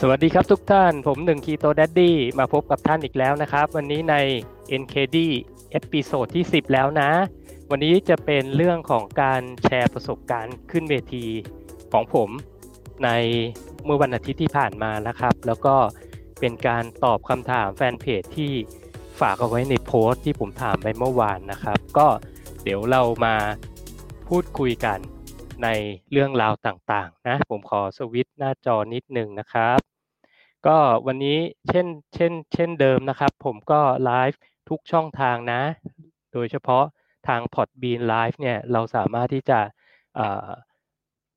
สวัสดีครับทุกท่านผมหนึ่ง Keto Daddy มาพบกับท่านอีกแล้วนะครับ วันนี้ใน NKD episode ที่ 10 แล้วนะ วันนี้จะเป็นเรื่องของการแชร์ประสบการณ์ขึ้นเวทีของผมในเมื่อวันอาทิตย์ที่ผ่านมานะครับ แล้วก็เป็นการตอบคำถามแฟนเพจที่ฝากเอาไว้ในโพสต์ที่ผมถามไปเมื่อวานนะครับ ก็เดี๋ยวเรามาพูดคุยกัน ในเรื่องราวต่างๆนะผมขอสวิตช์หน้าจอนิดนึงนะครับ ก็วันนี้เช่นเช่น เช่นเดิมนะครับ ผมก็ไลฟ์ทุกช่องทางนะ โดยเฉพาะทาง Podbean Live เนี่ยเราสามารถที่จะ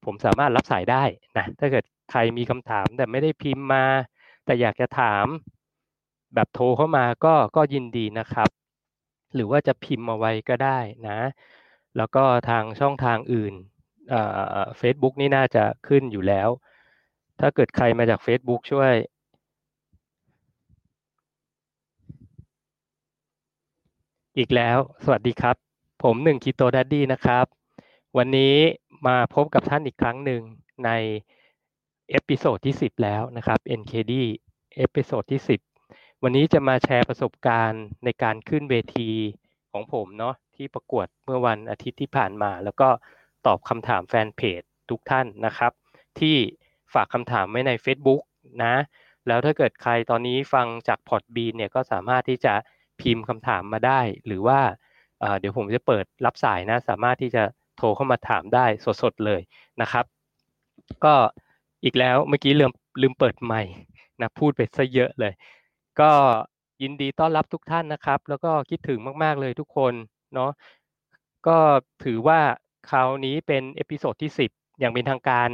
ผมสามารถรับสายได้นะถ้าเกิดใครมีคำถามแต่ไม่ได้พิมพ์มา แต่อยากจะถามแบบโทรเข้ามาก็ก็ยินดีนะครับ หรือว่าจะพิมพ์มาไว้ก็ได้นะ แล้วก็ทางช่องทางอื่น เฟซบุ๊กนี่น่าจะขึ้นอยู่แล้ว ถ้าเกิดใครมาจาก Facebook ช่วยอีกแล้ว สวัสดีครับ ผมหนึ่ง Keto Daddy นะครับ วันนี้มาพบกับท่านอีกครั้งหนึ่งใน episode ที่ 10 แล้วนะครับ NKD episode ที่ 10 วันนี้จะมาแชร์ประสบการณ์ในการขึ้นเวทีของผมเนาะที่ประกวดเมื่อวันอาทิตย์ที่ผ่านมา แล้วก็ ตอบคำถามแฟนเพจทุกท่านนะครับ ที่ฝากคำถามไว้ใน Facebook นะ แล้วถ้าเกิดใครตอนนี้ฟังจาก Podbean เนี่ยก็สามารถที่จะพิมพ์คำถามมาได้ หรือว่าเดี๋ยวผมจะเปิดรับสายนะ สามารถที่จะโทรเข้ามาถามได้สดๆเลยนะครับ ก็อีกแล้วเมื่อกี้ลืมลืมเปิดไมค์นะพูดไปซะเยอะเลย ก็ยินดีต้อนรับทุกท่านนะครับ แล้วก็คิดถึงมาก ๆเลยทุกคนเนาะก็ถือว่า คราวนี้เป็น episode ที่ 10 อย่างเป็นทางการ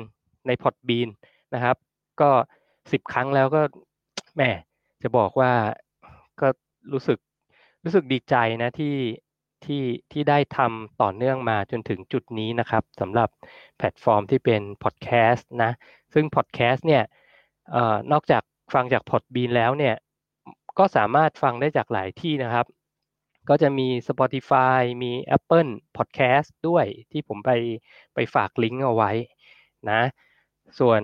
ใน Podbean นะครับ ก็ 10 ครั้งแล้วก็แหมจะบอกว่าก็รู้สึกรู้สึกดีใจนะที่ที่ที่ได้ทำต่อเนื่องมาจนถึงจุดนี้นะครับสำหรับแพลตฟอร์มที่เป็นพอดแคสต์นะ ซึ่งพอดแคสต์เนี่ยออนอกจากฟังจาก Podbean แล้วเนี่ยก็สามารถฟังได้จากหลายที่นะครับ ก็จะมี Spotify มี Apple Podcast ด้วยที่ผมไปไปฝากลิงก์เอาไว้นะส่วน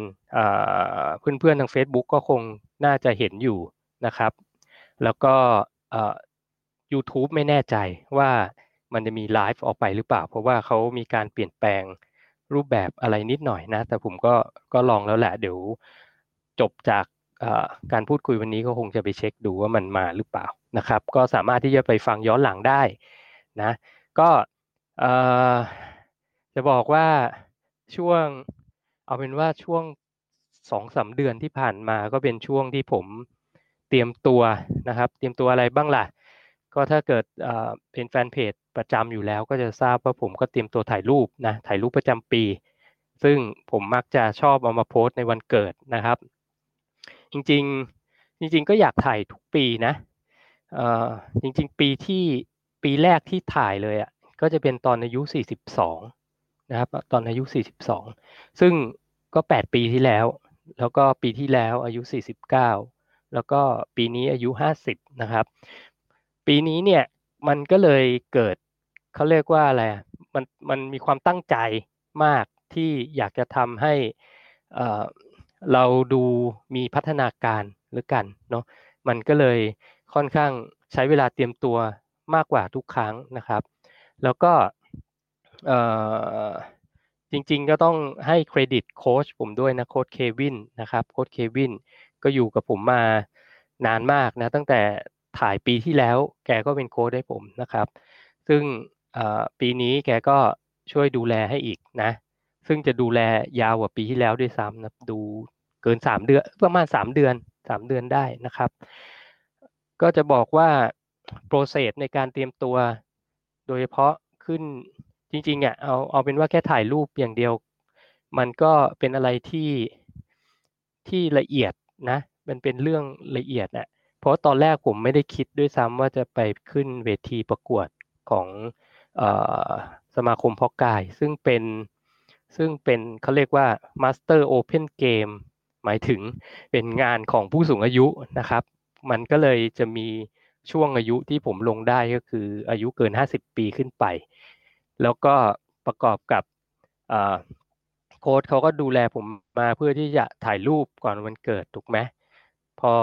เพื่อนๆทาง Facebook ก็คงน่าจะเห็นอยู่นะครับ แล้วก็ YouTube ไม่แน่ใจว่ามันจะมีไลฟ์ออกไปหรือเปล่า เพราะว่าเขามีการเปลี่ยนแปลงรูปแบบอะไรนิดหน่อยนะ แต่ผมก็ก็ลองแล้วแหละ เดี๋ยวจบจาก การพูดคุยวันนี้ก็คงจะไปเช็คดูว่ามันมาหรือเปล่านะครับ ก็สามารถที่จะไปฟังย้อนหลังได้นะก็จะบอกว่าช่วงเอาเป็นว่าช่วงสองสาเดือนที่ผ่านมาก็เป็นช่วงที่ผมเตรียมตัวนะครับ เตรียมตัวอะไรบ้างล่ะ ก็ถ้าเกิดเป็นแฟนเพจประจำอยู่แล้วก็จะทราบว่าผมก็เตรียมตัวถ่ายรูปนะถ่ายรูปประจำปี ซึ่งผมมักจะชอบเอามาโพสในวันเกิดนะครับ จริง ๆ จริง ๆ ก็อยากถ่ายทุกปีนะเอ่อจริง ๆ ปีที่ปีแรกที่ถ่ายเลยอะก็จะเป็นตอนอายุ 42 นะครับ ตอนอายุ 42 ซึ่งก็ 8 ปีที่แล้ว แล้วก็ปีที่แล้วอายุ 49 แล้วก็ปีนี้อายุ 50 นะครับ ปีนี้เนี่ยมันก็เลยเกิดเขาเรียกว่าอะไรมันมันมีความตั้งใจมากที่อยากจะทำให้ เราดูมีพัฒนาการหรือกันเนาะมันก็เลยค่อนข้างใช้เวลาเตรียมตัวมากกว่าทุกครั้งนะครับ แล้วก็จริงๆก็ต้องให้เครดิตโค้ชผมด้วยนะโค้ชเควินนะครับโค้ชเควินก็อยู่กับผมมานานมากนะตั้งแต่ถ่ายปีที่แล้วแกก็เป็นโค้ชให้ผมนะครับ ซึ่งปีนี้แกก็ช่วยดูแลให้อีกนะ ซึ่งจะดูแลยาวกว่าปีที่แล้วด้วยซ้ำนะดูเกินสามเดือนประมาณสามเดือนสามเดือนได้นะครับ ก็จะบอกว่าโปรเซสในการเตรียมตัว โดยเฉพาะขึ้นจริงๆอะเอาเอาเป็นว่าแค่ถ่ายรูปอย่างเดียว มันก็เป็นอะไรที่ที่ละเอียดนะ มันเป็นเรื่องละเอียดอะเพราะตอนแรกผมไม่ได้คิดด้วยซ้ำว่าจะไปขึ้นเวทีประกวดของอสมาคมพอกาย ซึ่งเป็น ซึ่งเป็นเขาเรียกว่า Master Open Game หมายถึงเป็นงานของผู้สูงอายุนะครับ มันก็เลยจะมีช่วงอายุที่ผมลงได้ก็คืออายุเกิน 50 ปีขึ้นไป แล้วก็ประกอบกับโค้ดเขาก็ดูแลผมมาเพื่อที่จะถ่ายรูปก่อนวันเกิดถูกไหมพอ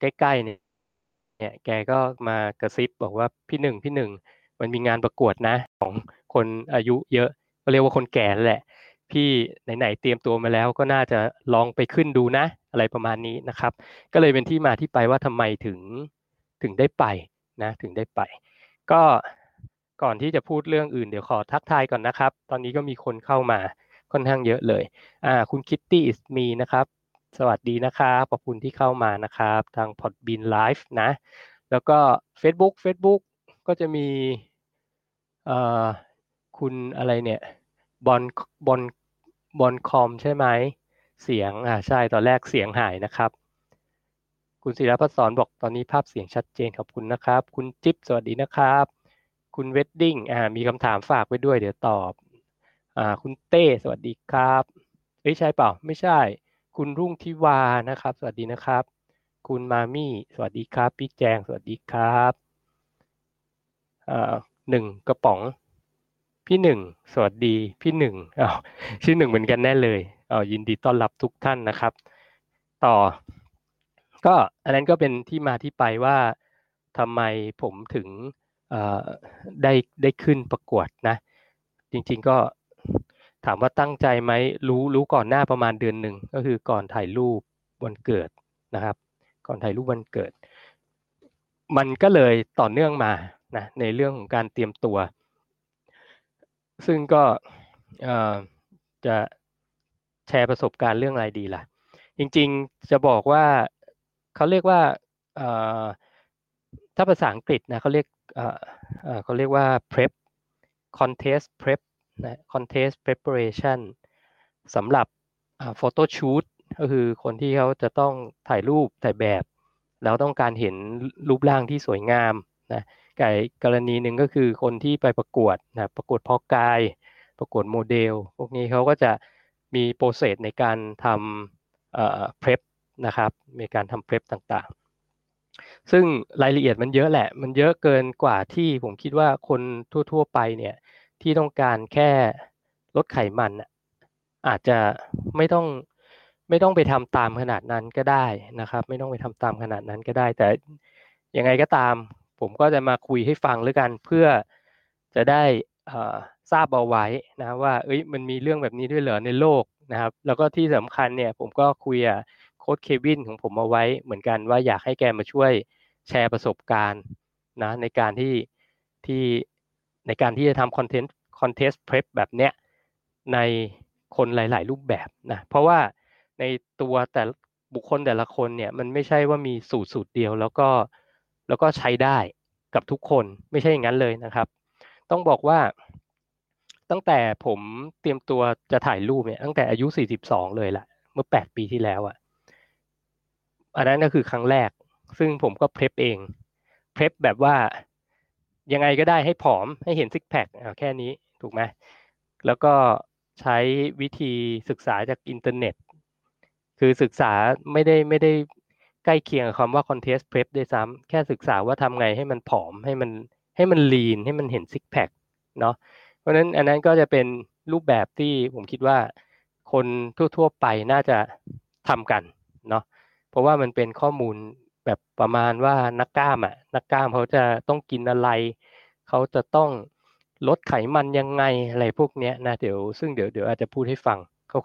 ใกล้ๆเนี่ยเนี่ยแกก็มากระซิบบอกว่าพี่หนึ่งพี่หนึ่งมันมีงานประกวดนะ ของคนอายุเยอะก็เรียกว่าคนแก่แหละ พี่ไหนๆเตรียมตัวมาแล้วก็น่าจะลองไปขึ้นดูนะ อะไรประมาณนี้นะครับ ก็เลยเป็นที่มาที่ไปว่าทำไมถึงถึงได้ไปนะถึงได้ไป ก็ก่อนที่จะพูดเรื่องอื่นเดี๋ยวขอทักทายก่อนนะครับ ตอนนี้ก็มีคนเข้ามาค่อนข้างเยอะเลยอ่าคุณคิตตี้อิสมีนะครับ สวัสดีนะครับขอบคุณที่เข้ามานะครับ ทาง Podbean Live นะ แล้วก็ Facebook Facebook ก็จะมีเอ่อคุณอะไรเนี่ยบอลบอล บอลคอมใช่ไหมเสียงอ่าใช่ตอนแรกเสียงหายนะครับ คุณศิรพัฒสอนบอกตอนนี้ภาพเสียงชัดเจนขอบคุณนะครับ คุณจิ๊บสวัสดีนะครับ คุณเวดดิ้งอ่ามีคำถามฝากไว้ด้วยเดี๋ยวตอบอ่าคุณเต้สวัสดีครับเอ้ยใช่เปล่าไม่ใช่ คุณรุ่งทิวานะครับ สวัสดีนะครับ คุณมามี่สวัสดีครับ พี่แจงสวัสดีครับอ่าหนึ่งกระป๋อง พี่หนึ่งสวัสดีพี่หนึ่งอ้าวชื่อหนึ่งเหมือนกันแน่เลยอ๋อยินดีต้อนรับทุกท่านนะครับ ต่อ ก็อันนั้นก็เป็นที่มาที่ไปว่าทำไมผมถึงได้ได้ขึ้นประกวดนะ จริงๆก็ถามว่าตั้งใจไหมรู้รู้ก่อนหน้าประมาณเดือนหนึ่งก็คือก่อนถ่ายรูปวันเกิดนะครับ ก่อนถ่ายรูปวันเกิด มันก็เลยต่อเนื่องมานะในเรื่องของการเตรียมตัว ซึ่งก็จะแชร์ประสบการณ์เรื่องอะไรดีล่ะ จริงๆจะบอกว่าเขาเรียกว่าถ้าภาษาอังกฤษนะเขาเรียกเขาเรียกว่า prep contest prep นะ contest preparation สำหรับ photo shoot ก็คือคนที่เขาจะต้องถ่ายรูปถ่ายแบบ แล้วต้องการเห็นรูปร่างที่สวยงามนะ กกรณีหนึ่งก็คือคนที่ไปประกวดนะประกวดเพาะกาย ประกวดโมเดล พวกนี้เขาก็จะมี process ในการทำเอ่อ prep นะครับมีการทำ prep ต่างๆ ซึ่งรายละเอียดมันเยอะแหละ มันเยอะเกินกว่าที่ผมคิดว่าคนทั่ว ๆ ไปเนี่ยที่ต้องการแค่ลดไขมันอาจจะไม่ต้องไม่ต้องไปทำตามขนาดนั้นก็ได้นะครับ ไม่ต้องไปทำตามขนาดนั้นก็ได้ แต่ยังไงก็ตาม ผมก็จะมาคุยให้ฟังแล้วกันเพื่อจะได้ทราบเอาไว้นะว่าเอ้ยมันมีเรื่องแบบนี้ด้วยเหรอในโลกนะครับ แล้วก็ที่สำคัญเนี่ยผมก็คุยกับโค้ชเควินของผมเอาไว้เหมือนกันว่าอยากให้แกมาช่วยแชร์ประสบการณ์นะในการที่ที่ในการที่จะทำ content contest prep แบบเนี้ยในคนหลาย ๆ รูปแบบนะเพราะว่าในตัวแต่บุคคลแต่ละคนเนี่ยมันไม่ใช่ว่ามีสูตรสูตรเดียว แล้วก็ แล้วก็ใช้ได้กับทุกคนไม่ใช่อย่างนั้นเลยนะครับ ต้องบอกว่าตั้งแต่ผมเตรียมตัวจะถ่ายรูปเนี่ยตั้งแต่อายุ 42 เลยแหละเมื่อ 8 ปีที่แล้วอะ่ะอันนั้นก็คือครั้งแรก ซึ่งผมก็ prep เอง prep แบบว่ายังไงก็ได้ให้ผอมให้เห็น six pack แค่นี้ถูกไหมแล้วก็ใช้วิธีศึกษาจากอินเทอร์เน็ต คือศึกษาไม่ได้ไม่ได้ ใกล้เคียงกับคำว่า contest prep ด้วยซ้ำแค่ศึกษาว่าทำไงให้มันผอมให้มันให้มันลีนให้มันเห็นซิกแพคเนาะเพราะนั้นอันนั้นก็จะเป็นรูปแบบที่ผมคิดว่าคนทั่ว ๆ ไปน่าจะทำกันเนาะเพราะว่ามันเป็นข้อมูลแบบประมาณว่านักกล้ามอะนักกล้ามเขาจะต้องกินอะไร เขาจะต้องลดไขมันยังไงอะไรพวกนี้นะเดี๋ยวซึ่งเดี๋ยวเดี๋ยวอาจจะพูดให้ฟัง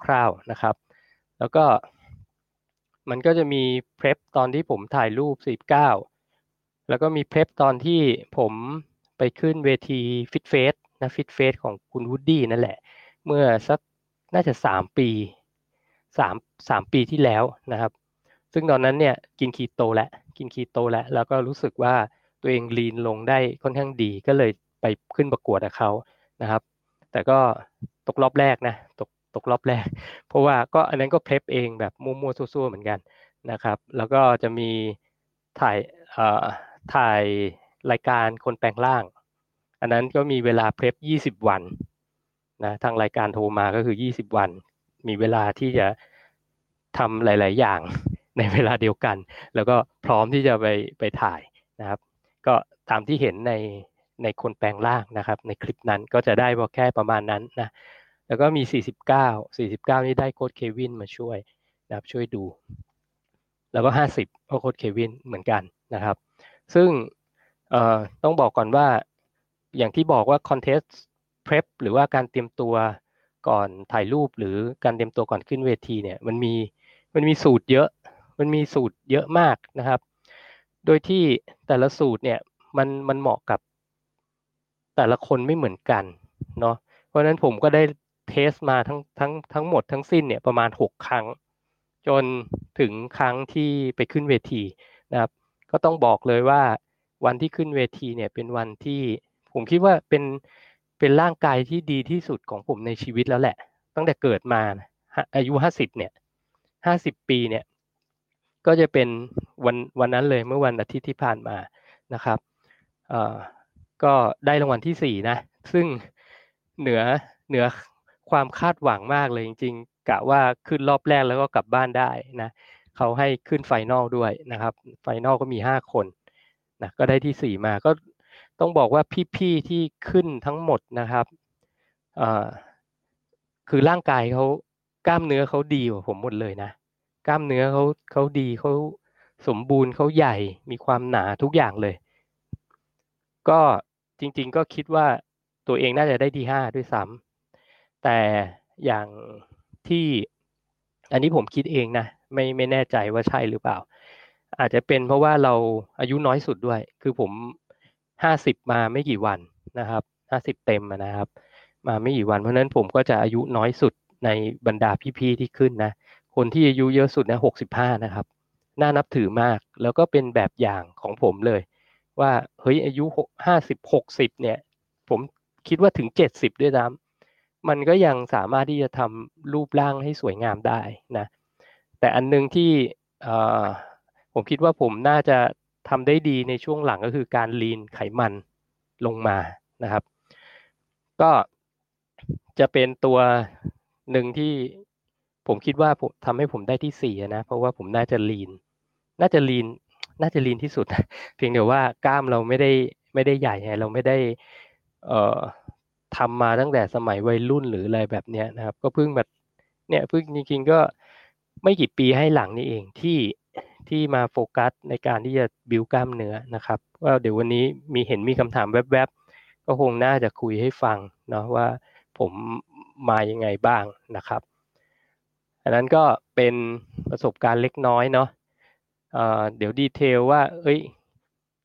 คร่าวๆนะครับ แล้วก็ มันก็จะมีprep ตอนที่ผมถ่ายรูป49แล้วก็มี prep ตอนที่ผมไปขึ้นเวที Fit Fest นะ Fit Fest ของคุณวูดดี้นั่นแหละ เมื่อสักน่าจะสามปีสามสามปีที่แล้วนะครับ ซึ่งตอนนั้นเนี่ยกินคีโตแล้วกินคีโตแล้ว แล้วก็รู้สึกว่าตัวเอง lean ลงได้ค่อนข้างดีก็เลยไปขึ้นประกวดกับเขานะครับ แต่ก็ตกรอบแรกนะ ตก ตกรอบแรก เพราะว่าก็อันนั้นก็เพลฟเองแบบมั่วๆซั่วๆเหมือนกันนะครับ แล้วก็จะมีถ่ายเอ่อถ่ายรายการคนแปลงร่าง อันนั้นก็มีเวลาเพลฟยี่สิบวันนะทางรายการโทรมาก็คือยี่สิบวัน มีเวลาที่จะทำหลาย ๆ อย่างในเวลาเดียวกัน แล้วก็พร้อมที่จะไปไปถ่ายนะครับ ก็ตามที่เห็นในในคนแปลงร่างนะครับ ในคลิปนั้นก็จะได้ว่าแค่ประมาณนั้นนะ แล้วก็มี 49 49 นี่ได้โค้ชเควินมาช่วยนะครับช่วยดู แล้วก็ 50ก็โค้ชเควินเหมือนกันนะครับ ซึ่งต้องบอกก่อนว่าอย่างที่บอกว่า contest prep หรือว่าการเตรียมตัวก่อนถ่ายรูปหรือการเตรียมตัวก่อนขึ้นเวทีเนี่ยมันมีมันมีสูตรเยอะมันมีสูตรเยอะมากนะครับ โดยที่แต่ละสูตรเนี่ยมันมันเหมาะกับแต่ละคนไม่เหมือนกันเนาะเพราะฉะนั้นผมก็ได้ เทสมาทั้งทั้งทั้งหมดทั้งสิ้นเนี่ยประมาณ 6 ครั้ง จนถึงครั้งที่ไปขึ้นเวทีนะครับ ก็ต้องบอกเลยว่าวันที่ขึ้นเวทีเนี่ยเป็นวันที่ผมคิดว่าเป็นเป็นร่างกายที่ดีที่สุดของผมในชีวิตแล้วแหละ ตั้งแต่เกิดมาอายุห้าสิบเนี่ยห้าสิบปีเนี่ย ก็จะเป็นวันวันนั้นเลยเมื่อวันอาทิตย์ที่ผ่านมานะครับเอ่อก็ได้รางวัลที่สี่นะ ซึ่งเหนือเหนือ ความคาดหวังมากเลยจริงๆกะว่าขึ้นรอบแรกแล้วก็กลับบ้านได้นะเขาให้ขึ้น final ด้วยนะครับ final ก็มีห้าคนนะก็ได้ที่สี่มาก็ต้องบอกว่าพี่ๆที่ขึ้นทั้งหมดนะครับคือร่างกายเขากล้ามเนื้อเขาดีกว่าผมหมดเลยนะกล้ามเนื้อเขาเขาดีเขาสมบูรณ์เขาใหญ่มีความหนาทุกอย่างเลย ก็จริง ๆ ก็คิดว่าตัวเองน่าจะได้ที่ห้าด้วยซ้ำ แต่อย่างที่อันนี้ผมคิดเองนะไม่ไม่แน่ใจว่าใช่หรือเปล่า อาจจะเป็นเพราะว่าเราอายุน้อยสุดด้วย คือผมห้าสิบมาไม่กี่วันนะครับห้าสิบเต็มนะครับ มาไม่กี่วันเพราะนั้นผมก็จะอายุน้อยสุดในบรรดาพี่ๆที่ขึ้นนะคนที่อายุเยอะสุดนะหกสิบห้านะครับน่านับถือมากแล้วก็เป็นแบบอย่างของผมเลย ว่าเฮ้ยอายุห้าสิบหกสิบเนี่ย ผมคิดว่าถึงเจ็ดสิบด้วยซ้ำ มันก็ยังสามารถที่จะทำรูปร่างให้สวยงามได้นะ แต่อันนึงที่ผมคิดว่าผมน่าจะทำได้ดีในช่วงหลังก็คือการลีนไขมันลงมานะครับ ก็จะเป็นตัวหนึ่งที่ผมคิดว่าทำให้ผมได้ที่สี่นะ เพราะว่าผมน่าจะลีน น่าจะลีน น่าจะลีนที่สุด เพียงแต่ว่ากล้ามเราไม่ได้ไม่ได้ใหญ่ไงเราไม่ได้ เอ่อ ทำมาตั้งแต่สมัยวัยรุ่นหรืออะไรแบบเนี้ยนะครับ ก็เพิ่งแบบเนี่ยเพิ่งจริงๆก็ไม่กี่ปีให้หลังนี่เองที่ที่มาโฟกัสในการที่จะบิวกล้ามเนื้อนะครับว่าเดี๋ยววันนี้มีเห็นมีคำถามแวบๆ ก็คงน่าจะคุยให้ฟังเนาะว่าผมมายังไงบ้างนะครับ อันนั้นก็เป็นประสบการณ์เล็กน้อยเนาะเดี๋ยวดีเทลว่า เอ้ย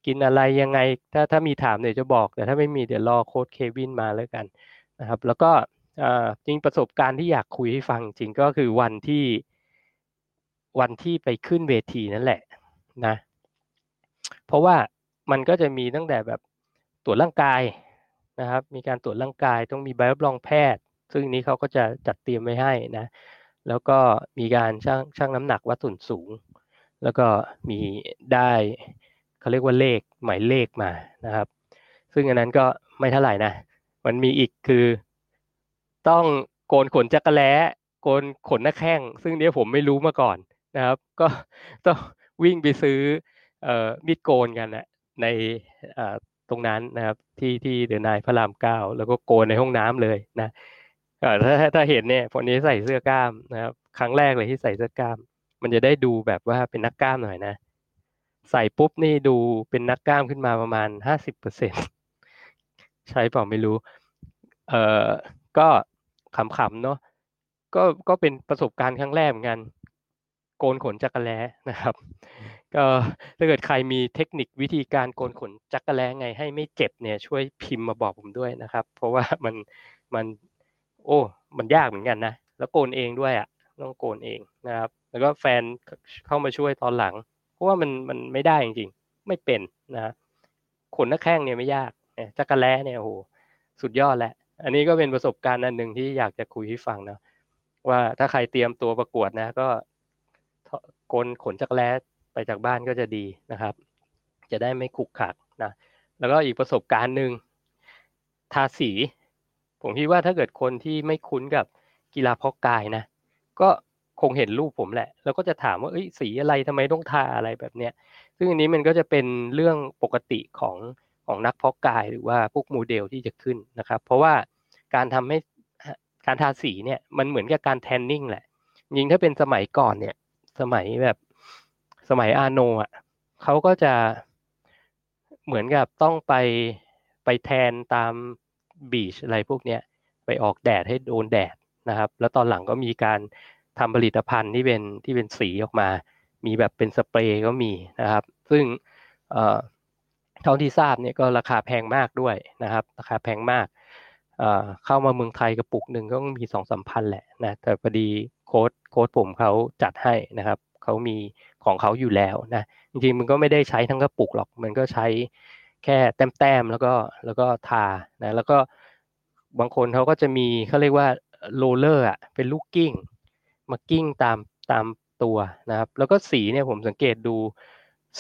กินอะไรยังไง ถ้าถ้ามีถามเดี๋ยวจะบอก แต่ถ้าไม่มีเดี๋ยวรอโค้ดเควินมาแล้วกันนะครับ แล้วก็จริงประสบการณ์ที่อยากคุยให้ฟังจริงก็คือวันที่วันที่ไปขึ้นเวทีนั่นแหละนะ เพราะว่ามันก็จะมีตั้งแต่แบบตรวจร่างกายนะครับ มีการตรวจร่างกายต้องมีใบรับรองแพทย์ ซึ่งนี้เขาก็จะจัดเตรียมไว้ให้นะ แล้วก็มีการชั่งชั่งน้ำหนักวัดส่วนสูง แล้วก็มีได้ เขาเรียกว่าเลขหมายเลขมานะครับ ซึ่งอันนั้นก็ไม่เท่าไหร่นะ มันมีอีกคือ ต้องโกนขนจักรแล้โกนขนหน้าแข้ง ซึ่งเนี้ยผมไม่รู้มาก่อนนะครับ ก็ต้องวิ่งไปซื้อมีดโกนกันนะในตรงนั้นนะครับ ที่ที่เดนายพระรามเก้าแล้วก็โกนในห้องน้ำเลยนะถ้าถ้าเห็นเนี่ยคนนี้ใส่เสื้อกล้ามนะครับ ครั้งแรกเลยที่ใส่เสื้อกล้าม มันจะได้ดูแบบว่าเป็นนักกล้ามหน่อยนะ ใส่ปุ๊บนี่ดูเป็นนักกล้ามขึ้นมาประมาณห้าสิบเปอร์เซ็นใช่เปล่าไม่รู้ เอ่อก็ขำๆเนาะก็ก็เป็นประสบการณ์ครั้งแรกเหมือนกัน โกนขนจักรแล้นะครับ ก็ถ้าเกิดใครมีเทคนิควิธีการโกนขนจักรแล้ไงให้ไม่เจ็บเนี่ยช่วยพิมพ์มาบอกผมด้วยนะครับ เพราะว่ามันมันโอ้มันยากเหมือนกันนะ แล้วโกนเองด้วยอะต้องโกนเองนะครับ แล้วก็แฟนเข้ามาช่วยตอนหลัง ราะว่ามันมันไม่ได้จริงๆ ไม่เป็นนะขนหน้าแข้งเนี่ยไม่ยากจักรแล้เนี่ยโอ้โหสุดยอดแหละอันนี้ก็เป็นประสบการณ์อันหนึ่งที่อยากจะคุยให้ฟังนะว่าถ้าใครเตรียมตัวประกวดนะ ก็กนขนจักรแล้ไปจากบ้านก็จะดีนะครับ จะได้ไม่ขุกขักนะแล้วก็อีกประสบการณ์หนึ่งทาสี ผมคิดว่าถ้าเกิดคนที่ไม่คุ้นกับกีฬาเพาะกายนะ ก็ คงเห็นรูปผมแหละ แล้วก็จะถามว่าเอ้ยสีอะไรทำไมต้องทาอะไรแบบเนี้ยซึ่งอันนี้มันก็จะเป็นเรื่องปกติของของนักเพาะกายหรือว่าพวกโมเดลที่จะขึ้นนะครับ เพราะว่าการทำให้การทาสีเนี่ยมันเหมือนกับการแทนนิ่งแหละยิงถ้าเป็นสมัยก่อนเนี่ยสมัยแบบสมัยอาโนอะเขาก็จะเหมือนกับต้องไปไปแทนตามบีชอะไรพวกเนี้ยไปออกแดดให้โดนแดดนะครับ แล้วตอนหลังก็มีการ ทำผลิตภัณฑ์ที่เป็นที่เป็นสีออกมา มีแบบเป็นสเปรย์ก็มีนะครับ ซึ่งเท่าที่ทราบเนี่ยก็ราคาแพงมากด้วยนะครับ ราคาแพงมากเข้ามาเมืองไทยกระปุกหนึ่งก็มีสองสามพันแหละนะแต่พอดีโค้ดโค้ดผมเขาจัดให้นะครับเขามีของเขาอยู่แล้วนะจริงๆมันก็ไม่ได้ใช้ทั้งกระปุกหรอก มันก็ใช้แค่แต้มๆแล้วก็แล้วก็ทานะแล้วก็บางคนเขาก็จะมีเขาเรียกว่า roller อะเป็นลูกกลิ้ง มากลิ้งตามตามตัวนะครับ แล้วก็สีเนี่ยผมสังเกตดู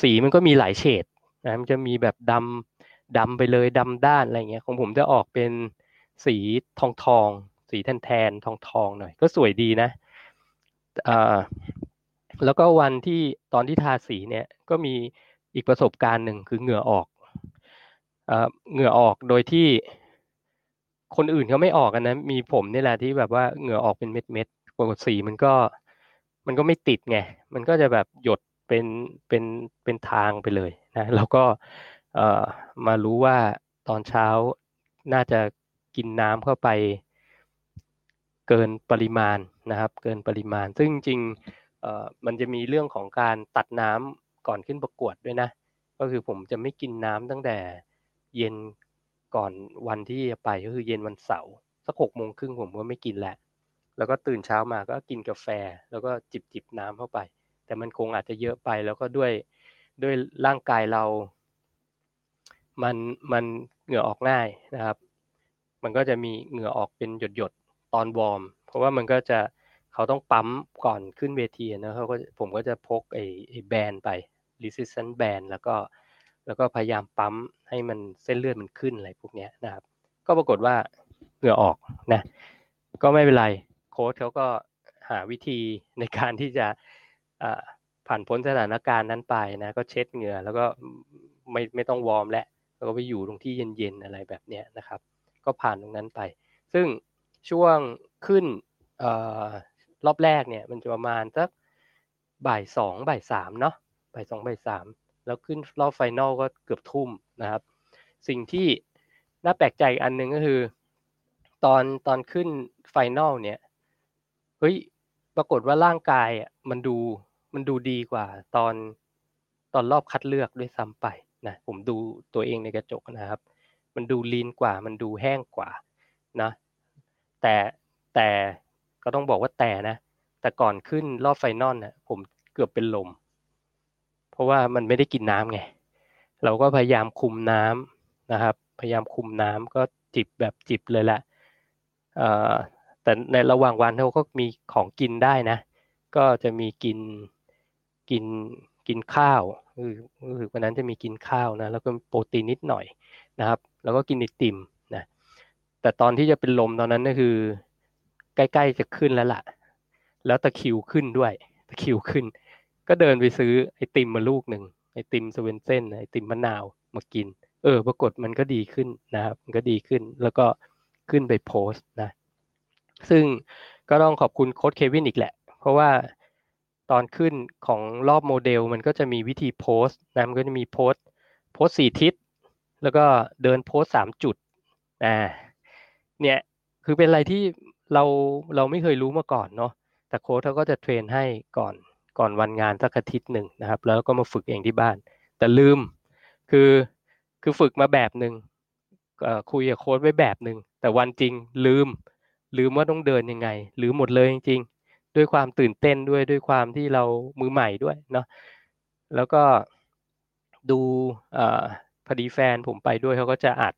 สีมันก็มีหลายเฉดนะมันจะมีแบบดำดำไปเลยดำด้านอะไรเงี้ยของผมจะออกเป็นสีทองทองสีแทนแทนทองทองหน่อย ก็สวยดีนะอ่าแล้วก็วันที่ตอนที่ทาสีเนี่ยก็มีอีกประสบการณ์หนึ่งคือเหงื่อออกเหงื่อออกโดยที่คนอื่นเขาไม่ออกกันนะ มีผมนี่แหละที่แบบว่าเหงื่อออกเป็นเม็ด เม็ดปกติสีมันก็มันก็ไม่ติดไง มันก็จะแบบหยดเป็นเป็นเป็นทางไปเลยนะแล้วก็เอ่อมารู้ว่าตอนเช้าน่าจะกินน้ำเข้าไปเกินปริมาณนะครับ เกินปริมาณ ซึ่งจริงเอ่อมันจะมีเรื่องของการตัดน้ำก่อนขึ้นประกวดด้วยนะ ก็คือผมจะไม่กินน้ำตั้งแต่เย็นก่อนวันที่จะไปก็คือเย็นวันเสาร์สักหกโมงครึ่งผมก็ไม่กินแล้ว แล้วก็ตื่นเช้ามาก็กินกาแฟ แล้วก็จิบจิบน้ำเข้าไป แต่มันคงอาจจะเยอะไปแล้วก็ด้วยด้วยร่างกายเรา มันมันเหงื่อออกง่ายนะครับ มันก็จะมีเหงื่อออกเป็นหยดหยดตอนวอร์ม เพราะว่ามันก็จะเขาต้องปั๊มก่อนขึ้นเวทีนะเขาก็ผมก็จะพกไอ้ไอ้แบนไป resistance band แล้วก็แล้วก็พยายามปั๊มให้มันเส้นเลือดมันขึ้นอะไรพวกนี้นะครับ ก็ปรากฏว่าเหงื่อออกนะ ก็ไม่เป็นไร โค้ชเขาก็หาวิธีในการที่จะผ่านพ้นสถานการณ์นั้นไปนะ ก็เช็ดเหงื่อแล้วก็ไม่ไม่ต้องวอร์มแล้วแล้วก็ไปอยู่ตรงที่เย็นๆอะไรแบบเนี้ยนะครับ ก็ผ่านตรงนั้นไป ซึ่งช่วงขึ้นรอบแรกเนี่ยมันจะประมาณสักบ่ายสองบ่ายสามเนาะบ่ายสองบ่ายสามแล้วขึ้นรอบ final ก็เกือบทุ่มนะครับ สิ่งที่น่าแปลกใจอันหนึ่งก็คือ ตอนตอนขึ้น final เนี่ย เฮ้ยปรากฏว่าร่างกายอะมันดูมันดูดีกว่า ตอนตอนรอบคัดเลือกด้วยซ้ำไปนะผมดูตัวเองในกระจกนะครับ มันดูลีนกว่า มันดูแห้งกว่านะแต่แต่ก็ต้องบอกว่าแต่นะ แต่ก่อนขึ้นรอบไฟนอลน่ะผมเกือบเป็นลม เพราะว่ามันไม่ได้กินน้ำไง เราก็พยายามคุมน้ำนะครับ พยายามคุมน้ำก็จิบแบบจิบเลยแหละ แต่ในระหว่างวันเขาก็มีของกินได้นะ ก็จะมีกินกินกินข้าวคือคือวันนั้นจะมีกินข้าวนะแล้วก็โปรตีนนิดหน่อยนะครับ แล้วก็กินไอติมนะแต่ตอนที่จะเป็นลมตอนนั้นก็คือ ใกล้ๆจะขึ้นแล้วล่ะ แล้วตะคิวขึ้นด้วยตะคิวขึ้น ก็เดินไปซื้อไอติมมาลูกหนึ่งไอติมสเวนเซนไอติมมะนาวมากิน เออ ปรากฏมันก็ดีขึ้นนะครับ มันก็ดีขึ้น แล้วก็ขึ้นไปโพสต์นะ ซึ่งก็ต้องขอบคุณโค้ชเควินอีกแหละ เพราะว่าตอนขึ้นของรอบโมเดลมันก็จะมีวิธี pose นะมันก็จะมี pose pose สี่ทิศ แล้วก็เดิน pose สามจุดอ่าเนี่ยคือเป็นอะไรที่เราเราไม่เคยรู้มาก่อนเนาะแต่โค้ชเขาก็จะ train ให้ก่อนก่อนวันงานสักอาทิตย์หนึ่งนะครับ แล้วก็มาฝึกเองที่บ้าน แต่ลืมคือคือฝึกมาแบบหนึ่งคุยกับโค้ดไว้แบบหนึ่งแต่วันจริงลืม ลืมว่าต้องเดินยังไงลืมหมดเลยจริงๆ ด้วยความตื่นเต้นด้วยด้วยความที่เรามือใหม่ด้วยเนาะแล้วก็ดูอพอดีแฟนผมไปด้วยเขาก็จะอัด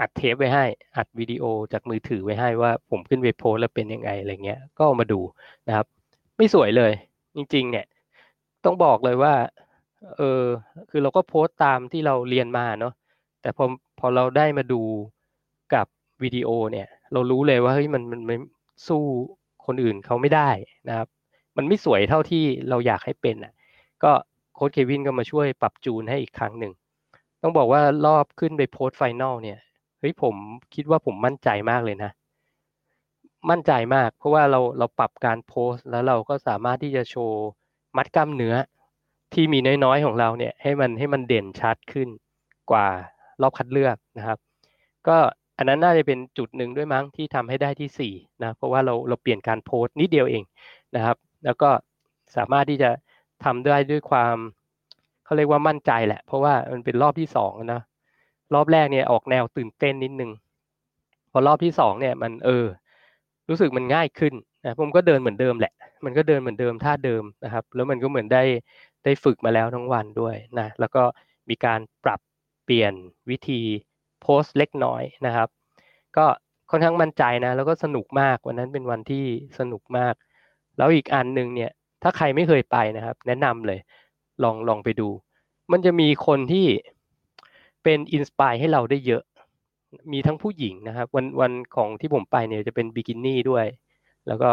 อัดเทปไว้ให้ อัดวิดีโอจากมือถือไว้ให้ว่าผมขึ้นไปโพสแล้วเป็นยังไงอะไรเงี้ย ก็มาดูนะครับ ไม่สวยเลย จริง ๆ เนี่ย ต้องบอกเลยว่า เออ คือเราก็ pose ตามที่เราเรียนมาเนาะ แต่พอพอเราได้มาดูกับวิดีโอเนี่ย เรารู้เลยว่าเฮ้ยมันมันไม่สู้คนอื่นเขาไม่ได้นะครับ มันไม่สวยเท่าที่เราอยากให้เป็นอะ ก็โค้ชเควินก็มาช่วยปรับจูนให้อีกครั้งหนึ่ง ต้องบอกว่ารอบขึ้นไป pose final เนี่ยเฮ้ยผมคิดว่าผมมั่นใจมากเลยนะ มั่นใจมาก เพราะว่าเราเราปรับการ pose แล้วเราก็สามารถที่จะโชว์มัดกล้ามเนื้อที่มีน้อยๆของเราเนี่ยให้มันให้มันเด่นชัดขึ้นกว่ารอบคัดเลือกนะครับ ก็ อันนั้นน่าจะเป็นจุดหนึ่งด้วยมั้งที่ทำให้ได้ที่สี่นะเพราะว่าเราเราเปลี่ยนการโพสต์นิดเดียวเองนะครับ แล้วก็สามารถที่จะทำได้ด้วยความเขาเรียกว่ามั่นใจแหละ เพราะว่ามันเป็นรอบที่สองนะรอบแรกเนี่ยออกแนวตื่นเต้นนิดนึงพอรอบที่สองเนี่ยมันเออ รู้สึกมันง่ายขึ้นนะผมก็เดินเหมือนเดิมแหละ มันก็เดินเหมือนเดิมท่าเดิมนะครับ แล้วมันก็เหมือนได้ได้ฝึกมาแล้วทั้งวันด้วยนะแล้วก็มีการปรับเปลี่ยนวิธี โพสต์เล็กน้อยนะครับ ก็ค่อนข้างมั่นใจนะ แล้วก็สนุกมากวันนั้นเป็นวันที่สนุกมาก แล้วอีกอันหนึ่งเนี่ยถ้าใครไม่เคยไปนะครับ แนะนำเลยลองลองไปดู มันจะมีคนที่เป็นอินสปายให้เราได้เยอะ มีทั้งผู้หญิงนะครับ วันวันของที่ผมไปเนี่ยจะเป็นบิกินี่ด้วย แล้วก็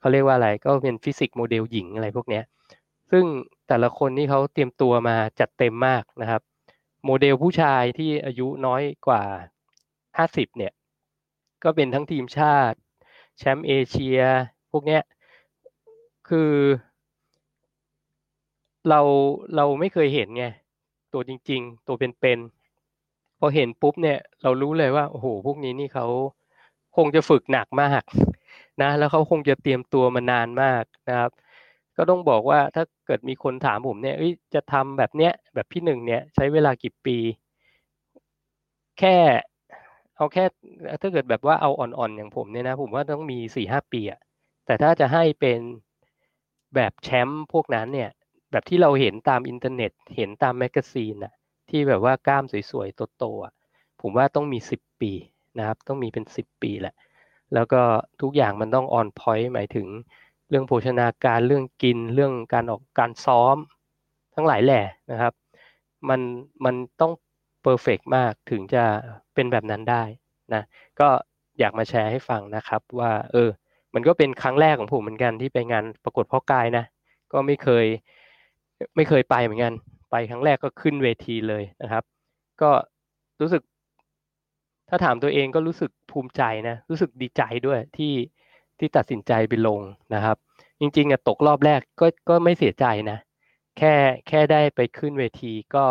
เขาเรียกว่าอะไรก็เป็น physique model หญิงอะไรพวกเนี้ยซึ่งแต่ละคนนี่เขาเตรียมตัวมาจัดเต็มมากนะครับ โมเดลผู้ชายที่อายุน้อยกว่าห้าสิบเนี่ย ก็เป็นทั้งทีมชาติแชมป์เอเชีย พวกเนี้ย คือ เราเราไม่เคยเห็นไง ตัวจริง ๆ ตัวเป็นๆพอเห็นปุ๊บเนี่ย เรารู้เลยว่า โอ้โห พวกนี้นี่เขาคงจะฝึกหนักมากนะ แล้วเขาคงจะเตรียมตัวมานานมากนะครับ ก็ต้องบอกว่าถ้าเกิดมีคนถามผมเนี่ยจะทำแบบเนี้ยแบบพี่หนึ่งเนี่ยใช้เวลากี่ปี แค่เอาแค่ถ้าเกิดแบบว่าเอาอ่อนๆอย่างผมเนี่ยนะ ผมว่าต้องมีสี่ห้าปีอะแต่ถ้าจะให้เป็นแบบแชมป์พวกนั้นเนี่ย แบบที่เราเห็นตามอินเทอร์เน็ต เห็นตาม magazine อะที่แบบว่ากล้ามสวยๆโตๆอะผมว่าต้องมีสิบปีนะครับ ต้องมีเป็นสิบปีแหละ แล้วก็ทุกอย่างมันต้อง on point หมายถึง เรื่องโภชนาการเรื่องกินเรื่องการออกการซ้อม ทั้งหลายแหล่นะครับ มันมันต้อง perfect มากถึงจะเป็นแบบนั้นได้นะก็อยากมาแชร์ให้ฟังนะครับว่า เออ มันก็เป็นครั้งแรกของผมเหมือนกันที่ไปงานประกวดพ่อกายนะ ก็ไม่เคยไม่เคยไปเหมือนกัน ไปครั้งแรกก็ขึ้นเวทีเลยนะครับ ก็รู้สึก ถ้าถามตัวเองก็รู้สึกภูมิใจนะ รู้สึกดีใจด้วยที่ ที่ตัดสินใจไปลงนะครับ จริงๆอะตกรอบแรกก็ก็ไม่เสียใจนะ แค่แค่ได้ไปขึ้นเวทีก็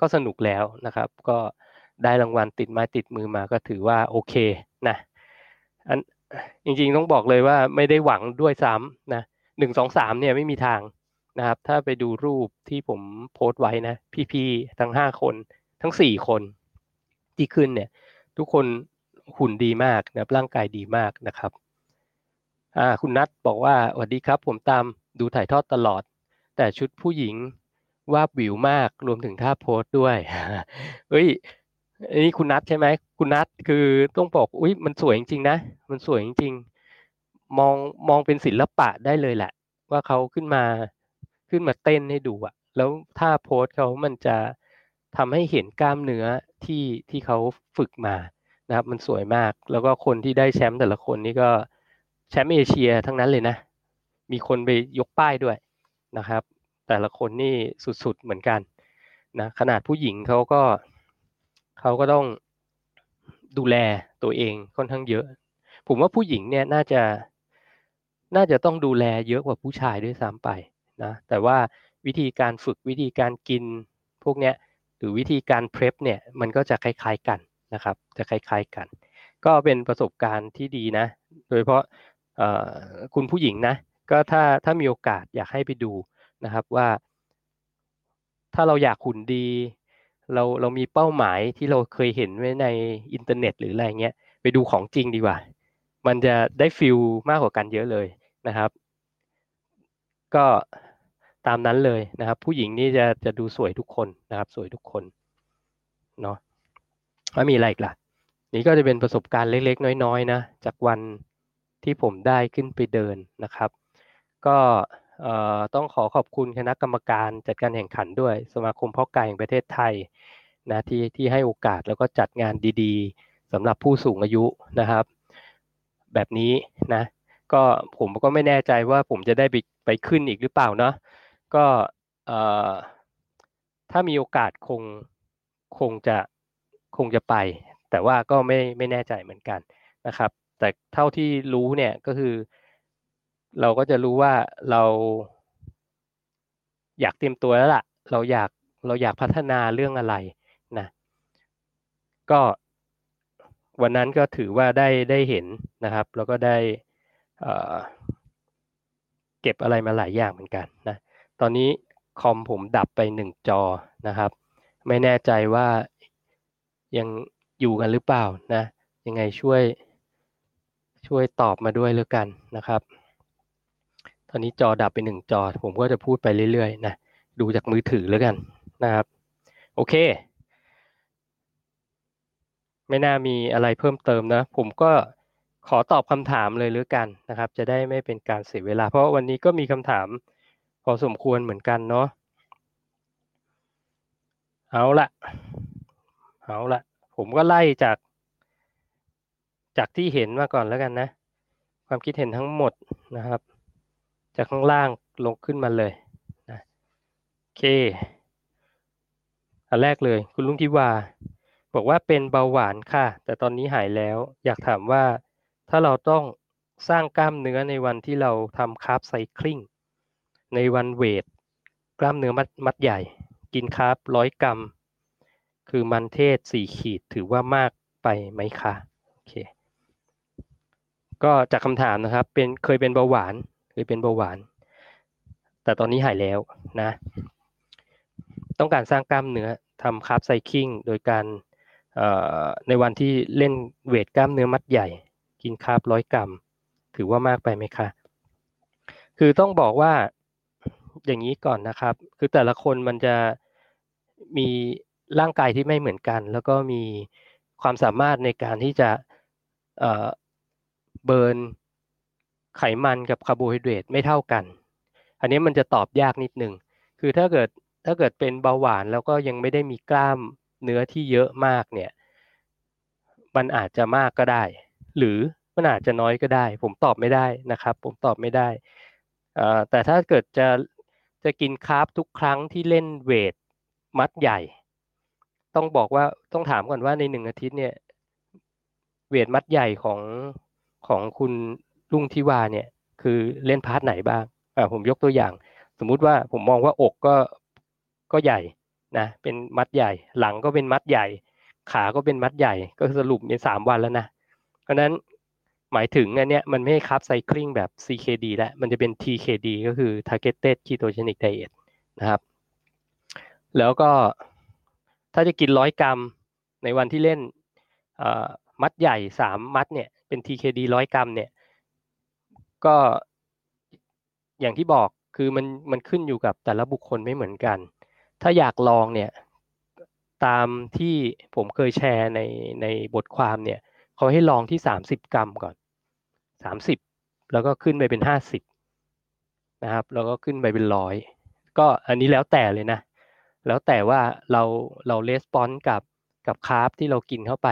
ก็สนุกแล้วนะครับ ก็ได้รางวัลติดไม้ติดมือมาก็ถือว่าโอเคนะอันจริงๆต้องบอกเลยว่าไม่ได้หวังด้วยซ้ำนะหนึ่งสองสามเนี่ยไม่มีทางนะครับ ถ้าไปดูรูปที่ผมโพสต์ไว้นะ พี่ๆทั้งห้าคนทั้งสี่คนที่ขึ้นเนี่ย ทุกคนหุ่นดีมากนะร่างกายดีมากนะครับ คุณนัทบอกว่าสวัสดีครับ ผมตามดูถ่ายทอดตลอด แต่ชุดผู้หญิงวาบวิวมากรวมถึงท่าโพสด้วยเฮ้ยนนี้คุณนัทใช่ไหมคุณนัทคือต้องบอกอุ้ยมันสวยจริงๆนะ มันสวยจริงๆมองมองเป็นศิลปะได้เลยแหละ ว่าเขาขึ้นมาขึ้นมาเต้นให้ดูอะแล้วท่าโพสเขามันจะทำให้เห็นกล้ามเนื้อที่ที่เขาฝึกมานะครับ มันสวยมาก แล้วก็คนที่ได้แชมป์แต่ละคนนี่ก็ แชมป์เอเชียทั้งนั้นเลยนะ มีคนไปยกป้ายด้วยนะครับ แต่ละคนนี่สุดๆเหมือนกันนะขนาดผู้หญิงเขาก็เขาก็ต้องดูแลตัวเองค่อนข้างเยอะ ผมว่าผู้หญิงเนี่ยน่าจะน่าจะต้องดูแลเยอะกว่าผู้ชายด้วยซ้ำไปนะแต่ว่าวิธีการฝึกวิธีการกินพวกเนี้ยหรือวิธีการเพรพเนี่ยมันก็จะคล้ายๆกันนะครับ จะคล้ายๆกัน ก็เป็นประสบการณ์ที่ดีนะ โดยเฉพาะ คุณผู้หญิงนะ ก็ถ้าถ้ามีโอกาสอยากให้ไปดูนะครับว่า ถ้าเราอยากหุ่นดี เราเรามีเป้าหมายที่เราเคยเห็นไว้ในอินเทอร์เน็ต หรืออะไรเงี้ยไปดูของจริงดีกว่า มันจะได้ฟิลมากกว่ากันเยอะเลยนะครับ ก็ตามนั้นเลยนะครับ ผู้หญิงนี่จะจะดูสวยทุกคนนะครับ สวยทุกคนเนาะแล้วมีอะไรอีกล่ะ นี่ก็จะเป็นประสบการณ์เล็กๆ น้อยๆนะจากวัน ที่ผมได้ขึ้นไปเดินนะครับ ก็ต้องขอขอบคุณคณะกรรมการจัดการแข่งขันด้วย สมาคมพ่อกายแห่งประเทศไทยนะที่ที่ให้โอกาสแล้วก็จัดงานดีๆสำหรับผู้สูงอายุนะครับ แบบนี้นะก็ผมก็ไม่แน่ใจว่าผมจะได้ไปไปขึ้นอีกหรือเปล่าเนาะก็ถ้ามีโอกาสคงคงจะคงจะไป แต่ว่าก็ไม่ไม่แน่ใจเหมือนกันนะครับ แต่เท่าที่รู้เนี่ยก็คือ เราก็จะรู้ว่าเราอยากเตรียมตัวแล้วล่ะ เราอยากเราอยากพัฒนาเรื่องอะไรนะ ก็วันนั้นก็ถือว่าได้ได้เห็นนะครับ แล้วก็ได้เก็บอะไรมาหลายอย่างเหมือนกันนะ ตอนนี้คอมผมดับไปหนึ่งจอนะครับ ไม่แน่ใจว่ายังอยู่กันหรือเปล่านะ ยังไงช่วย ช่วยตอบมาด้วยแล้วกันนะครับ ตอนนี้จอดับไปหนึ่งจอ ผมก็จะพูดไปเรื่อยๆนะ ดูจากมือถือแล้วกันนะครับ โอเค ไม่น่ามีอะไรเพิ่มเติมนะ ผมก็ขอตอบคำถามเลยหรือกันนะครับ จะได้ไม่เป็นการเสียเวลา เพราะวันนี้ก็มีคำถามพอสมควรเหมือนกันเนาะ เอาละเอาละผมก็ไล่จาก จากที่เห็นมาก่อนแล้วกันนะ ความคิดเห็นทั้งหมดนะครับ จากข้างล่างลงขึ้นมาเลยนะโอเค อันแรกเลย คุณลุงทิวา บอกว่าเป็นเบาหวานค่ะ แต่ตอนนี้หายแล้ว อยากถามว่าถ้าเราต้องสร้างกล้ามเนื้อในวันที่เราทำคาร์บไซคลิงในวันเวท กล้ามเนื้อมัดมัดใหญ่ กินคาร์บร้อยกรัม คือมันเทศสี่ขีดถือว่ามากไปไหมคะโอเค ก็จากคำถามนะครับ เป็นเคยเป็นเบาหวาน เคยเป็นเบาหวาน แต่ตอนนี้หายแล้วนะ ต้องการสร้างกล้ามเนื้อทำคาร์บไซคลิงโดยการในวันที่เล่นเวทกล้ามเนื้อมัดใหญ่ กินคาร์บร้อยกรัม ถือว่ามากไปไหมคะ คือต้องบอกว่าอย่างนี้ก่อนนะครับ คือแต่ละคนมันจะมีร่างกายที่ไม่เหมือนกัน แล้วก็มีความสามารถในการที่จะ เบิร์นไขมันกับคาร์โบไฮเดรตไม่เท่ากัน อันนี้มันจะตอบยากนิดหนึ่ง คือถ้าเกิดถ้าเกิดเป็นเบาหวานแล้วก็ยังไม่ได้มีกล้ามเนื้อที่เยอะมากเนี่ย มันอาจจะมากก็ได้ หรือมันอาจจะน้อยก็ได้ ผมตอบไม่ได้นะครับ ผมตอบไม่ได้ แต่ถ้าเกิดจะจะกินคาร์บทุกครั้งที่เล่นเวทมัดใหญ่ ต้องบอกว่าต้องถามก่อนว่าในหนึ่งอาทิตย์เนี่ย เวทมัดใหญ่ของ ของคุณลุงทิวาเนี่ย คือเล่นพาร์ทไหนบ้างอ่าผมยกตัวอย่าง สมมุติว่าผมมองว่าอกก็ก็ใหญ่นะเป็นมัดใหญ่ หลังก็เป็นมัดใหญ่ ขาก็เป็นมัดใหญ่ ก็สรุปในสามวันแล้วนะ เพราะนั้นหมายถึงอันเนี้ยมันไม่คับไซคลิงแบบ CKD แล้วมันจะเป็น TKD ก็คือ Targeted Ketogenic Diet นะครับ แล้วก็ถ้าจะกินร้อยกรัมในวันที่เล่นมัดใหญ่สามมัดเนี่ย เป็น TKD ร้อยกรัมเนี่ย ก็อย่างที่บอกคือมันมันขึ้นอยู่กับแต่ละบุคคลไม่เหมือนกัน ถ้าอยากลองเนี่ยตามที่ผมเคยแชร์ในในบทความเนี่ยเขาให้ลองที่สามสิบกรัมก่อนสามสิบแล้วก็ขึ้นไปเป็นห้าสิบนะครับ แล้วก็ขึ้นไปเป็นร้อยก็อันนี้แล้วแต่เลยนะ แล้วแต่ว่าเราเราレスปอนส์กับกับคาร์บที่เรากินเข้าไป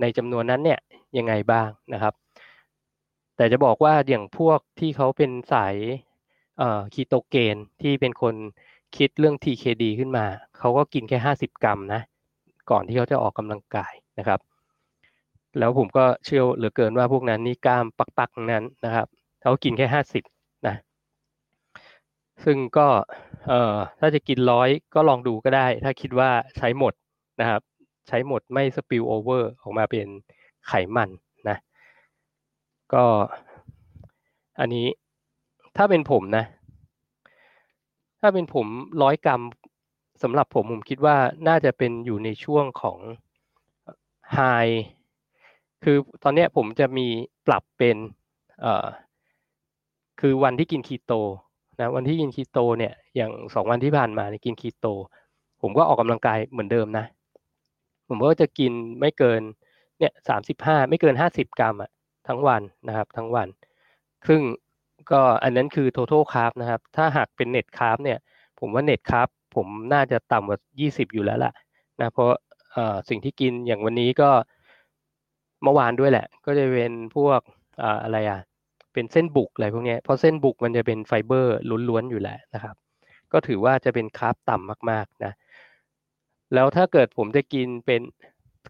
ในจำนวนนั้นเนี่ยยังไงบ้างนะครับ แต่จะบอกว่าอย่างพวกที่เขาเป็นสายเอ่อคีโตเกนที่เป็นคนคิดเรื่อง TKD ขึ้นมา เขาก็กินแค่ห้าสิบกรัมนะ ก่อนที่เขาจะออกกำลังกายนะครับ แล้วผมก็เชื่อเหลือเกินว่าพวกนั้นนี่กล้ามปักๆนั้นนะครับ เขากินแค่ห้าสิบนะ ซึ่งก็เอ่อถ้าจะกินร้อยก็ลองดูก็ได้ ถ้าคิดว่าใช้หมดนะครับ ใช้หมดไม่ spill over ออกมาเป็นไขมันนะ ก็อันนี้ถ้าเป็นผมนะ ถ้าเป็นผมร้อยกรัมสำหรับผมผมคิดว่าน่าจะเป็นอยู่ในช่วงของไฮคือตอนนี้ผมจะมีปรับเป็นเอ่อคือวันที่กินคีโตนะวันที่กินคีโตเนี่ยอย่างสองวันที่ผ่านมาเนี่ยกินคีโต ผมก็ออกกำลังกายเหมือนเดิมนะ ผมก็จะกินไม่เกินเนี่ยสามสิบห้าไม่เกินห้าสิบกรัมอะทั้งวันนะครับ ทั้งวัน ซึ่งก็อันนั้นคือ total carb นะครับ ถ้าหากเป็น net carb เนี่ย ผมว่า net carb ผมน่าจะต่ำกว่ายี่สิบอยู่แล้วล่ะนะ เพราะสิ่งที่กินอย่างวันนี้ก็เมื่อวานด้วยแหละ ก็จะเป็นพวกอะไรอะ เป็นเส้นบุกอะไรพวกนี้เพราะเส้นบุกมันจะเป็นไฟเบอร์ล้วนๆอยู่แล้วนะครับ ก็ถือว่าจะเป็น carb ต่ำมากๆนะ แล้วถ้าเกิดผมจะกินเป็น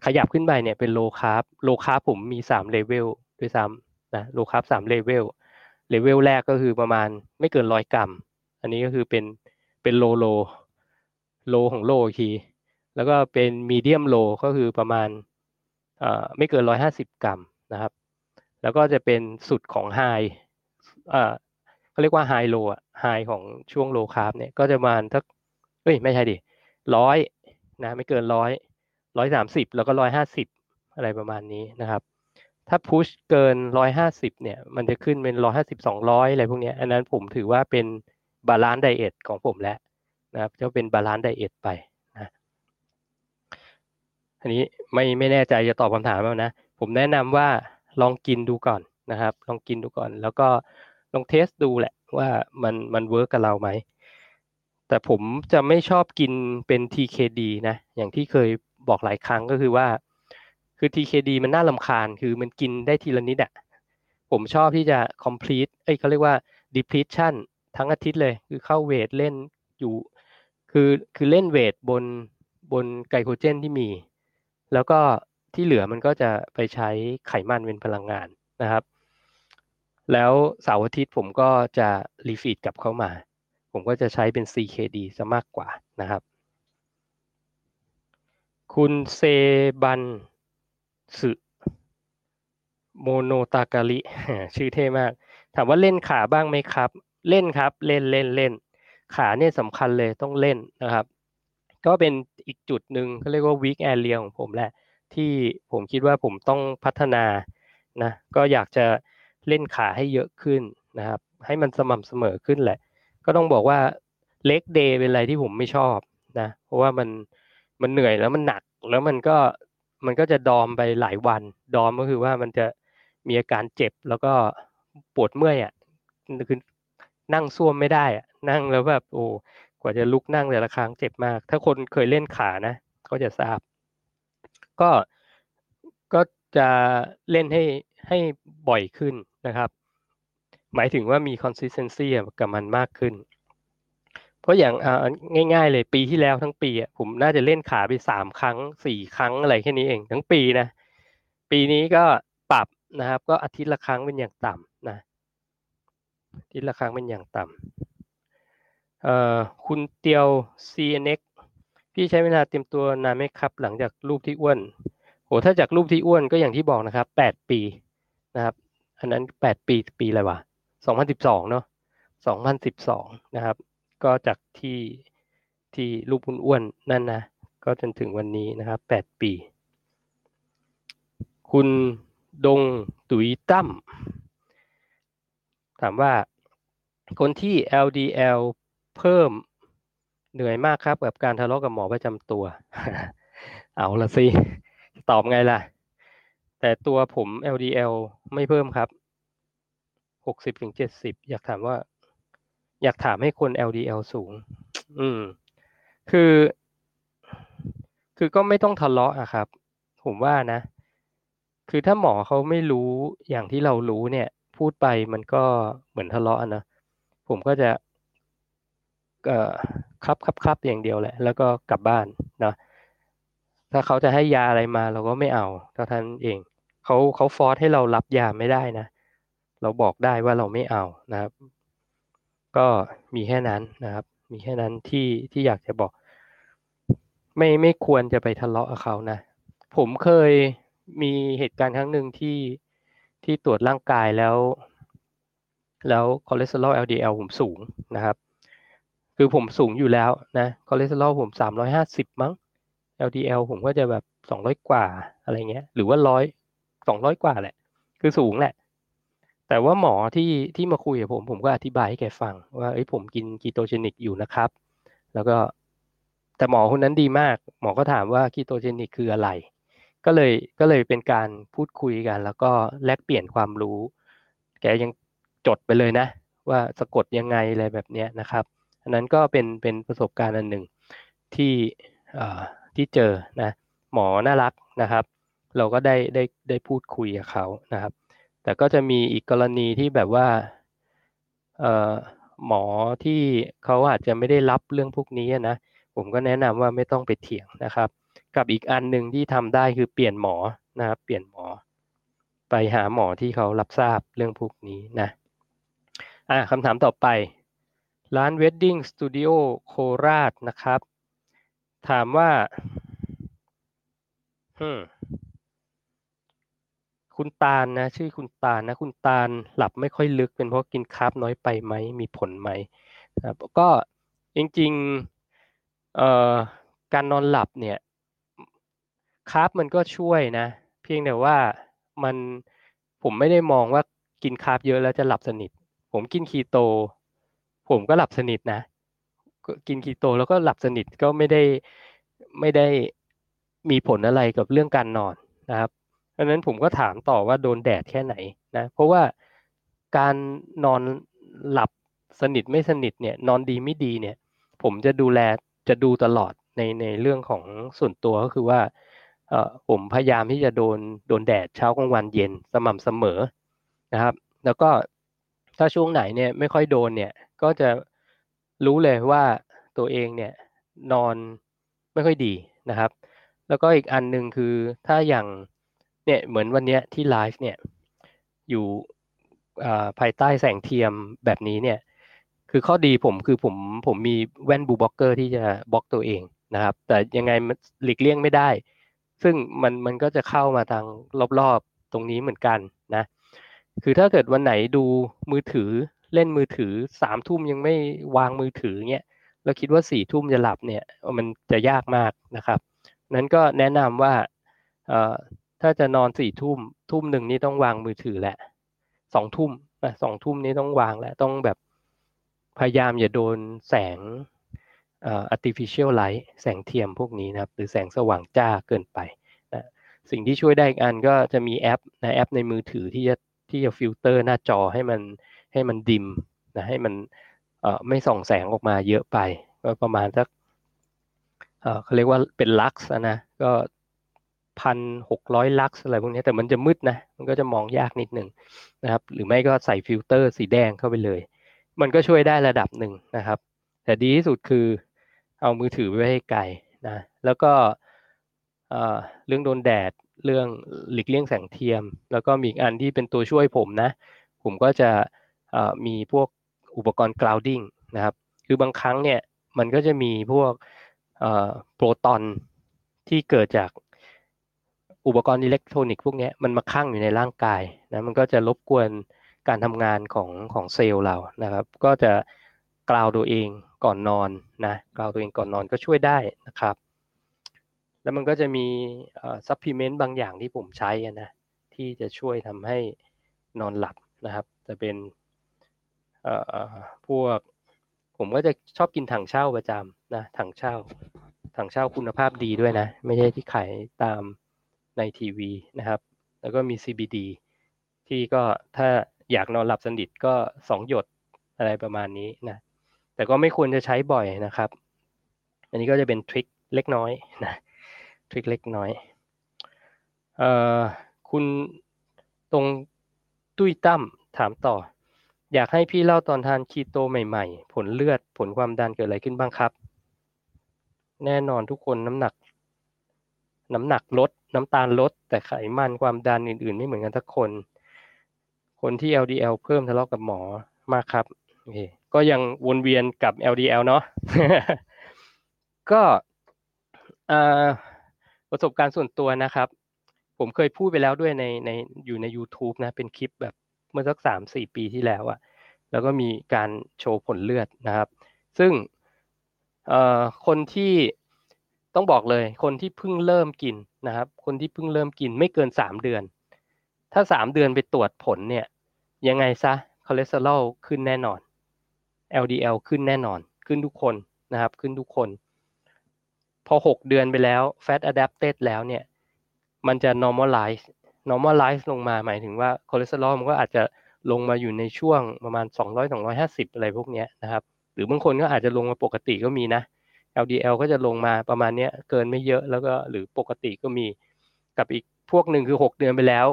ขยับขึ้นไปเนี่ยเป็น low carb low carb ผมมี3 level ด้วยซ้ำนะ low carb สาม levelเลเวลแรกก็คือประมาณไม่เกินร้อยกรัม อันนี้ก็คือเป็นเป็น low low low ของ low อีกที แล้วก็เป็น medium low ก็คือประมาณอ่อไม่เกินร้อยห้าสิบกรัมนะครับ แล้วก็จะเป็นสุดของ high เอ่อเขาเรียกว่า high low อะ high ของช่วง low carb เนี่ยก็จะประมาณสักเอ้ยไม่ใช่ดิร้อย นะไม่เกินร้อยร้อยสามสิบแล้วก็ร้อยห้าสิบอะไรประมาณนี้นะครับ ถ้า push เกินร้อยห้าสิบเนี่ย มันจะขึ้นเป็นร้อยห้าสิบสองร้อยอะไรพวกนี้อันนั้นผมถือว่าเป็น balance diet ของผมแล้วนะครับจะเป็น balance diet ไปนะอันนี้ไม่ไม่แน่ใจจะตอบคำถามแล้วนะ ผมแนะนำว่าลองกินดูก่อนนะครับ ลองกินดูก่อน แล้วก็ลอง test ดูแหละว่ามันมัน work กับเราไหม แต่ผมจะไม่ชอบกินเป็น TKD นะอย่างที่เคยบอกหลายครั้งก็คือว่า คือ TKD มันน่าลำคาญคือมันกินได้ทีละนิดอะผมชอบที่จะ complete เอ้ยเขาเรียกว่า depletion ทั้งอาทิตย์เลย คือเข้าเวทเล่นอยู่ คือคือเล่นเวทบนบนไกลโคเจนที่มี แล้วก็ที่เหลือมันก็จะไปใช้ไขมันเป็นพลังงานนะครับ แล้วเสาร์อาทิตย์ผมก็จะรีฟีดกลับเข้ามา ผมก็จะใช้เป็น CKD ซะมากกว่านะครับ คุณเซบันสึโมโนตากาลิชื่อเท่มาก ถามว่าเล่นขาบ้างไหมครับ เล่นครับ เล่นเล่นเล่น ขาเนี่ยสำคัญเลยต้องเล่นนะครับ ก็เป็นอีกจุดหนึ่งเขาเรียกว่า weak area ของผมแหละ ที่ผมคิดว่าผมต้องพัฒนานะ ก็อยากจะเล่นขาให้เยอะขึ้นนะครับ ให้มันสม่ำเสมอขึ้นแหละ ก็ต้องบอกว่าเล็กเดย์เป็นอะไรที่ผมไม่ชอบนะ เพราะว่ามันมันเหนื่อยแล้วมันหนักแล้วมันก็มันก็จะดอมไปหลายวัน ดอมก็คือว่ามันจะมีอาการเจ็บแล้วก็ปวดเมื่อยอะคือนั่งซ่วมไม่ได้อะนั่งแล้วแบบโอ้กว่าจะลุกนั่งแต่ละครั้งเจ็บมาก ถ้าคนเคยเล่นขานะก็จะทราบ ก็ก็จะเล่นให้ให้บ่อยขึ้นนะครับ หมายถึงว่ามี consistency กับมันมากขึ้น เพราะอย่างง่าย ๆ เลยปีที่แล้วทั้งปีผมน่าจะเล่นขาไปสามครั้งสี่ครั้งอะไรแค่นี้เองทั้งปีนะ ปีนี้ก็ปรับนะครับ ก็อาทิตย์ละครั้งเป็นอย่างต่ำนะอาทิตย์ละครั้งเป็นอย่างต่ำเอ่อคุณเตียว CNX พี่ใช้เวลาเตรียมตัวนานไหมครับ หลังจากรูปที่อ้วนโหถ้าจากรูปที่อ้วนก็อย่างที่บอกนะครับแปดปีนะครับ อันนั้นแปดปีปีอะไรวะ สองพันองเนาะสองพันะครับ ก็จากที่ที่รูปอ้วนๆนั่นนะ ก็จนถึงวันนี้นะครับแปดปี คุณดงตุยตั้มถามว่าคนที่ LDL เพิ่มเหนื่อยมากครับ กับการทะเลาะกับหมอประจำตัว เอาละสิ ตอบไงล่ะ แต่ตัวผม LDL ไม่เพิ่มครับ หกสิบถึงเจ็ดสิบอยากถามว่า อยากถามให้คน LDL สูง อืม คือ คือก็ไม่ต้องทะเลาะอะครับ ผมว่านะ คือถ้าหมอเขาไม่รู้อย่างที่เรารู้เนี่ย พูดไปมันก็เหมือนทะเลาะนะผมก็จะเอ่อครับครับครับอย่างเดียวแหละ แล้วก็กลับบ้านนะถ้าเขาจะให้ยาอะไรมาเราก็ไม่เอาเท่านั้นเองเขาเขาฟอร์สให้เรารับยาไม่ได้นะ เราบอกได้ว่าเราไม่เอานะครับ ก็มีแค่นั้นนะครับ มีแค่นั้นที่ที่อยากจะบอก ไม่ไม่ควรจะไปทะเลาะกับเขานะ ผมเคยมีเหตุการณ์ครั้งหนึ่งที่ที่ตรวจร่างกายแล้ว แล้วคอเลสเตอรอล LDL ผมสูงนะครับ คือผมสูงอยู่แล้วนะคอเลสเตอรอลผมสามร้อยห้าสิบมั้ง LDL ผมก็จะแบบสองร้อยกว่าอะไรเงี้ย หรือว่าร้อยสองร้อยกว่าแหละ คือสูงแหละ แต่ว่าหมอที่ที่มาคุยกับผม ผมก็อธิบายให้แกฟัง ว่าเอ้ยผมกิน ketogenic อยู่นะครับ แล้วก็แต่หมอคนนั้นดีมาก หมอก็ถามว่าคีโตเจนิกคืออะไร ก็เลยก็เลยเป็นการพูดคุยกัน แล้วก็แลกเปลี่ยนความรู้ แกยังจดไปเลยนะ ว่าสะกดยังไงอะไรแบบเนี้ยนะครับ อันนั้นก็เป็นเป็นประสบการณ์อันหนึ่งที่ที่เจอนะ หมอน่ารักนะครับ เราก็ได้ได้ได้พูดคุยกับเขานะครับ แต่ก็จะมีอีกกรณีที่แบบว่าหมอที่เขาอาจจะไม่ได้รับเรื่องพวกนี้นะผมก็แนะนำว่าไม่ต้องไปเถียงนะครับ กับอีกอันหนึ่งที่ทำได้คือเปลี่ยนหมอนะครับเปลี่ยนหมอ ไปหาหมอที่เขารับทราบเรื่องพวกนี้นะอ่าคำถามต่อไป ร้าน Wedding Studio โคราชนะครับ ถามว่าฮึม คุณตาลนะ ชื่อคุณตาลนะ คุณตาลหลับไม่ค่อยลึกเป็นเพราะกินคาร์บน้อยไปไหมมีผลไหมครับก็จริงๆเอ่อการนอนหลับเนี่ยคาร์บมันก็ช่วยนะ เพียงแต่ว่ามันผมไม่ได้มองว่ากินคาร์บเยอะแล้วจะหลับสนิท ผมกินคีโต ผมก็หลับสนิทนะ กินคีโตแล้วก็หลับสนิทก็ไม่ได้ไม่ได้มีผลอะไรกับเรื่องการนอนนะครับ เพราะนั้นผมก็ถามต่อว่าโดนแดดแค่ไหนนะเพราะว่าการนอนหลับสนิทไม่สนิทเนี่ยนอนดีไม่ดีเนี่ย ผมจะดูแลจะดูตลอดในในเรื่องของส่วนตัวก็คือว่าเออผมพยายามที่จะโดนโดนแดดเช้ากลางวันเย็นสม่ำเสมอนะครับ แล้วก็ถ้าช่วงไหนเนี่ยไม่ค่อยโดนเนี่ยก็จะรู้เลยว่าตัวเองเนี่ยนอนไม่ค่อยดีนะครับ แล้วก็อีกอันหนึ่งคือถ้าอย่าง เนี่ยเหมือนวันเนี้ยที่ไลฟ์เนี่ยอยู่ภายใต้แสงเทียมแบบนี้เนี่ย คือข้อดีผมคือผมผมมีแว่น blue blocker ที่จะบล็อกตัวเองนะครับ แต่ยังไงมันหลีกเลี่ยงไม่ได้ ซึ่งมันมันก็จะเข้ามาทางรอบๆตรงนี้เหมือนกันนะ คือถ้าเกิดวันไหนดูมือถือเล่นมือถือสามทุ่มยังไม่วางมือถือเงี้ยแล้วคิดว่าสี่ทุ่มจะหลับเนี่ยมันจะยากมากนะครับ นั้นก็แนะนำว่า ถ้าจะนอนสี่ทุ่มทุ่มหนึ่งนี่ต้องวางมือถือแหละสองทุ่มนะสองทุ่มนี้ต้องวางแล้วต้องแบบพยายามอย่าโดนแสงเอ่อ artificial light แสงเทียมพวกนี้นะครับ หรือแสงสว่างจ้าเกินไปนะสิ่งที่ช่วยได้อีกอันก็จะมีแอปนะแอปในมือถือที่จะที่จะฟิลเตอร์หน้าจอให้มันให้มัน dim นะให้มันเอ่อไม่ส่องแสงออกมาเยอะไปก็ประมาณสักเอ่อเขาเรียกว่าเป็น lux นะก็ พันหกร้อย lux อะไรพวกนี้แต่มันจะมืดนะ มันก็จะมองยากนิดหนึ่งนะครับ หรือไม่ก็ใส่ฟิลเตอร์สีแดงเข้าไปเลย มันก็ช่วยได้ระดับหนึ่งนะครับ แต่ดีที่สุดคือเอามือถือไว้ให้ไกลนะแล้วก็เรื่องโดนแดดเรื่องหลีกเลี่ยงแสงเทียม แล้วก็มีอีกอันที่เป็นตัวช่วยผมนะ ผมก็จะมีพวกอุปกรณ์ grounding นะครับ คือบางครั้งเนี่ยมันก็จะมีพวกโปรตอนที่เกิดจาก อุปกรณ์อิเล็กทรอนิกส์พวกนี้มันมาคั่งอยู่ในร่างกายนะมันก็จะรบกวนการทำงานของของเซลล์เรานะครับ ก็จะกล่าวตัวเองก่อนนอนนะกล่าวตัวเองก่อนนอนก็ช่วยได้นะครับ แล้วมันก็จะมี supplement บางอย่างที่ผมใช้นะที่จะช่วยทำให้นอนหลับนะครับ จะเป็นพวกผมก็จะชอบกินถังเช่าประจำนะถังเช่าถังเช่าคุณภาพดีด้วยนะ ไม่ใช่ที่ขายตาม ในทีวีนะครับ แล้วก็มี CBD ที่ก็ถ้าอยากนอนหลับสนิทก็สองหยดอะไรประมาณนี้นะ แต่ก็ไม่ควรจะใช้บ่อยนะครับ อันนี้ก็จะเป็นทริคเล็กน้อยนะทริคเล็กน้อยเอ่อคุณตรงตุ้ยตั้มถามต่อ อยากให้พี่เล่าตอนทานคีโตใหม่ๆ ผลเลือดผลความดันเกิดอะไรขึ้นบ้างครับ แน่นอนทุกคนน้ำหนัก น้ำหนักลด น้ำตาลลด แต่ไขมันความดันอื่น ๆ ไม่เหมือนกันทุกคน คนที่ LDL เพิ่มทะเลาะกับหมอมากครับโอเคก็ยังวนเวียนกับ LDL เนาะก็ประสบการณ์ส่วนตัวนะครับ ผมเคยพูดไปแล้วด้วยในในอยู่ใน YouTube นะ เป็นคลิปแบบเมื่อสักสามสี่ปีที่แล้วอะแล้วก็มีการโชว์ผลเลือดนะครับ ซึ่งคนที่ ต้องบอกเลย คนที่เพิ่งเริ่มกินนะครับ คนที่เพิ่งเริ่มกินไม่เกินสามเดือน ถ้าสามเดือนไปตรวจผลเนี่ย ยังไงซะคอเลสเตอรอลขึ้นแน่นอน LDL ขึ้นแน่นอน ขึ้นทุกคนนะครับ ขึ้นทุกคน พอหกเดือนไปแล้ว fat adapted แล้วเนี่ย มันจะ normalize normalize ลงมาหมายถึงว่าคอเลสเตอรอลมันก็อาจจะลงมาอยู่ในช่วงประมาณ 200 250 อะไรพวกนี้นะครับ หรือบางคนก็อาจจะลงมาปกติก็มีนะ LDL ก็จะลงมาประมาณนี้เกินไม่เยอะแล้วก็หรือปกติก็มีกับอีกพวกหนึ่งคือ 6 เดือนไปแล้ว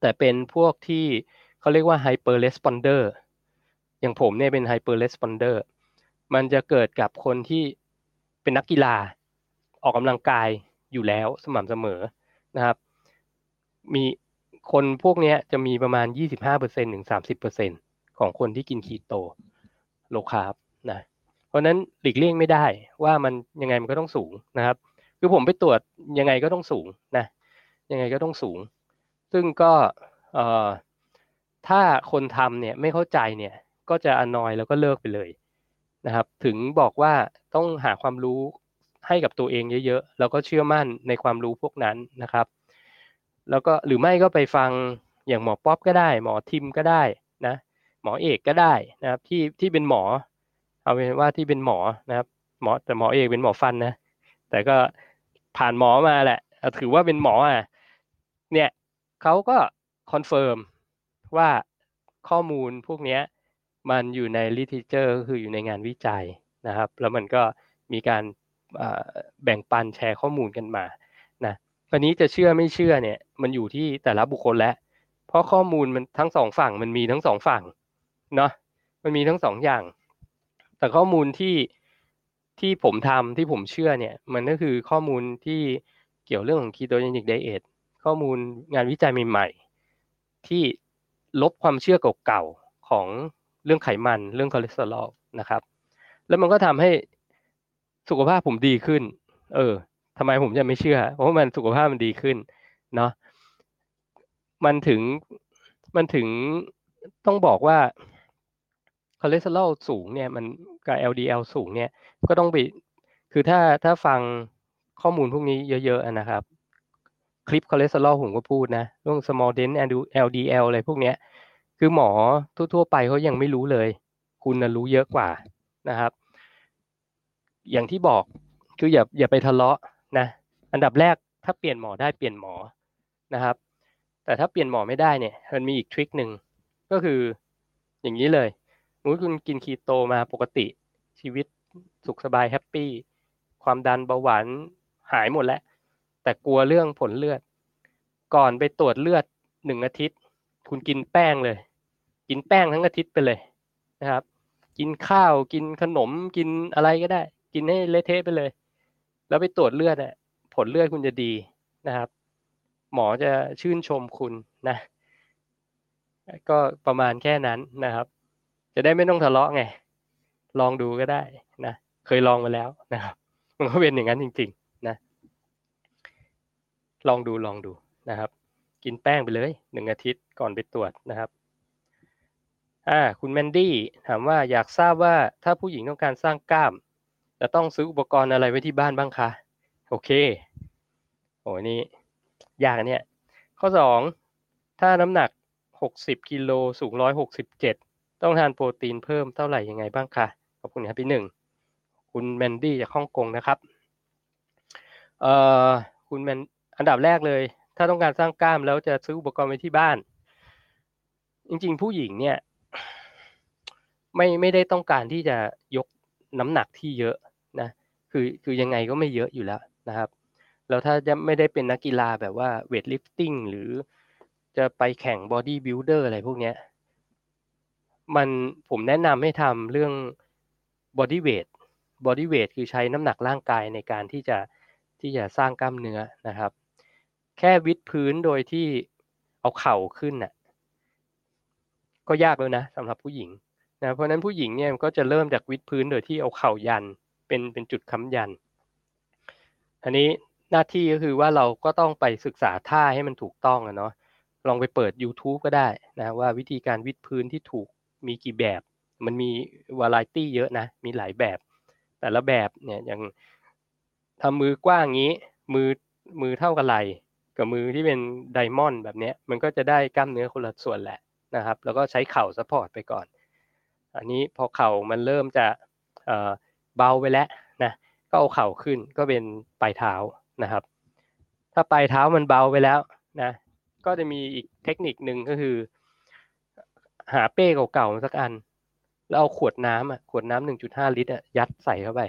แต่เป็นพวกที่เขาเรียกว่า hyper responder อย่างผมเนี่ยเป็น hyper responder มันจะเกิดกับคนที่เป็นนักกีฬาออกกำลังกายอยู่แล้วสม่ำเสมอนะครับ มีคนพวกนี้จะมีประมาณ 25%ถึง 30%ของคนที่กินคีโตโลคาร์บนะ เพราะนั้นหลีกเลี่ยงไม่ได้ว่ามันยังไงมันก็ต้องสูงนะครับ คือผมไปตรวจยังไงก็ต้องสูงนะยังไงก็ต้องสูง ซึ่งก็เอ่อถ้าคนทำเนี่ยไม่เข้าใจเนี่ยก็จะอนอยแล้วก็เลิกไปเลยนะครับ ถึงบอกว่าต้องหาความรู้ให้กับตัวเองเยอะๆแล้วก็เชื่อมั่นในความรู้พวกนั้นนะครับ แล้วก็หรือไม่ก็ไปฟังอย่างหมอป๊อปก็ได้ หมอทิมก็ได้นะหมอเอกก็ได้นะครับที่ที่เป็นหมอ เอาเป็นว่าที่เป็นหมอนะครับ หมอแต่หมอเอกเป็นหมอฟันนะ แต่ก็ผ่านหมอมาแหละถือว่าเป็นหมออะ เนี่ยเขาก็ confirm ว่าข้อมูลพวกนี้มันอยู่ใน literature ก็คืออยู่ในงานวิจัยนะครับ แล้วมันก็มีการแบ่งปันแชร์ข้อมูลกันมานะคราวนี้จะเชื่อไม่เชื่อเนี่ยมันอยู่ที่แต่ละบุคคลแล้ว เพราะข้อมูลมันทั้งสองฝั่งมันมีทั้งสองฝั่งเนาะมันมีทั้งสองอย่าง แต่ข้อมูลที่ที่ผมทำที่ผมเชื่อเนี่ย มันก็คือข้อมูลที่เกี่ยวเรื่องของ ketogenic diet ข้อมูลงานวิจัยใหม่ ๆ ที่ลบความเชื่อเก่าๆของเรื่องไขมันเรื่องคอเลสเตอรอลนะครับ แล้วมันก็ทำให้สุขภาพผมดีขึ้น เออทำไมผมจะไม่เชื่อ เพราะมันสุขภาพมันดีขึ้น เนาะมันถึงมันถึงต้องบอกว่า คอเลสเตอรอลสูงเนี่ยมันกับ LDL สูงเนี่ยก็ต้องไปคือถ้าถ้าฟังข้อมูลพวกนี้เยอะๆนะครับ คลิปคอเลสเตอรอลผมก็พูดนะเรื่อง small dense LDL อะไรพวกเนี้ยคือหมอทั่วๆไปเขายังไม่รู้เลย คุณนะรู้เยอะกว่านะครับ อย่างที่บอกคืออย่าอย่าไปทะเลาะนะ อันดับแรกถ้าเปลี่ยนหมอได้เปลี่ยนหมอนะครับ แต่ถ้าเปลี่ยนหมอไม่ได้เนี่ย มันมีอีก trick หนึ่งก็คืออย่างนี้เลย สมมติคุณกินคีโตมาปกติ ชีวิตสุขสบาย happy ความดันเบาหวานหายหมดแล้ว แต่กลัวเรื่องผลเลือด ก่อนไปตรวจเลือดหนึ่งอาทิตย์ คุณกินแป้งเลย กินแป้งทั้งอาทิตย์ไปเลยนะครับ กินข้าวกินขนมกินอะไรก็ได้ กินให้เละเทะไปเลย แล้วไปตรวจเลือดอะผลเลือดคุณจะดีนะครับ หมอจะชื่นชมคุณนะ ก็ประมาณแค่นั้นนะครับ จะได้ไม่ต้องทะเลาะไง ลองดูก็ได้นะเคยลองมาแล้วนะครับ มันก็เป็นอย่างนั้นจริง ๆ นะ ลองดูลองดูนะครับ กินแป้งไปเลยหนึ่งอาทิตย์ก่อนไปตรวจนะครับอ่าคุณแมนดี้ถามว่าอยากทราบว่าถ้าผู้หญิงต้องการสร้างกล้ามจะต้องซื้ออุปกรณ์อะไรไว้ที่บ้านบ้างคะโอเคโอ้นี่ยากเนี่ย ข้อสองถ้าน้ำหนักหกสิบกิโลสูงร้อยหกสิบเจ็ด ต้องทานโปรตีนเพิ่มเท่าไหร่ยังไงบ้างคะขอบคุณครับพี่หนึ่งคุณแมนดี้จากฮ่องกงนะครับเอ่อคุณแมนอันดับแรกเลย ถ้าต้องการสร้างกล้ามแล้วจะซื้ออุปกรณ์ไว้ที่บ้าน จริงๆ ผู้หญิงเนี่ย ไม่ไม่ได้ต้องการที่จะยกน้ำหนักที่เยอะนะคือคือยังไงก็ไม่เยอะอยู่แล้วนะครับแล้วถ้าจะไม่ได้เป็นนักกีฬาแบบว่าเวทลิฟติ้งหรือจะไปแข่ง bodybuilder อะไรพวกเนี้ย มันผมแนะนำให้ทำเรื่อง bodyweight bodyweight คือใช้น้ำหนักร่างกายในการที่จะที่จะสร้างกล้ามเนื้อนะครับ แค่วิดพื้นโดยที่เอาเข่าขึ้นน่ะก็ยากแล้วนะสำหรับผู้หญิงนะเพราะนั้นผู้หญิงเนี่ยก็จะเริ่มจากวิดพื้นโดยที่เอาเข่ายันเป็นเป็นจุดค้ำยัน อันนี้หน้าที่ก็คือว่าเราก็ต้องไปศึกษาท่าให้มันถูกต้องอะเนาะลองไปเปิด YouTube ก็ได้นะว่าวิธีการวิดพื้นที่ถูก มีกี่แบบ มันมีวาไรตี้เยอะนะ มีหลายแบบ แต่ละแบบเนี่ยอย่างทำมือกว้างงี้ มือมือเท่ากับไหล่กับมือที่เป็น diamond แบบนี้มันก็จะได้กล้ามเนื้อคนละส่วนแหละนะครับ แล้วก็ใช้เข่า support ไปก่อน อันนี้พอเข่ามันเริ่มจะเเบาไปแล้วนะก็เอาเข่าขึ้นก็เป็นปลายเท้านะครับ ถ้าปลายเท้ามันเบาไปแล้วนะก็จะมีอีกเทคนิคหนึ่งก็คือ หาเป้เก่าๆสักอัน แล้วเอาขวดน้ำอะขวดน้ำหนึ่งจุดห้าลิตรอะยัดใส่เข้าไป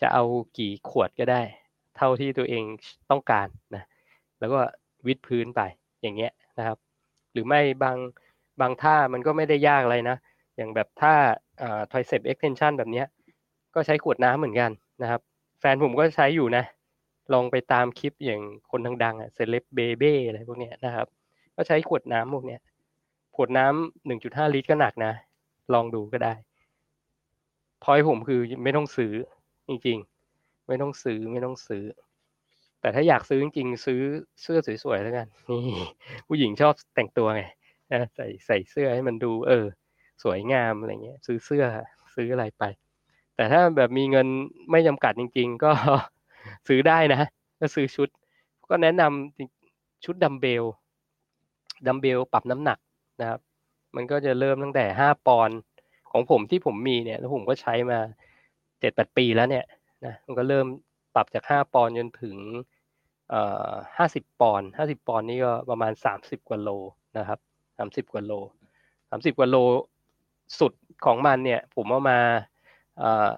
จะเอากี่ขวดก็ได้ เท่าที่ตัวเองต้องการนะแล้วก็วิดพื้นไปอย่างเงี้ยนะครับ หรือไม่บางบางท่ามันก็ไม่ได้ยากอะไรนะ อย่างแบบท่าอ่า tricep extension แบบเนี้ยก็ใช้ขวดน้ำเหมือนกันนะครับ แฟนผมก็ใช้อยู่นะ ลองไปตามคลิปอย่างคนดังๆอะเซเลบเบเบ้อะไรพวกเนี้ยนะครับ ก็ใช้ขวดน้ำพวกเนี้ย ขวดน้ำหนึ่งจุดห้าลิตรก็หนักนะ ลองดูก็ได้พอยผมคือไม่ต้องซื้อจริง ๆ ไม่ต้องซื้อไม่ต้องซื้อ แต่ถ้าอยากซื้อจริงๆซื้อเสื้อสวยๆแล้วกันนี่ผู้หญิงชอบแต่งตัวไงใส่ใส่เสื้อให้มันดู เออ สวยงามอะไรเงี้ย ซื้อเสื้อซื้ออะไรไป แต่ถ้าแบบมีเงินไม่จำกัดจริง ๆ ก็ซื้อได้นะก็ซื้อชุด ก็แนะนำชุดดัมเบลดัมเบลปรับน้ำหนัก นะครับ มันก็จะเริ่มตั้งแต่ห้าปอนด์ของผมที่ผมมีเนี่ย แล้วผมก็ใช้มาเจ็ดแปดปีแล้วเนี่ยนะมันก็เริ่มปรับจากห้าปอนด์จนถึงเอ่อห้าสิบปอนด์ห้าสิบปอนด์นี่ก็ประมาณสามสิบกว่าโลนะครับสามสิบกว่าโลสามสิบกว่าโลสุดของมันเนี่ย ผมเอามาเอ่อ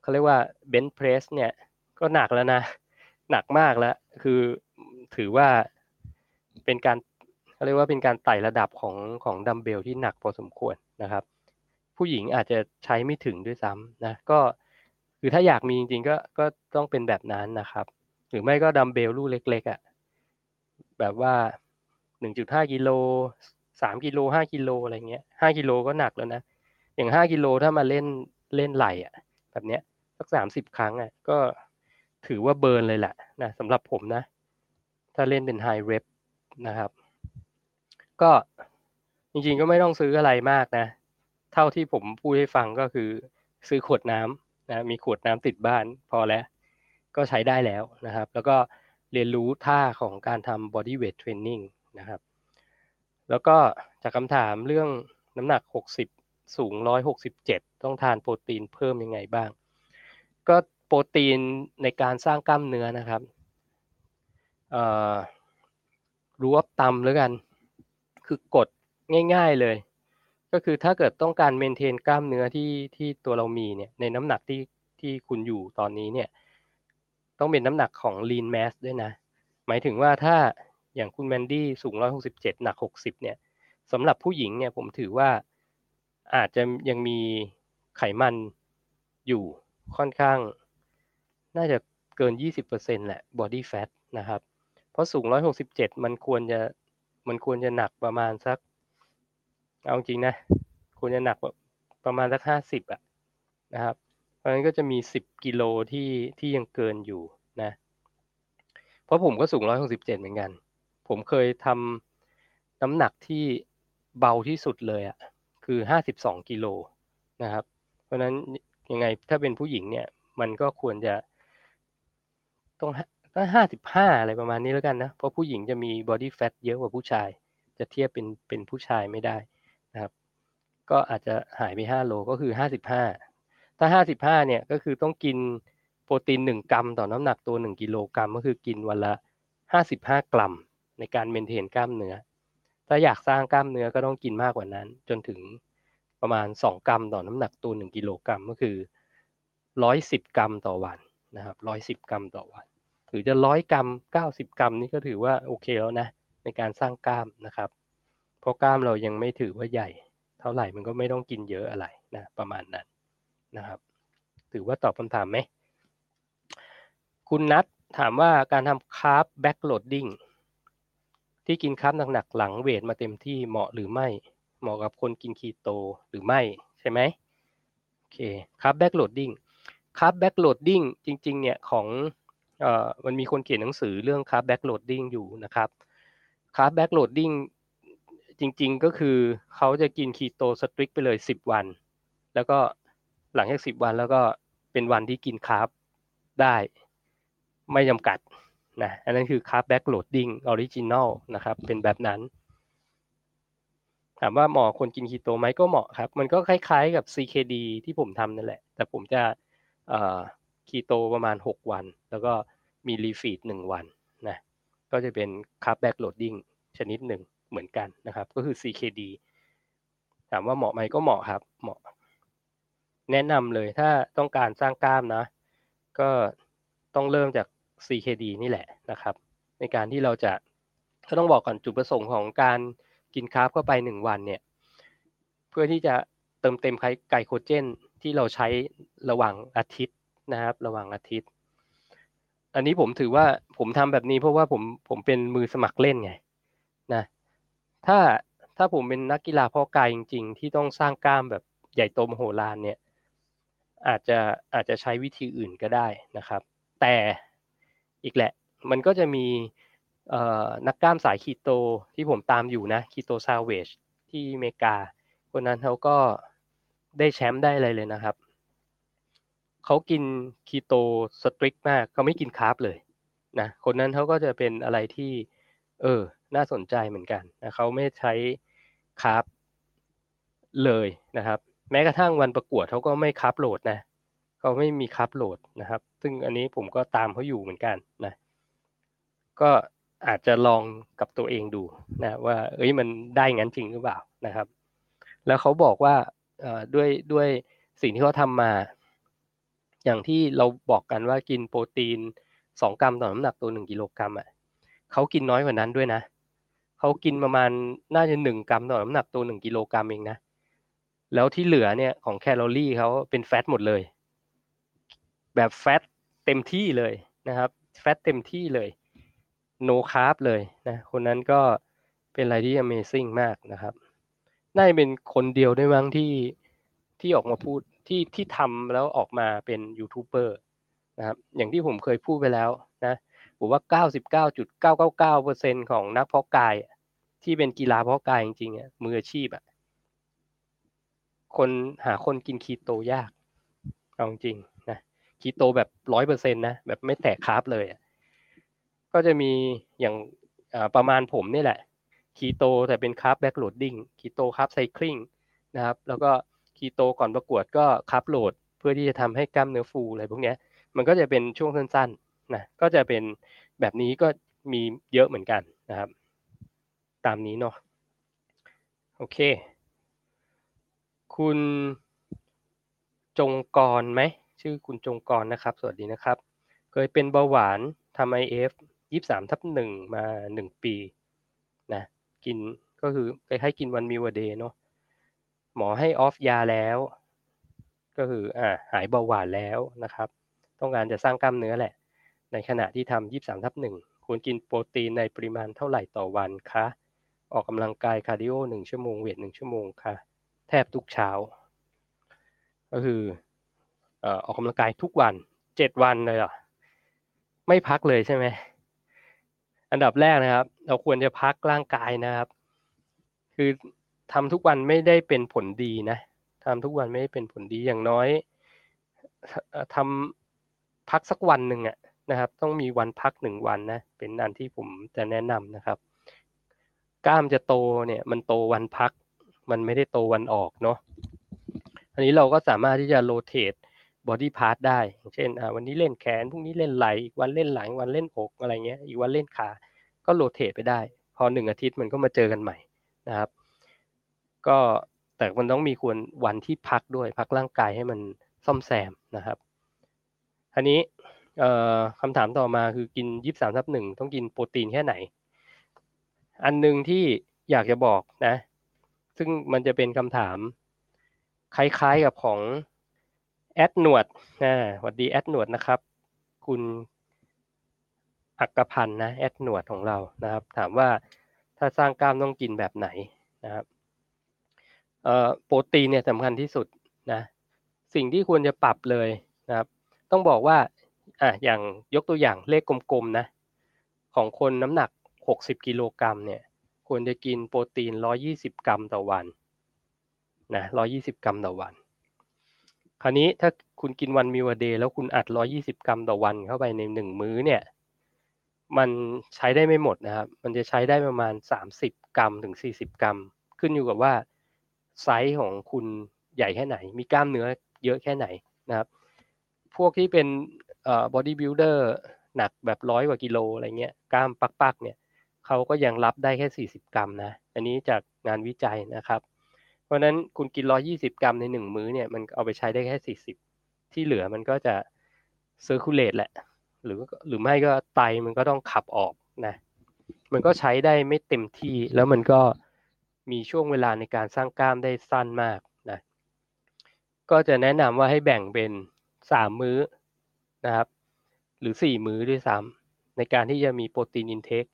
เขาเรียกว่าเบนเพรสเนี่ยก็หนักแล้วนะ หนักมากแล้ว คือถือว่าเป็นการ เขาเรียกว่าเป็นการไต่ระดับของของดัมเบลที่หนักพอสมควรนะครับ ผู้หญิงอาจจะใช้ไม่ถึงด้วยซ้ำนะก็คือถ้าอยากมีจริงๆก็ก็ต้องเป็นแบบนั้นนะครับ หรือไม่ก็ดัมเบลลูกเล็กๆอะ่ะแบบว่าหนึ่งจุดห้ากิโลสามกิโลห้ากิโลอะไรเงี้ยห้ากิโลก็หนักแล้วนะอย่างห้ากิโลถ้ามาเล่นเล่นไหลอะแบบเนี้ยสักสามสิบครั้งอะก็ถือว่าเบิร์นเลยแหละนะสำหรับผมนะ ถ้าเล่นเป็นไฮเรปนะครับ ก็จริงๆก็ไม่ต้องซื้ออะไรมากนะ เท่าที่ผมพูดให้ฟังก็คือซื้อขวดน้ำนะมีขวดน้ำติดบ้านพอแล้ว ก็ใช้ได้แล้วนะครับ แล้วก็เรียนรู้ท่าของการทำ body weight training นะครับ แล้วก็จากคำถามเรื่องน้ำหนัก 60 สูง 167 ต้องทานโปรตีนเพิ่มยังไงบ้าง ก็โปรตีนในการสร้างกล้ามเนื้อนะครับรู้ว่าตำแล้วกัน คือกดง่าย ๆเลย ก็คือถ้าเกิดต้องการเมนเทนกล้ามเนื้อที่ที่ตัวเรามีเนี่ยในน้ำหนักที่ที่คุณอยู่ตอนนี้เนี่ยต้องเป็นน้ำหนักของ lean mass ด้วยนะ หมายถึงว่าถ้าอย่างคุณแมนดี้สูง 167 หนัก 60 เนี่ยสำหรับผู้หญิงเนี่ยผมถือว่าอาจจะยังมีไขมันอยู่ค่อนข้าง น่าจะเกิน 20%แหละ body fat นะครับ เพราะสูง 167 มันควรจะ มันควรจะหนักประมาณสัก เอาจริงนะ ควรจะหนักประมาณสัก50อะนะครับ เพราะฉะนั้นก็จะมี10กิโลที่ที่ยังเกินอยู่นะ เพราะผมก็สูง167เจ็ดเหมือนกัน ผมเคยทำน้ำหนักที่เบาที่สุดเลยอะคือ52กิโลนะครับ เพราะฉะนั้นยังไงถ้าเป็นผู้หญิงเนี่ย มันก็ควรจะต้อง ก็ห้าสิบห้าอะไรประมาณนี้แล้วกันนะ เพราะผู้หญิงจะมีบอดี้แฟทเยอะกว่าผู้ชาย จะเทียบเป็นเป็นผู้ชายไม่ได้นะครับ ก็อาจจะหายไปห้าโลก็คือห้าสิบห้าถ้าห้าสิบห้าเนี่ยก็คือต้องกินโปรตีนหนึ่งกรัมต่อน้ำหนักตัวหนึ่งกิโลกรัมก็คือกินวันละห้าสิบห้ากรัม ในการเมนเทนกล้ามเนื้อ ถ้าอยากสร้างกล้ามเนื้อก็ต้องกินมากกว่านั้น จนถึงประมาณสองกรัมต่อน้ำหนักตัวหนึ่งกิโลกรัมก็คือร้อยสิบกรัมต่อวันนะครับร้อยสิบกรัมต่อวัน รือจะร้อยกรัมเก้าสิบกรัมนี่ก็ถือว่าโอเคแล้วนะในการสร้างกล้ามนะครับ เพราะกล้ามเรายังไม่ถือว่าใหญ่ เท่าไหร่มันก็ไม่ต้องกินเยอะอะไรนะประมาณนั้นนะครับ ถือว่าตอบคำถามไหมคุณนัทถามว่าการทำ carb backloading ที่กิน carb หนักๆหลัง weight มาเต็มที่เหมาะหรือไม่ เหมาะกับคนกินคีโตหรือไม่ใช่ไหมโอเค carb backloading carb backloading จริง ๆ เนี่ยของ เอ่อมันมีคนเขียนหนังสือเรื่อง carb backloading อยู่นะครับ carb backloading จริง ๆ ก็คือเขาจะกินคีโต strict ไปเลย10วัน แล้วก็หลังจาก10วันแล้วก็เป็นวันที่กิน carb ได้ไม่จำกัดนะอันนั้นคือ carb backloading original นะครับเป็นแบบนั้น ถามว่าเหมาะคนกินคีโตไหมก็เหมาะครับ มันก็คล้ายๆกับ CKD ที่ผมทำนั่นแหละ แต่ผมจะ คีโตประมาณ 6 วัน แล้วก็มี refeed หนึ่งวันนะก็จะเป็น carb backloading ชนิดหนึ่งเหมือนกันนะครับ ก็คือ CKD ถามว่าเหมาะไหมก็เหมาะครับเหมาะ แนะนำเลยถ้าต้องการสร้างกล้ามนะ ก็ต้องเริ่มจาก CKD นี่แหละนะครับ ในการที่เราจะก็ต้องบอกก่อนจุดประสงค์ของการกินคาร์บเข้าไปหนึ่งวันเนี่ย เพื่อที่จะเติมเต็มไกลโคเจนที่เราใช้ระหว่างอาทิตย์ นะครับ ระหว่างอาทิตย์ อันนี้ผมถือว่าผมทำแบบนี้เพราะว่าผมผมเป็นมือสมัครเล่นไงนะถ้าถ้าผมเป็นนักกีฬาพาะกายจริง ๆ ที่ต้องสร้างกล้ามแบบใหญ่โตมโหฬารเนี่ย อาจจะอาจจะใช้วิธีอื่นก็ได้นะครับ แต่อีกแหละ มันก็จะมีนักกล้ามสายคีโตที่ผมตามอยู่นะคีโตซาเวชที่อเมริกา คนนั้นเขาก็ได้แชมป์ได้อะไรเลยนะครับ เขากินคีโต strict มากเขาไม่กิน carb เลยนะคนนั้นเขาก็จะเป็นอะไรที่ เออ น่าสนใจเหมือนกันนะเขาไม่ใช้ carb เลยนะครับ แม้กระทั่งวันประกวดเขาก็ไม่ carb load นะเขาไม่มี carb load นะครับ ซึ่งอันนี้ผมก็ตามเขาอยู่เหมือนกันนะก็อาจจะลองกับตัวเองดูนะว่า เอ้ยมันได้งั้นจริงหรือเปล่านะครับ แล้วเขาบอกว่าด้วยด้วยสิ่งที่เขาทำมา อย่างที่เราบอกกันว่ากินโปรตีนสองกรัมต่อน้ำหนักตัวหนึ่งกิโลกรัมอะเขากินน้อยกว่านั้นด้วยนะเขากินประมาณน่าจะหนึ่งกรัมต่อน้ำหนักตัวหนึ่งกิโลกรัมเองนะแล้วที่เหลือเนี่ยของแคลอรี่เขาเป็นแฟตหมดเลย แบบแฟตเต็มที่เลยนะครับ แฟตเต็มที่เลยโนคาร์บเลยนะคนนั้นก็เป็นอะไรที่ Amazing มากนะครับน่าจะเป็นคนเดียวด้วยมั้งที่ที่ออกมาพูด ที่ที่ทำแล้วออกมาเป็นยูทูบเบอร์นะครับอย่างที่ผมเคยพูดไปแล้วนะผมว่า 99.999%ของนักเพาะกายที่เป็นกีฬาเพาะกายจริงๆมืออาชีพอะคนหาคนกินคีโตยากเอาจริงนะคีโตแบบร้อยเปอร์เซ็นต์นะแบบไม่แตกคาร์บเลยก็จะมีอย่างประมาณผมนี่แหละคีโตแต่เป็น carb backloading คีโต carb cycling นะครับ แล้วก็ คีโตก่อนประกวดก็ carb load เพื่อที่จะทำให้กล้ามเนื้อฟูอะไรพวกนี้มันก็จะเป็นช่วงสั้นๆนะก็จะเป็นแบบนี้ก็มีเยอะเหมือนกันนะครับ ตามนี้เนาะโอเค คุณจงกรไหมชื่อคุณจงกรนะครับ สวัสดีนะครับ เคยเป็นเบาหวานทำ IF ยี่สามทับหนึ่งมาหนึ่งปีนะกินก็คือไปให้กิน one meal day เนาะ หมอให้ off ยาแล้ว ก็คืออ่าหายเบาหวานแล้วนะครับ ต้องการจะสร้างกล้ามเนื้อแหละ ในขณะที่ทำยี่สามทับหนึ่งควรกินโปรตีนในปริมาณเท่าไหร่ต่อวันคะออกกำลังกาย cardio หนึ่งชั่วโมง weight หนึ่งชั่วโมงค่ะ แทบทุกเช้า ก็คือออกกำลังกายทุกวันเจ็ดวันเลยอะไม่พักเลยใช่ไหมอันดับแรกนะครับ เราควรจะพักร่างกายนะครับ คือ ทำทุกวันไม่ได้เป็นผลดีนะทำทุกวันไม่ได้เป็นผลดีอย่างน้อยทำพักสักวันหนึ่งอะนะครับ ต้องมีวันพักหนึ่งวันนะเป็นอันที่ผมจะแนะนำนะครับ กล้ามจะโตเนี่ย มันโตวันพัก มันไม่ได้โตวันออกเนาะอันนี้เราก็สามารถที่จะ rotate body part ได้ เช่นวันนี้เล่นแขน พรุ่งนี้เล่นไหล่ อีกวันเล่นหลัง วันเล่นอก อะไรเงี้ย อีกวันเล่นขา ก็ rotate ไปได้ พอหนึ่งอาทิตย์มันก็มาเจอกันใหม่นะครับ ก็แต่มันต้องมีควรวันที่พักด้วยพักร่างกายให้มันซ่อมแซมนะครับอันนี้คำถามต่อมาคือกินยี่สิบสามทับหนึ่งต้องกินโปรตีนแค่ไหน อันหนึ่งที่อยากจะบอกนะ ซึ่งมันจะเป็นคำถาม คล้ายๆกับของแอดหนวดนะสวัสดีแอดหนวดนะครับ คุณอักพันธ์นะแอดหนวดของเรานะครับ ถามว่าถ้าสร้างกล้ามต้องกินแบบไหนนะครับ โปรตีนเนี่ยสำคัญที่สุดนะสิ่งที่ควรจะปรับเลยนะครับ ต้องบอกว่าอะอย่างยกตัวอย่างเลขกลมๆนะของคนน้ำหนัก 60 กิโลกรัมเนี่ยควรจะกินโปรตีน 120 กรัมต่อวันนะ120 กรัมต่อวัน คราวนี้ถ้าคุณกิน one meal day แล้วคุณอัด 120 กรัมต่อวันเข้าไปในหนึ่งมื้อเนี่ยมันใช้ได้ไม่หมดนะครับ มันจะใช้ได้ประมาณ 30 กรัมถึง 40 กรัม ขึ้นอยู่กับว่า ไซส์ของคุณใหญ่แค่ไหน มีกล้ามเนื้อเยอะแค่ไหนนะครับ พวกที่เป็น bodybuilder หนักแบบร้อยกว่ากิโลอะไรเงี้ยกล้ามปักๆเนี่ยเขาก็ยังรับได้แค่สี่สิบกรัมนะ อันนี้จากงานวิจัยนะครับ เพราะนั้นคุณกินร้อยยี่สิบกรัมในหนึ่งมื้อเนี่ยมันเอาไปใช้ได้แค่สี่สิบที่เหลือมันก็จะ circulate แหละ หรือหรือไม่ก็ไตมันก็ต้องขับออกนะ มันก็ใช้ได้ไม่เต็มที่แล้วมันก็ มีช่วงเวลาในการสร้างกล้ามได้สั้นมากนะก็จะแนะนำว่าให้แบ่งเป็นสามมื้อนะครับ หรือสี่มื้อด้วยซ้ำในการที่จะมีโปรตีนอินเทค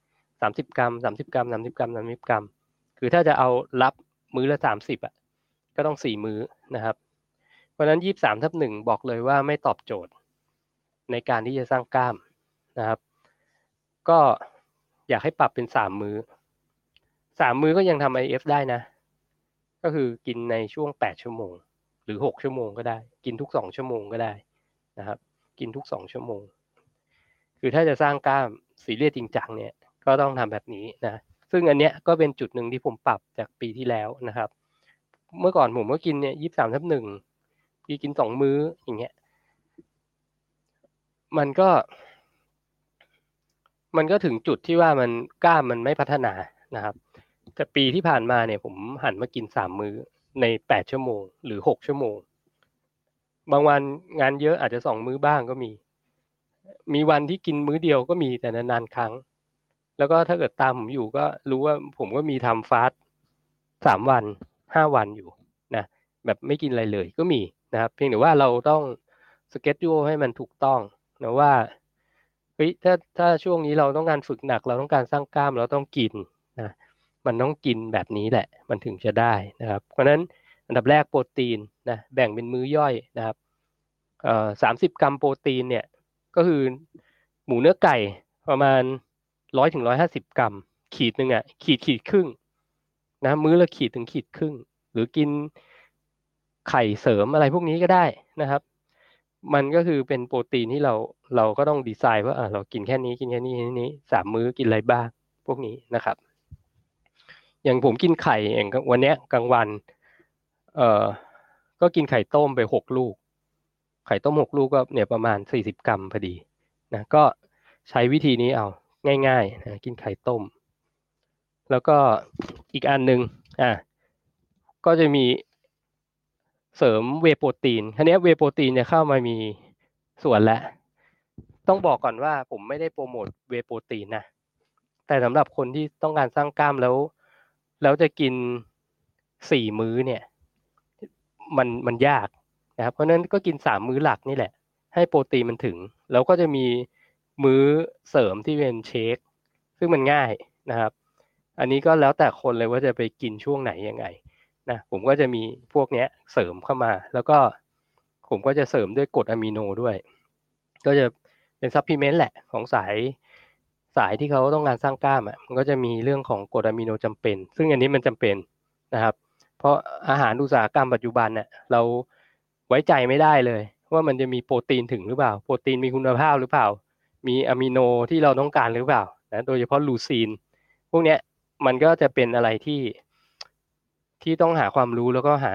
สามสิบกรัมสามสิบกรัมสามสิบกรัมสามสิบกรัม คือถ้าจะเอารับมื้อละสามสิบอะก็ต้องสี่มื้อนะครับ เพราะฉะนั้นยี่สามทับหนึ่งบอกเลยว่าไม่ตอบโจทย์ในการที่จะสร้างกล้ามนะครับ ก็อยากให้ปรับเป็นสามมื้อ สามมื้อก็ยังทำไอเอฟได้นะ ก็คือกินในช่วงแปดชั่วโมง หรือหกชั่วโมงก็ได้ กินทุกสองชั่วโมงก็ได้นะครับ กินทุกสองชั่วโมง คือถ้าจะสร้างกล้ามสีเรียสจริงจังเนี่ย ก็ต้องทำแบบนี้นะ ซึ่งอันเนี้ยก็เป็นจุดหนึ่งที่ผมปรับจากปีที่แล้วนะครับ เมื่อก่อนผมก็กินเนี่ยยี่สามทับหนึ่งพี่กินสองมื้ออย่างเงี้ย มันก็ มันก็ถึงจุดที่ว่ามันกล้ามมันไม่พัฒนานะครับ แต่ปีที่ผ่านมาเนี่ย ผมหันมากินสามมื้อในแปดชั่วโมง หรือหกชั่วโมง บางวันงานเยอะอาจจะสองมื้อบ้างก็มี มีวันที่กินมื้อเดียวก็มีแต่นานๆครั้ง แล้วก็ถ้าเกิดตามผมอยู่ก็รู้ว่าผมก็มีทำฟาสสามวันห้าวันอยู่นะแบบไม่กินอะไรเลยก็มีนะครับเพียงแต่ว่าเราต้องสเก็ตดูให้มันถูกต้องนะว่าเฮ้ยถ้าถ้าช่วงนี้เราต้องการฝึกหนัก เราต้องการสร้างกล้ามเราต้องกินนะ มันต้องกินแบบนี้แหละ มันถึงจะได้นะครับ เพราะฉะนั้นอันดับแรกโปรตีนนะแบ่งเป็นมื้อย่อยนะครับสามสิบกรัมโปรตีนเนี่ยก็คือหมูเนื้อไก่ประมาณร้อยถึงร้อยห้าสิบกรัม ขีดหนึ่งอะขีดขีดครึ่งนะมื้อละขีดถึงขีดครึ่ง หรือกินไข่เสริมอะไรพวกนี้ก็ได้นะครับ มันก็คือเป็นโปรตีนที่เราเราก็ต้องดีไซน์ว่าเรากินแค่นี้กินแค่นี้นี้สามมื้อกินอะไรบ้างพวกนี้นะครับ อย่างผมกินไข่อย่างวันเนี้ยกลางวัน เอ่อ ก็กินไข่ต้มไปหกลูก ไข่ต้มหกลูกก็เนี่ยประมาณสี่สิบกรัมพอดีนะก็ใช้วิธีนี้เอาง่ายๆนะกินไข่ต้ม แล้วก็อีกอันหนึ่งอะก็จะมีเสริมเวโปรตีนทีนี้เวโปรตีนเนี่ยเข้ามามีส่วนแล้วต้องบอกก่อนว่าผมไม่ได้โปรโมทเวโปรตีนนะแต่สำหรับคนที่ต้องการสร้างกล้ามแล้ว แล้วจะกินสี่มื้อเนี่ย มันมันยากนะครับ เพราะนั้นก็กินสามมื้อหลักนี่แหละ ให้โปรตีนมันถึง แล้วก็จะมีมื้อเสริมที่เป็น shake ซึ่งมันง่ายนะครับ อันนี้ก็แล้วแต่คนเลยว่าจะไปกินช่วงไหนยังไงนะผมก็จะมีพวกเนี้ยเสริมเข้ามา แล้วก็ผมก็จะเสริมด้วยกรดอะมิโนด้วย ก็จะเป็น supplement แหละของสาย สายที่เขาต้องการสร้างกล้ามอะมันก็จะมีเรื่องของกรดอะมิโนจำเป็น ซึ่งอันนี้มันจำเป็นนะครับ เพราะอาหารอุตสาหกรรมปัจจุบันเนี่ยเราไว้ใจไม่ได้เลย ว่ามันจะมีโปรตีนถึงหรือเปล่า โปรตีนมีคุณภาพหรือเปล่า มีอะมิโนที่เราต้องการหรือเปล่านะโดยเฉพาะลูซีน พวกเนี้ยมันก็จะเป็นอะไรที่ที่ต้องหาความรู้แล้วก็หา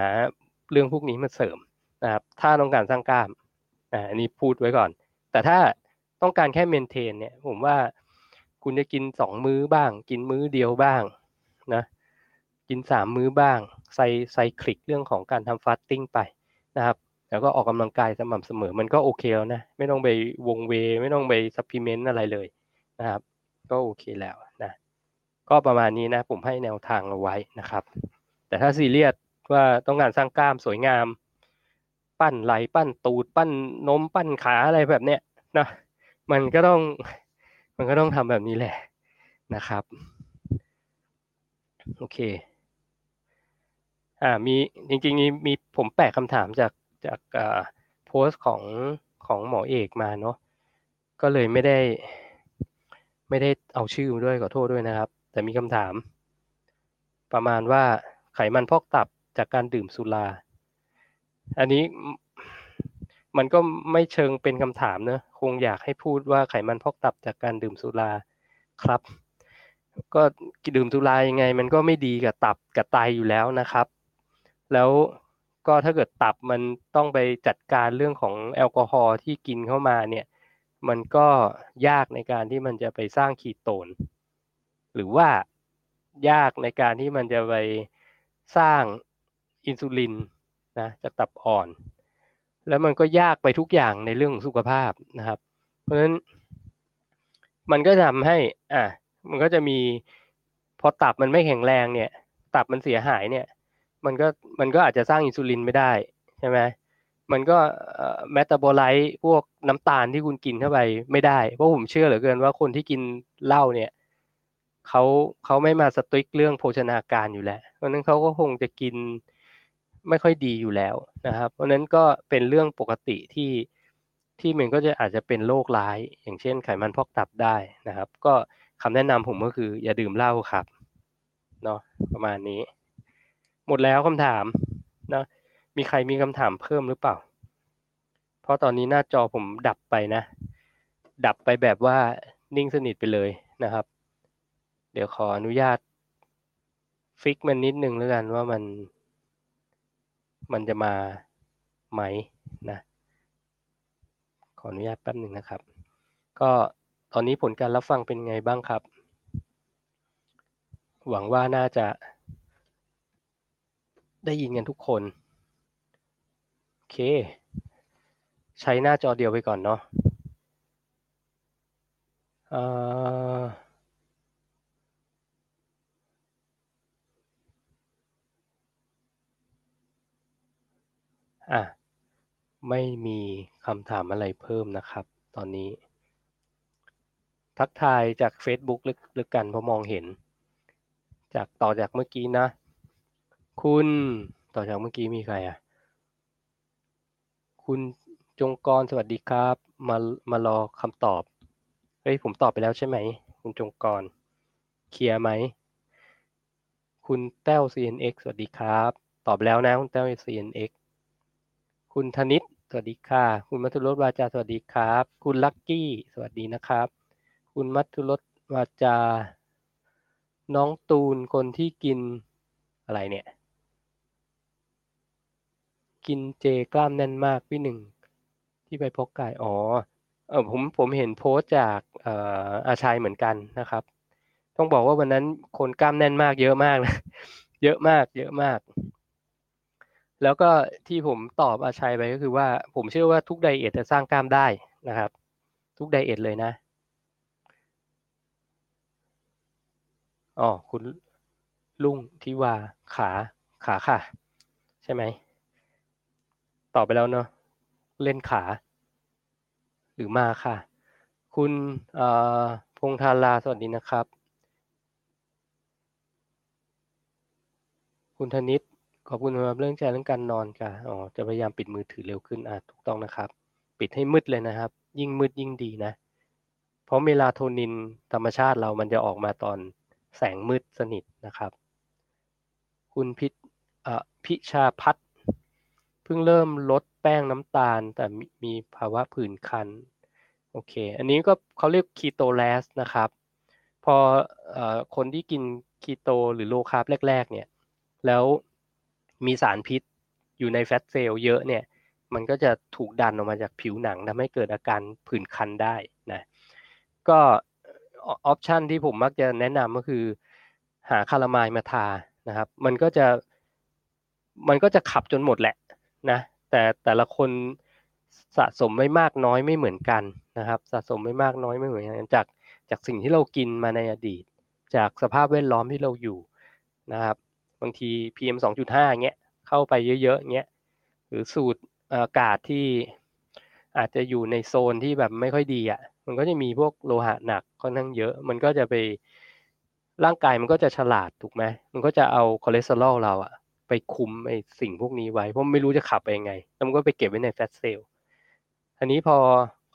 เรื่องพวกนี้มาเสริมนะครับถ้าต้องการสร้างกล้ามอ่าอันนี้พูดไว้ก่อน แต่ถ้าต้องการแค่เมนเทนเนี่ยผมว่า คุณจะกินสองมื้อบ้าง กินมื้อเดียวบ้างนะกินสามมื้อบ้างใส่ cyclic เรื่องของการทำ fasting ไปนะครับแล้วก็ออกกำลังกายสม่ำเสมอมันก็โอเคแล้วนะ ไม่ต้องไปวงเว ไม่ต้องไป supplement อะไรเลยนะครับ ก็โอเคแล้วนะก็ประมาณนี้นะ ผมให้แนวทางเอาไว้นะครับ แต่ถ้าซีเรียสว่าต้องการสร้างกล้ามสวยงาม ปั้นไหล่ปั้นตูด ปั้นนมปั้นขาอะไรแบบเนี้ยนะมันก็ต้อง มันก็ต้องทำแบบนี้แหละนะครับ โอเค อ่ามีจริงๆมีมีผมแปะคำถามจากจากอ่าโพสต์ของของหมอเอกมาเนาะก็เลยไม่ได้ ไม่ได้เอาชื่อมาด้วยขอโทษด้วยนะครับ แต่มีคำถาม ประมาณว่าไขมันพอกตับจากการดื่มสุรา อันนี้มันก็ไม่เชิงเป็นคำถามเนอะ งอยากให้พูดว่าไขมันพอกตับจากการดื่มสุราครับ ก็ดื่มสุรายังไง มันก็ไม่ดีกับตับกับไตอยู่แล้วนะครับ แล้วก็ถ้าเกิดตับมันต้องไปจัดการเรื่องของแอลกอฮอล์ที่กินเข้ามาเนี่ย มันก็ยากในการที่มันจะไปสร้างคีโตน หรือว่ายากในการที่มันจะไปสร้างอินซูลินนะจากตับอ่อน แล้วมันก็ยากไปทุกอย่างในเรื่องสุขภาพนะครับ เพราะฉะนั้นมันก็ทำให้ อะมันก็จะมีพอตับมันไม่แข็งแรงเนี่ย ตับมันเสียหายเนี่ย มันก็มันก็อาจจะสร้างอินซูลินไม่ได้ใช่ไหมมันก็แมตาบอไลต์พวกน้ำตาลที่คุณกินเข้าไปไม่ได้ เพราะผมเชื่อเหลือเกินว่าคนที่กินเหล้าเนี่ยเขาเขาไม่มาสตริกเรื่องโภชนาการอยู่แล้วเพราะนั้นเขาก็คงจะกิน ไม่ค่อยดีอยู่แล้วนะครับ เพราะนั้นก็เป็นเรื่องปกติที่ที่มันก็จะอาจจะเป็นโรคร้าย อย่างเช่นไขมันพอกตับได้นะครับ ก็คำแนะนำผมก็คือ อย่าดื่มเหล้าครับเนาะประมาณนี้ หมดแล้วคำถามนะมีใครมีคำถามเพิ่มหรือเปล่า เพราะตอนนี้หน้าจอผมดับไปนะ ดับไปแบบว่านิ่งสนิทไปเลยนะครับ เดี๋ยวขออนุญาตฟิกมันนิดนึงแล้วกันว่ามัน มันจะมาไหมนะขออนุญาตแป๊บหนึ่งนะครับ ก็ตอนนี้ผลการรับฟังเป็นไงบ้างครับ หวังว่าน่าจะได้ยินกันทุกคน โอเค ใช้หน้าจอเดียวไปก่อนเนาะ อะไม่มีคำถามอะไรเพิ่มนะครับ ตอนนี้ ทักทายจาก Facebook ลึกลึกกันเพราะมองเห็น จากต่อจากเมื่อกี้นะ คุณต่อจากเมื่อกี้มีใครอะ คุณจงกรสวัสดีครับ มามารอคำตอบ เฮ้ย ผมตอบไปแล้วใช่ไหม คุณจงกร เคลียร์ไหม คุณแต้ว CNX สวัสดีครับ ตอบแล้วนะ คุณแต้ว CNX คุณธนิตสวัสดีค่ะ คุณมัทุรสวาจาสวัสดีครับ คุณลักกี้สวัสดีนะครับ คุณมัทุรสวาจา น้องตูนคนที่กินอะไรเนี่ย กินเจกล้ามแน่นมากพี่หนึ่งที่ไปพกกายอ๋อเออผมผมเห็นโพสต์จากเอ่ออาชัยเหมือนกันนะครับ ต้องบอกว่าวันนั้นคนกล้ามแน่นมากเยอะมากนะเยอะมาก เยอะมาก แล้วก็ที่ผมตอบอาชัยไปก็คือว่าผมเชื่อว่าทุกไดเอทจะสร้างกล้ามได้นะครับ ทุกไดเอทเลยนะอ๋อคุณลุงที่ว่าขาขาค่ะ ใช่ไหมตอบไปแล้วเนาะเล่นขา หรือมาค่ะ คุณพงธาราสวัสดีนะครับ คุณธนิต ขอบคุณสำหรับเรื่องใจเรื่องการนอนค่ะ อ๋อ จะพยายามปิดมือถือเร็วขึ้น อะ ถูกต้องนะครับ ปิดให้มืดเลยนะครับ ยิ่งมืดยิ่งดีนะ เพราะเมลาโทนินธรรมชาติเรามันจะออกมาตอนแสงมืดสนิทนะครับ คุณพิพิชาพัฒเพิ่งเริ่มลดแป้งน้ำตาล แต่มีภาวะผื่นคัน โอเค อันนี้ก็เขาเรียกคีโตแลสนะครับ พออคนที่กินคีโตหรือโลคาร์บแรก ๆ เนี่ย แล้ว มีสารพิษอยู่ในแฟตเซลล์เยอะเนี่ย มันก็จะถูกดันออกมาจากผิวหนังทำให้เกิดอาการผื่นคันได้นะก็ออปชันที่ผมมักจะแนะนำก็คือ หาคารามล์มาทานะครับ มันก็จะมันก็จะขับจนหมดแหละนะแต่แต่ละคนสะสมไม่มากน้อยไม่เหมือนกันนะครับ สะสมไม่มากน้อยไม่เหมือนกันจากจากสิ่งที่เรากินมาในอดีต จากสภาพแวดล้อมที่เราอยู่นะครับ บางที PM 2.5เงี้ยเข้าไปเยอะๆเงี้ยหรือสูดอากาศที่อาจจะอยู่ในโซนที่แบบไม่ค่อยดีอะ่ะ มันก็จะมีพวกโลหะหนักค่อนข้างเยอะ มันก็จะไปร่างกายมันก็จะฉลาดถูกไหมมันก็จะเอาคอเลสเตอรอลเราอะไปคุมไอ้สิ่งพวกนี้ไว้ เพราะไม่รู้จะขับไปยังไงแล้วมันก็ไปเก็บไว้ใน fat cell อันนี้พอ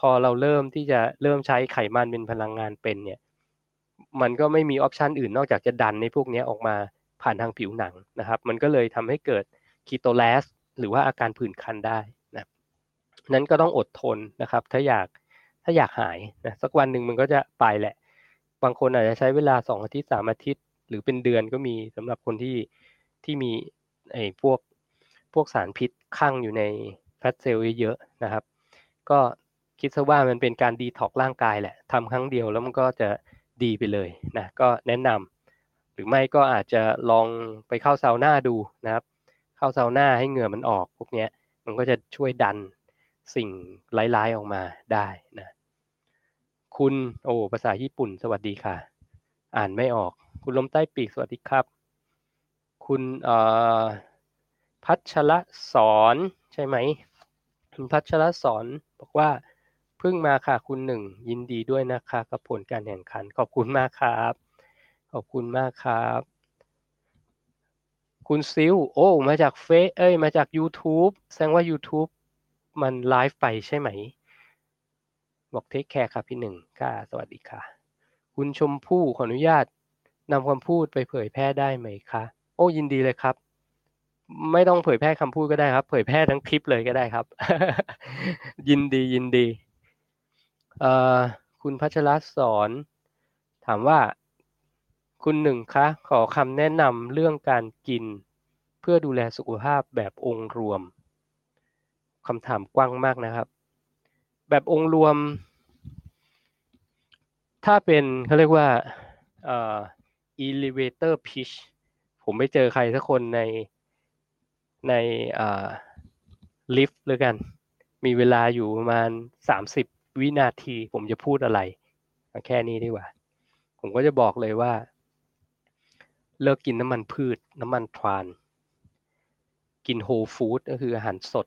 พอเราเริ่มที่จะเริ่มใช้ไขมันเป็นพลังงานเป็นเนี่ย มันก็ไม่มีออปชันอื่นนอกจากจะดันในพวกนี้ออกมา ผ่านทางผิวหนังนะครับ มันก็เลยทำให้เกิดคีโตแลสหรือว่าอาการผื่นคันได้นะนั้นก็ต้องอดทนนะครับ ถ้าอยากถ้าอยากหายนะสักวันหนึ่งมันก็จะไปแหละ บางคนอาจจะใช้เวลาสองอาทิตย์สามอาทิตย์ หรือเป็นเดือนก็มีสำหรับคนที่ที่มีไอ้พวกพวกสารพิษข้างอยู่ในแฟตเซลล์เยอะๆนะครับ ก็คิดซะว่ามันเป็นการดีท็อกร่างกายแหละทำครั้งเดียวแล้วมันก็จะดีไปเลยนะก็แนะนำ หรือไม่ก็อาจจะลองไปเข้าซาวน่าดูนะครับ เข้าซาวน่าให้เหงื่อมันออกพวกนี้มันก็จะช่วยดันสิ่งร้ายๆออกมาได้นะ คุณโอ้ภาษาญี่ปุ่น สวัสดีค่ะ อ่านไม่ออก คุณลมใต้ปีกสวัสดีครับ คุณพัชรสอนใช่ไหมคุณพัชรสอนบอกว่าเพิ่งมาค่ะคุณหนึ่งยินดีด้วยนะคะกับผลการแข่งขันขอบคุณมากครับ ขอบคุณมากครับ คุณซิลโอ้ มาจากเฟซเอ้ย มาจาก YouTube แสดงว่า YouTube มันไลฟ์ไปใช่ไหม บอกเทคแคร์ครับพี่หนึ่งค่ะสวัสดีค่ะ คุณชมพู่ขออนุญาตนำคำพูดไปเผยแพร่ได้ไหมคะ โอ้ ยินดีเลยครับ ไม่ต้องเผยแพร่คำพูดก็ได้ครับ เผยแพร่ทั้งคลิปเลยก็ได้ครับ ยินดียินดี เอ่อ คุณพัชรสอน ถามว่า คุณหนึ่งคะ ขอคำแนะนำเรื่องการกิน เพื่อดูแลสุขภาพแบบองค์รวมคำถามกว้างมากนะครับ แบบองค์รวม ถ้าเป็นเขาเรียกว่าเอ่อ elevator pitch ผมไม่เจอใครสักคนในในลิฟต์เลยกัน มีเวลาอยู่ประมาณสามสิบวินาที ผมจะพูดอะไร แค่นี้ดีกว่า ผมก็จะบอกเลยว่า เลิกกินน้ำมันพืช น้ำมันทราน กินโฮลฟู้ดก็คืออาหารสด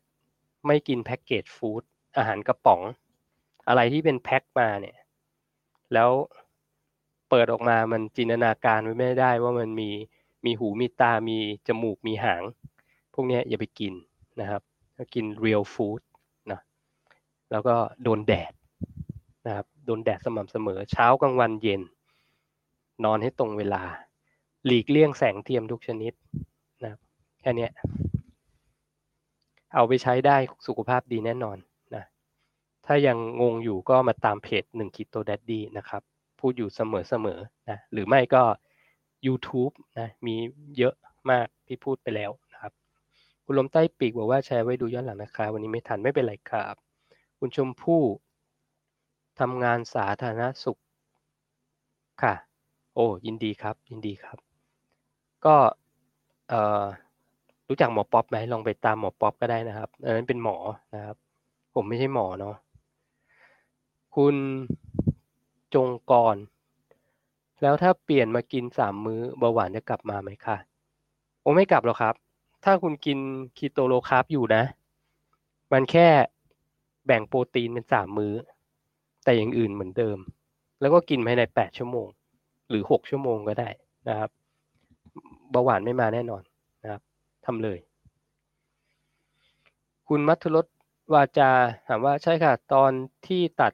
ไม่กินแพ็กเกจฟู้ดอาหารกระป๋อง อะไรที่เป็นแพ็คมาเนี่ย แล้วเปิดออกมามันจินตนาการไว้ไม่ได้ว่ามันมีมีหูมีตามีจมูกมีหาง พวกนี้อย่าไปกินนะครับกิน real food นะแล้วก็โดนแดดนะครับโดนแดดสม่ำเสมอเช้ากลางวันเย็น นอนให้ตรงเวลา หลีกเลี่ยงแสงเทียมทุกชนิดนะแค่นี้เอาไปใช้ได้สุขภาพดีแน่นอนนะถ้ายังงงอยู่ก็มาตามเพจหนึ่ง Keto Daddy นะครับ พูดอยู่เสมอๆนะหรือไม่ก็ YouTube นะมีเยอะมากที่พูดไปแล้วนะครับ คุณลมใต้ปีกบอกว่าแชร์ไว้ดูย้อนหลังนะคะ วันนี้ไม่ทันไม่เป็นไรครับ คุณชมพู่ทำงานสาธารณสุขค่ะ โอ้ยินดีครับ ยินดีครับ ก็รู้จักหมอป๊อปไหมลองไปตามหมอป๊อปก็ได้นะครับอันนั้นเป็นหมอนะครับ ผมไม่ใช่หมอเนาะคุณจงกร แล้วถ้าเปลี่ยนมากินสามมื้อเบาหวานจะกลับมาไหมคะโอ้ไม่กลับหรอกครับ ถ้าคุณกินคีโต low carb อยู่นะ มันแค่แบ่งโปรตีนเป็นสามมื้อ แต่อย่างอื่นเหมือนเดิม แล้วก็กินภายในแปดชั่วโมง หรือหกชั่วโมงก็ได้นะครับ เบาหวานไม่มาแน่นอนนะครับทำเลย คุณมัทรสวาจาถามว่าใช่ค่ะ ตอนที่ตัด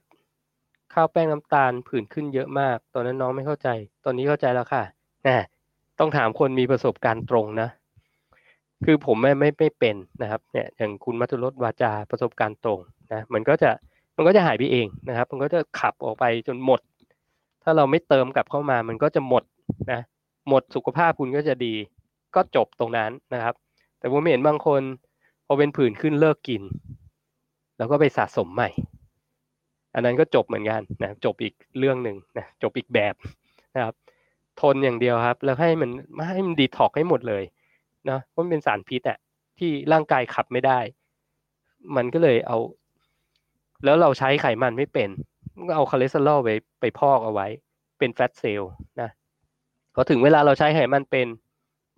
ข้าวแป้งน้ำตาลผื่นขึ้นเยอะมาก ตอนนั้นน้องไม่เข้าใจ ตอนนี้เข้าใจแล้วค่ะนะต้องถามคนมีประสบการณ์ตรงนะ คือผมไม่ไม่ไม่เป็นนะครับเนี่ยอย่างคุณมัทุรสวาจาประสบการณ์ตรงนะมันก็จะมันก็จะหายไปเองนะครับ มันก็จะขับออกไปจนหมด ถ้าเราไม่เติมกลับเข้ามา มันก็จะหมดนะ หมดสุขภาพคุณก็จะดี ก็จบตรงนั้นนะครับ แต่ผมเห็นบางคนพอเป็นผื่นขึ้นเลิกกิน แล้วก็ไปสะสมใหม่ อันนั้นก็จบเหมือนกันนะจบอีกเรื่องหนึ่งนะจบอีกแบบนะครับ ทนอย่างเดียวครับ แล้วให้มันมให้มันดีท็อกให้หมดเลยนะเพราะมันเป็นสารพิษอะที่ร่างกายขับไม่ได้ มันก็เลยเอา แล้วเราใช้ไขมันไม่เป็นก็เอาคอเลสเตอรอลไปไปพอกเอาไว้ เป็นแฟตเซลล์นะ พอถึงเวลาเราใช้ไขมันเป็น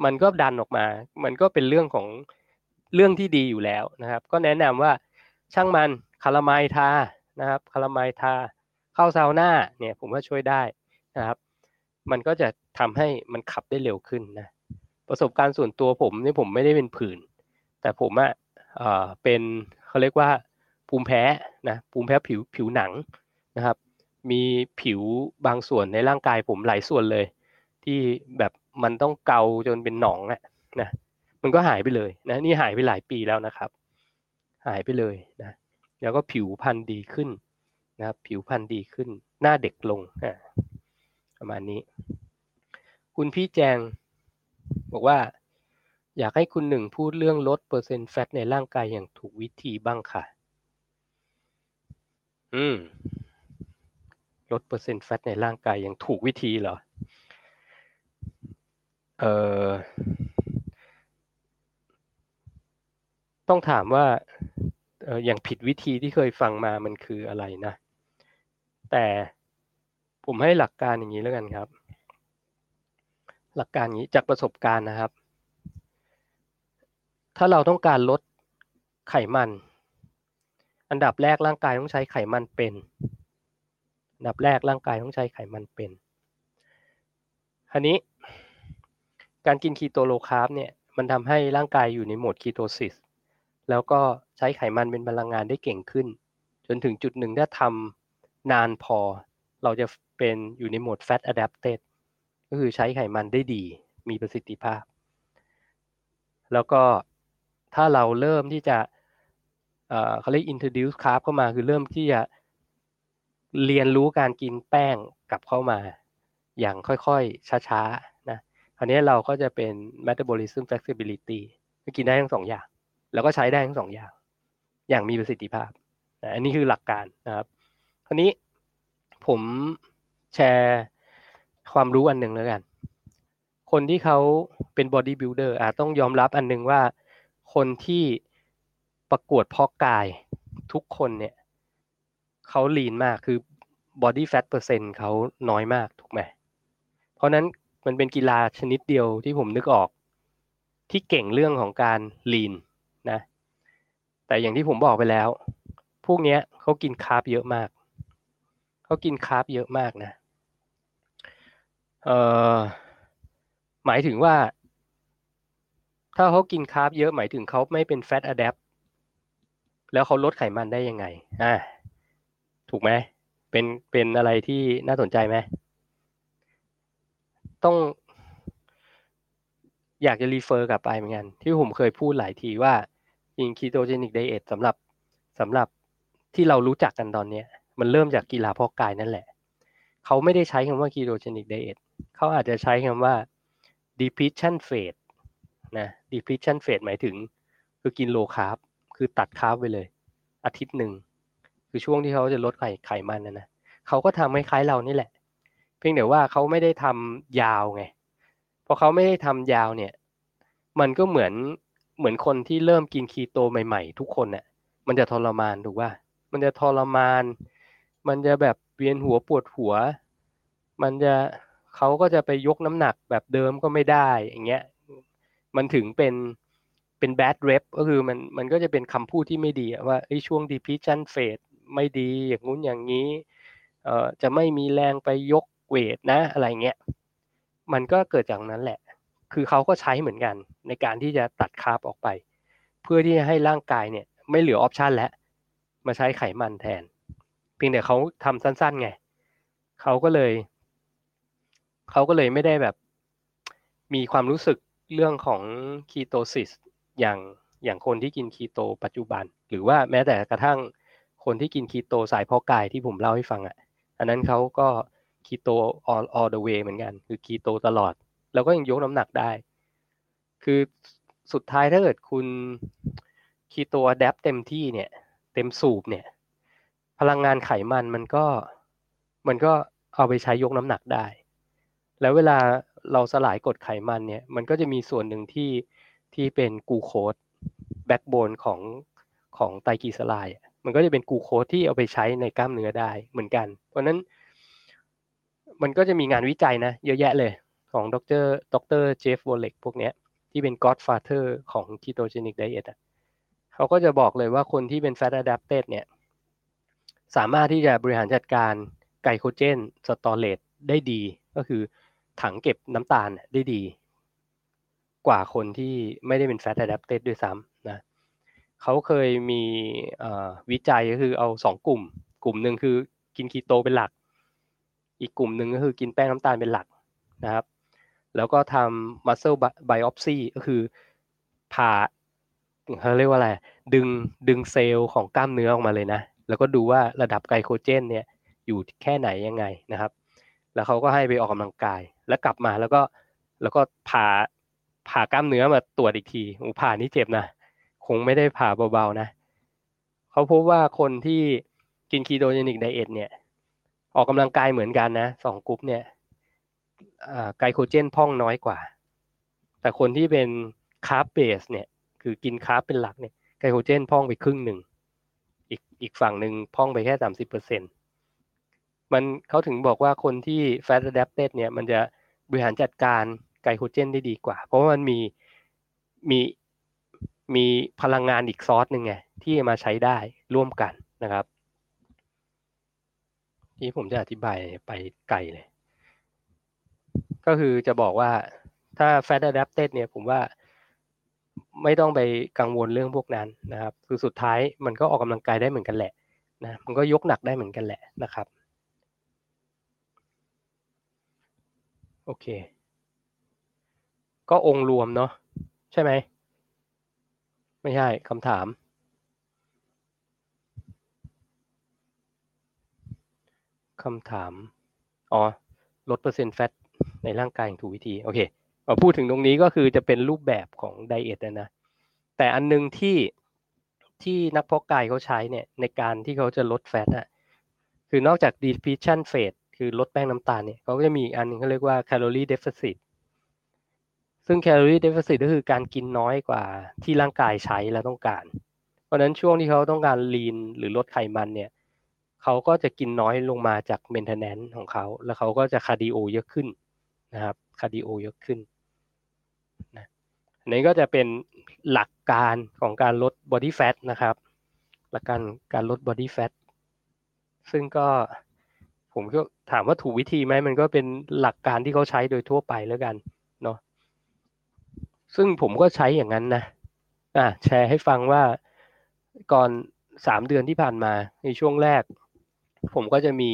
มันก็ดันออกมา มันก็เป็นเรื่องของเรื่องที่ดีอยู่แล้วนะครับ ก็แนะนำว่าช่างมันคาราไมทานะครับคาราไมทาเข้าซาวน่าเนี่ยผมว่าช่วยได้นะครับ มันก็จะทำให้มันขับได้เร็วขึ้นนะประสบการณ์ส่วนตัวผมนี่ผมไม่ได้เป็นผื่น แต่ผมอะ่ะเป็นเขาเรียกว่าภูมิแพ้นะภูมิแพ้ผิวผิวหนังนะครับ มีผิวบางส่วนในร่างกายผมหลายส่วนเลย ที่แบบมันต้องเกาจนเป็นหนองอะนะมันก็หายไปเลยนะนี่หายไปหลายปีแล้วนะครับ หายไปเลยนะแล้วก็ผิวพรรณดีขึ้นนะครับผิวพรรณดีขึ้น หน้าเด็กลงนะประมาณนี้ คุณพี่แจงบอกว่า อยากให้คุณหนึ่งพูดเรื่องลดเปอร์เซ็นต์แฟตในร่างกายอย่างถูกวิธีบ้างค่ะ อืมลดเปอร์เซ็นต์แฟตในร่างกายอย่างถูกวิธีเหรอ เออต้องถามว่าอย่างผิดวิธีที่เคยฟังมามันคืออะไรนะ แต่ผมให้หลักการอย่างนี้แล้วกันครับ หลักการนี้จากประสบการณ์นะครับ ถ้าเราต้องการลดไขมัน อันดับแรกร่างกายต้องใช้ไขมันเป็นอันดับแรกร่างกายต้องใช้ไขมันเป็นอันนี้ การกินคีโต low carb เนี่ยมันทำให้ร่างกายอยู่ในโหมด ketosis แล้วก็ใช้ไขมันเป็นพลังงานได้เก่งขึ้น จนถึงจุดหนึ่งถ้าทำนานพอ เราจะเป็นอยู่ในโหมด fat adapted ก็คือใช้ไขมันได้ดี มีประสิทธิภาพ แล้วก็ถ้าเราเริ่มที่จะเขาเรียก introduce carb เข้ามาคือเริ่มที่จะเรียนรู้การกินแป้งกลับเข้ามา อย่างค่อยๆ ช้าๆ นะคราวนี้เราก็จะเป็น metabolism flexibility กินได้ทั้งสองอย่าง แล้วก็ใช้ได้ทั้งสองอย่าง อย่างมีประสิทธิภาพอันนี้คือหลักการนะครับคราวนี้ผมแชร์ความรู้อันหนึ่งแล้วกัน คนที่เขาเป็น body builder อาจต้องยอมรับอันหนึ่งว่า คนที่ประกวดเพาะกายทุกคนเนี่ยเขา lean มากคือ body fat percent เขาน้อยมากถูกไหมเพราะนั้น มันเป็นกีฬาชนิดเดียวที่ผมนึกออก ที่เก่งเรื่องของการ lean นะ แต่อย่างที่ผมบอกไปแล้ว พวกนี้เขากิน carb เยอะมากเขากิน carb เยอะมากนะเอ่อหมายถึงว่า ถ้าเขากิน carb เยอะหมายถึงเขาไม่เป็น fat adapt แล้วเขาลดไขมันได้ยังไงอ่าถูกไหมเป็นเป็นอะไรที่น่าสนใจไหม ต้อง อยากจะ refer กลับไปเหมือนกัน ที่ผมเคยพูดหลายทีว่ายิง ketogenic diet สำหรับสำหรับที่เรารู้จักกันตอนนี้มันเริ่มจากกีฬาเพาะกายนั่นแหละ เขาไม่ได้ใช้คำว่า ketogenic dietเขาอาจจะใช้คำว่า depletion phase นะ depletion phase หมายถึง คือกิน low carb คือตัด carb ไปเลย อาทิตย์หนึ่ง คือช่วงที่เขาจะลดไขไขมันนะนะเขาก็ทำคล้ายๆเรานี่แหละ เพียงแต่ว่าเขาไม่ได้ทำยาวไงพอเขาไม่ได้ทำยาวเนี่ย มันก็เหมือนเหมือนคนที่เริ่มกินคีโตใหม่ๆ ทุกคนเนี่ยมันจะทรมานถูกป่ะมันจะทรมาน มันจะแบบเวียนหัวปวดหัว มันจะเขาก็จะไปยกน้ำหนักแบบเดิมก็ไม่ได้อย่างเงี้ยมันถึงเป็นเป็น bad rep ก็คือมันมันก็จะเป็นคำพูดที่ไม่ดีว่าไอ้ช่วง depletion phase ไม่ดีอย่างงู้นอย่างนี้เอ่อจะไม่มีแรงไปยก เวทนะอะไรเงี้ยมันก็เกิดจากนั้นแหละ คือเขาก็ใช้เหมือนกันในการที่จะตัดคาร์บออกไป เพื่อที่จะให้ร่างกายเนี่ยไม่เหลือออปชันแล้ว มาใช้ไขมันแทน เพียงแต่เขาทำสั้นๆไงเขาก็เลยเขาก็เลยไม่ได้แบบมีความรู้สึกเรื่องของคีโตซิสอย่างอย่างคนที่กินคีโตปัจจุบัน หรือว่าแม้แต่กระทั่งคนที่กินคีโตสายพาะกายที่ผมเล่าให้ฟังอะ อันนั้นเขาก็ คีโต all all the way เหมือนกัน คือคีโตตลอด แล้วก็ยังยกน้ำหนักได้ คือสุดท้ายถ้าเกิดคุณ keto adapt เต็มที่เนี่ย เต็มสูบเนี่ย พลังงานไขมันมันก็มันก็เอาไปใช้ยกน้ำหนักได้ แล้วเวลาเราสลายกรดไขมันเนี่ย มันก็จะมีส่วนหนึ่งที่ที่เป็นกูโคสแบ็กโบนของของไตรกลีเซอไรด์มันก็จะเป็นกูโคสที่เอาไปใช้ในกล้ามเนื้อได้เหมือนกัน เพราะนั้น มันก็จะมีงานวิจัยนะ เยอะแยะเลย ของดรดรเจฟวอลเล็กพวกเนี้ย ที่เป็น godfather ของ ketogenic diet อะเขาก็จะบอกเลยว่าคนที่เป็น fat adapted เนี่ย สามารถที่จะบริหารจัดการไกลโคเจนสตอเรจได้ดี ก็คือถังเก็บน้ำตาลได้ดี กว่าคนที่ไม่ได้เป็น fat adapted ด้วยซ้ำนะเขาเคยมีวิจัยก็คือเอาสองกลุ่ม กลุ่มหนึ่งคือกินคีโตเป็นหลัก อีกกลุ่มหนึ่งก็คือกินแป้งน้ำตาลเป็นหลักนะครับ แล้วก็ทำ muscle biopsy ก็คือผ่าเขาเรียกว่าอะไร ดึงดึงเซลล์ของกล้ามเนื้อออกมาเลยนะ แล้วก็ดูว่าระดับไกลโคเจนเนี่ยอยู่แค่ไหนยังไงนะครับ แล้วเขาก็ให้ไปออกกำลังกาย แล้วกลับมาแล้วก็แล้วก็ผ่าผ่ากล้ามเนื้อมาตรวจอีกทีโอ้ผ่านี่เจ็บนะ คงไม่ได้ผ่าเบาๆนะ เขาพบว่าคนที่กิน ketogenic diet เนี่ย ออกกำลังกายเหมือนกันนะสองกลุ่มเนี่ยไกลโคเจนพร่องน้อยกว่า แต่คนที่เป็น carb base เนี่ย คือกิน carb เป็นหลักเนี่ยไกลโคเจนพร่องไปครึ่งหนึ่งอีกอีกฝั่งหนึ่งพร่องไปแค่สามสิบเปอร์เซ็นต์มันเขาถึงบอกว่าคนที่ fat adapted เนี่ยมันจะบริหารจัดการไกลโคเจนได้ดีกว่า เพราะมันมีมีมีพลังงานอีกซอสหนึ่งไงที่มาใช้ได้ร่วมกันนะครับ ที่ผมจะอธิบายไปไกลเลย ก็คือจะบอกว่าถ้า fat adapted เนี่ยผมว่าไม่ต้องไปกังวลเรื่องพวกนั้นนะครับ คือสุดท้ายมันก็ออกกำลังกายได้เหมือนกันแหละนะมันก็ยกหนักได้เหมือนกันแหละนะครับโอเค ก็องค์รวมเนาะใช่ไหม ไม่ใช่คำถาม คำถาม อ๋อ ลดเปอร์เซ็นต์แฟตในร่างกายอย่างถูกวิธี โอเคพอพูดถึงตรงนี้ก็คือจะเป็นรูปแบบของไดเอทนะ แต่อันนึงที่ที่นักเพาะกายเขาใช้เนี่ยในการที่เขาจะลดแฟตอะคือนอกจาก depletion phase คือลดแป้งน้ำตาลเนี่ยเขาก็จะมีอันนึงเขาเรียกว่า calorie deficit ซึ่ง calorie deficit ก็คือการกินน้อยกว่าที่ร่างกายใช้และต้องการ เพราะฉะนั้นช่วงที่เขาต้องการ lean หรือลดไขมันเนี่ย เขาก็จะกินน้อยลงมาจาก maintenance ของเขา แล้วเขาก็จะ cardio เยอะขึ้นนะครับ cardio เยอะขึ้นนะอันนี้ก็จะเป็นหลักการของการลด body fat นะครับ หลักการการลด body fat ซึ่งก็ผมก็ถามว่าถูกวิธีไหมมันก็เป็นหลักการที่เขาใช้โดยทั่วไปแล้วกันเนาะซึ่งผมก็ใช้อย่างนั้นนะอะแชร์ให้ฟังว่าก่อนสามเดือนที่ผ่านมาในช่วงแรก ผมก็จะมี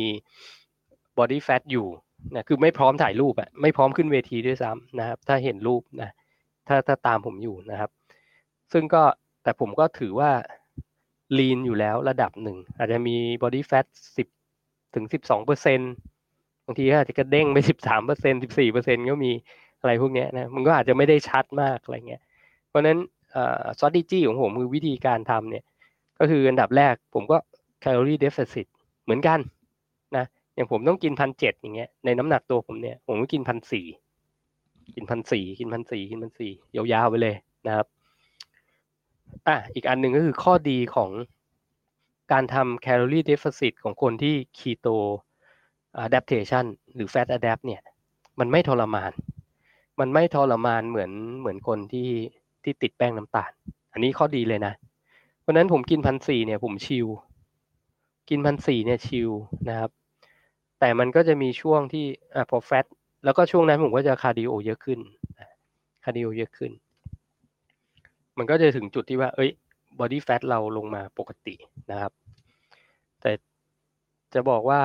body fat อยู่นะคือไม่พร้อมถ่ายรูปอะไม่พร้อมขึ้นเวทีด้วยซ้ำนะครับ ถ้าเห็นรูปนะถ้าถ้าตามผมอยู่นะครับ ซึ่งก็แต่ผมก็ถือว่า lean อยู่แล้วระดับหนึ่ง อาจจะมี body fat สิบถึงสิบสองเปอร์เซ็นบางทีอาจจะกระเด้งไปสิบสามเปอร์เซ็นสิบสี่เปอร์เซ็นก็มีอะไรพวกนี้นะมันก็อาจจะไม่ได้ชัดมากอะไรเงี้ย เพราะนั้นเอ่อ strategy ของผมคือวิธีการทำเนี่ย ก็คืออันดับแรกผมก็ calorie deficit เหมือนกันนะอย่างผมต้องกินพันเจ็ดอย่างเงี้ยในน้ำหนักตัวผมเนี่ยผมก็กินพันสี่กินพันสี่กินพันสี่กินพันสี่ยาวๆไปเลยนะครับอะอีกอันหนึ่งก็คือข้อดีของการทำ calorie deficit ของคนที่ keto adaptation หรือ fat adapt เนี่ย มันไม่ทรมาน มันไม่ทรมานเหมือนเหมือนคนที่ที่ติดแป้งน้ำตาล อันนี้ข้อดีเลยนะ เพราะนั้นผมกินพันสี่เนี่ยผมชิล กินพันสี่เนี่ยชิลนะครับ แต่มันก็จะมีช่วงที่อะพอ fat แล้วก็ช่วงนั้นผมก็จะ cardio เยอะขึ้น cardio เยอะขึ้น มันก็จะถึงจุดที่ว่า เอ้ย body fat เราลงมาปกตินะครับ แต่จะบอกว่า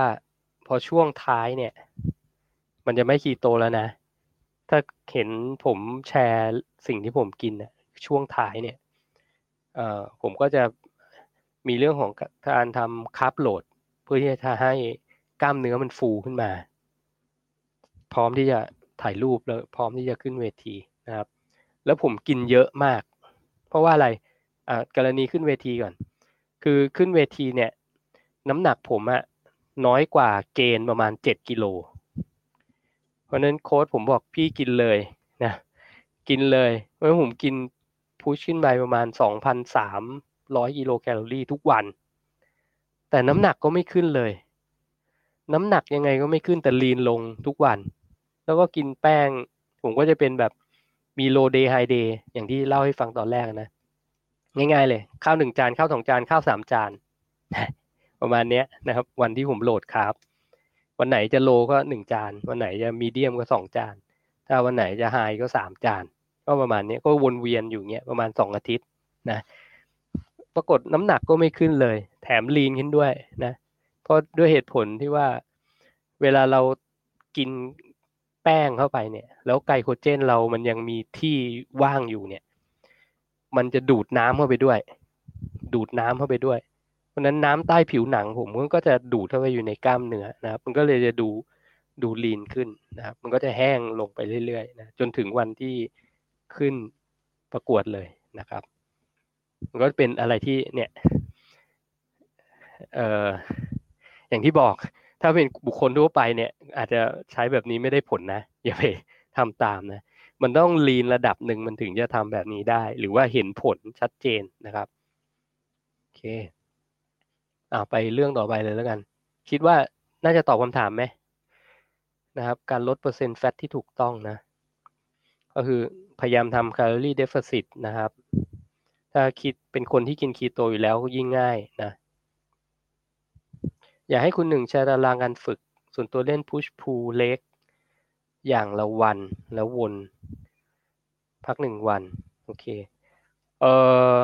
พอช่วงท้ายเนี่ย มันจะไม่คีโตแล้วนะ ถ้าเห็นผมแชร์สิ่งที่ผมกินช่วงท้ายเนี่ยเอ่อผมก็จะ มีเรื่องของการทำคาร์บโหลด เพื่อที่จะให้กล้ามเนื้อมันฟูขึ้นมา พร้อมที่จะถ่ายรูปแล้วพร้อมที่จะขึ้นเวทีนะครับ แล้วผมกินเยอะมาก เพราะว่าอะไรอ่ากรณีขึ้นเวทีก่อน คือขึ้นเวทีเนี่ย น้ำหนักผมอะน้อยกว่าเกณฑ์ประมาณเจ็ดกิโล เพราะนั้นโค้ดผมบอกพี่กินเลยนะ กินเลยเพราะผมกินpush ขึ้นไปประมาณสองพันสาม ร้อยกิโลแคลอรี่ทุกวัน แต่น้ำหนักก็ไม่ขึ้นเลย น้ำหนักยังไงก็ไม่ขึ้นแต่ lean ลงทุกวัน แล้วก็กินแป้ง ผมก็จะเป็นแบบมี low day high day อย่างที่เล่าให้ฟังตอนแรกนะ ง่ายๆเลย ข้าวหนึ่งจาน ข้าวสองจาน ข้าวสามจาน ประมาณเนี้ยนะครับ วันที่ผมโหลดครับ วันไหนจะ low ก็หนึ่งจาน วันไหนจะ medium ก็สองจาน ถ้าวันไหนจะไฮก็สามจาน ก็ประมาณนี้ก็วนเวียนอยู่เงี้ยประมาณสองอาทิตย์นะ ปรากฏน้ำหนักก็ไม่ขึ้นเลย แถมลีนขึ้นด้วยนะ เพราะด้วยเหตุผลที่ว่าเวลาเรากินแป้งเข้าไปเนี่ย แล้วไกลโคเจนเรามันยังมีที่ว่างอยู่เนี่ย มันจะดูดน้ำเข้าไปด้วย ดูดน้ำเข้าไปด้วย เพราะนั้นน้ำใต้ผิวหนังผมก็จะดูดเข้าไปอยู่ในกล้ามเนื้อนะครับ มันก็เลยจะดูดูลีนขึ้นนะครับ มันก็จะแห้งลงไปเรื่อยๆนะจนถึงวันที่ขึ้นประกวดเลยนะครับ มันก็เป็นอะไรที่เนี่ยเอ่ออย่างที่บอก ถ้าเป็นบุคคลทั่วไปเนี่ย อาจจะใช้แบบนี้ไม่ได้ผลนะ อย่าไปทำตามนะ มันต้องลีนระดับหนึ่งมันถึงจะทำแบบนี้ได้ หรือว่าเห็นผลชัดเจนนะครับโอเคอ่าไปเรื่องต่อไปเลยแล้วกัน คิดว่าน่าจะตอบคำถามไหมนะครับ การลดเปอร์เซ็นต์แฟตที่ถูกต้องนะ ก็คือพยายามทำแคลอรี่เดฟเฟ i ตนะครับ ถ้าคิดเป็นคนที่กินคีโตอยู่แล้วยิ่งง่ายนะ อยากให้คุณหนึ่งแชร์ตารางการฝึก ส่วนตัวเล่นพุชพูเล็ก อย่างละวันแล้ววน พักหนึ่งวัน โอเค เอ่อ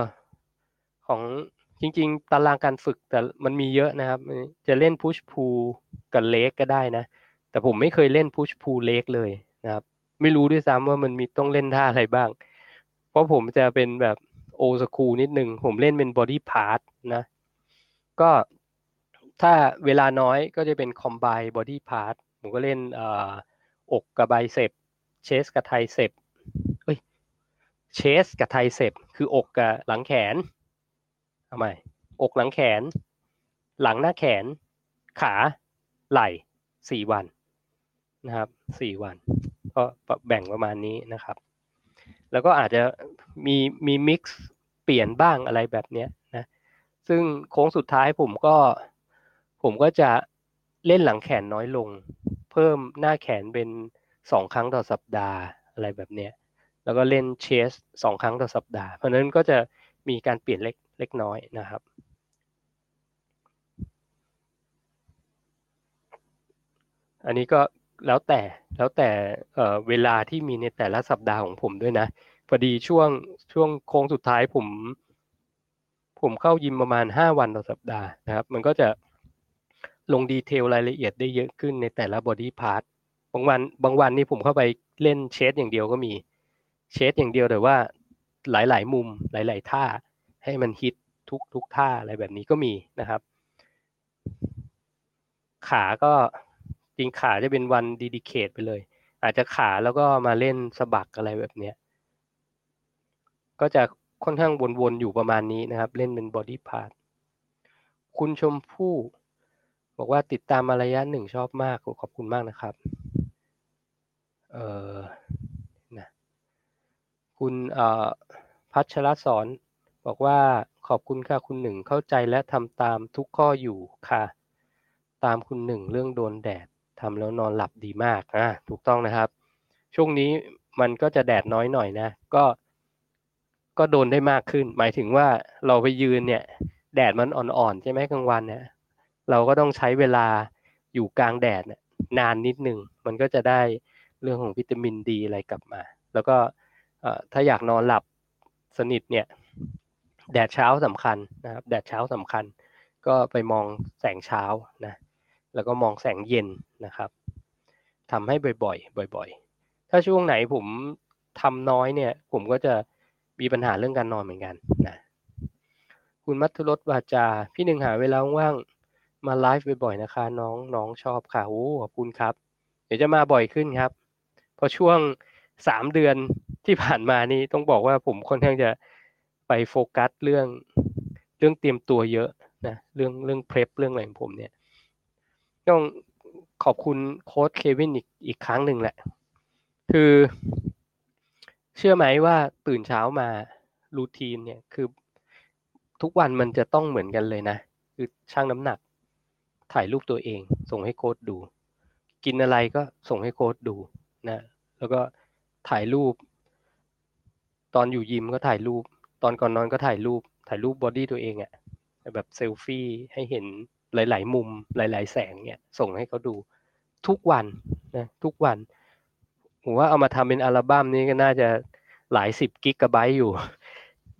ของจริง ๆ ตารางการฝึกแต่มันมีเยอะนะครับ จะเล่น push pull กับ leg ก็ได้นะ แต่ผมไม่เคยเล่น push pull leg เลยนะครับ ไม่รู้ด้วยซ้ำว่ามันมีต้องเล่นท่าอะไรบ้าง เพราะผมจะเป็นแบบ old school นิดหนึ่งผมเล่นเป็น body part นะ ก็ถ้าเวลาน้อยก็จะเป็น combine body part ผมก็เล่นออกกับ bicep chest กับ tricep เอ้ย chest กับ tricep คืออกกับหลังแขนทำไมอกหลังแขน หลังหน้าแขน ขาไหล่สี่วันนะครับสี่วัน ก็แบ่งประมาณนี้นะครับ แล้วก็อาจจะมีมี mix เปลี่ยนบ้างอะไรแบบเนี้ยนะซึ่งโค้งสุดท้ายผมก็ผมก็จะเล่นหลังแขนน้อยลง เพิ่มหน้าแขนเป็นสองครั้งต่อสัปดาห์อะไรแบบเนี้ยแล้วก็เล่นเชสสองครั้งต่อสัปดาห์ เพราะนั้นก็จะมีการเปลี่ยนเล็กเล็กน้อยนะครับอันนี้ก็ แล้วแต่แล้วแต่เเวลาที่มีในแต่ละสัปดาห์ของผมด้วยนะพอดีช่วงช่วงโค้งสุดท้ายผม ผมเข้ายิมประมาณห้าวันต่อสัปดาห์นะครับ มันก็จะลง detail รายละเอียดได้เยอะขึ้นในแต่ละ body part บางวันบางวันนี่ผมเข้าไปเล่นเชสอย่างเดียวก็มีเชสอย่างเดียวแต่ว่าหลาย ๆ มุมหลาย ๆ ท่าให้มันฮิตทุกทุกท่าอะไรแบบนี้ก็มีนะครับ ขาก็ จริงขาจะเป็นวัน dedicate ไปเลย อาจจะขาแล้วก็มาเล่นสะบักอะไรแบบเนี้ยก็จะค่อนข้างวนๆอยู่ประมาณนี้นะครับ เล่นเป็น body part คุณชมพู่บอกว่าติดตามมาระยะหนึ่งชอบมากขอบคุณมากนะครับ เออนะคุณเอ่อพัชรสอนบอกว่าขอบคุณค่ะคุณหนึ่งเข้าใจและทำตามทุกข้ออยู่ค่ะ ตามคุณหนึ่งเรื่องโดนแดด ทำแล้วนอนหลับดีมากอะถูกต้องนะครับ ช่วงนี้มันก็จะแดดน้อยหน่อยนะ ก็ก็โดนได้มากขึ้น หมายถึงว่าเราไปยืนเนี่ย แดดมันอ่อนๆใช่ไหมกลางวันเนี่ยเราก็ต้องใช้เวลาอยู่กลางแดดเนี่ยนานนิดหนึ่งมันก็จะได้เรื่องของวิตามินดีอะไรกลับมา แล้วก็ถ้าอยากนอนหลับสนิทเนี่ย แดดเช้าสำคัญนะครับ แดดเช้าสำคัญ ก็ไปมองแสงเช้านะแล้วก็มองแสงเย็น นะครับทำให้บ่อยๆ บ่อย ๆ ถ้าช่วงไหนผมทำน้อยเนี่ย ผมก็จะมีปัญหาเรื่องการนอนเหมือนกันนะคุณมัทรสวาจา พี่หนึ่งหาเวลาว่างมาไลฟ์บ่อยๆ นะคะ น้องน้องชอบค่ะโอ้ขอบคุณครับ เดี๋ยวจะมาบ่อยขึ้นครับพอช่วงสามเดือนที่ผ่านมานี้ต้องบอกว่าผมค่อนข้างจะไปโฟกัสเรื่องเรื่องเตรียมตัวเยอะนะเรื่องเรื่องเพลฟเรื่องอะไรของผมเนี่ยต้อง ขอบคุณโค้ชเควินอีกอีกครั้งหนึ่งแหละ คือ เชื่อไหมว่าตื่นเช้ามารูทีนเนี่ยคือทุกวันมันจะต้องเหมือนกันเลยนะ คือช่างน้ำหนัก ถ่ายรูปตัวเอง ส่งให้โค้ดดู กินอะไรก็ส่งให้โค้ดดูนะ แล้วก็ถ่ายรูป ตอนอยู่ยิมก็ถ่ายรูป ตอนก่อนนอนก็ถ่ายรูป ถ่ายรูปบอดี้ตัวเองอะ่ะแบบเซลฟี่ให้เห็น หลาย ๆ มุมหลาย ๆ แสงเนี่ยส่งให้เขาดูทุกวันนะทุกวันผมว่าเอามาทำเป็นอัลบั้มนี้ก็น่าจะหลายสิบกิกะไบต์อยู่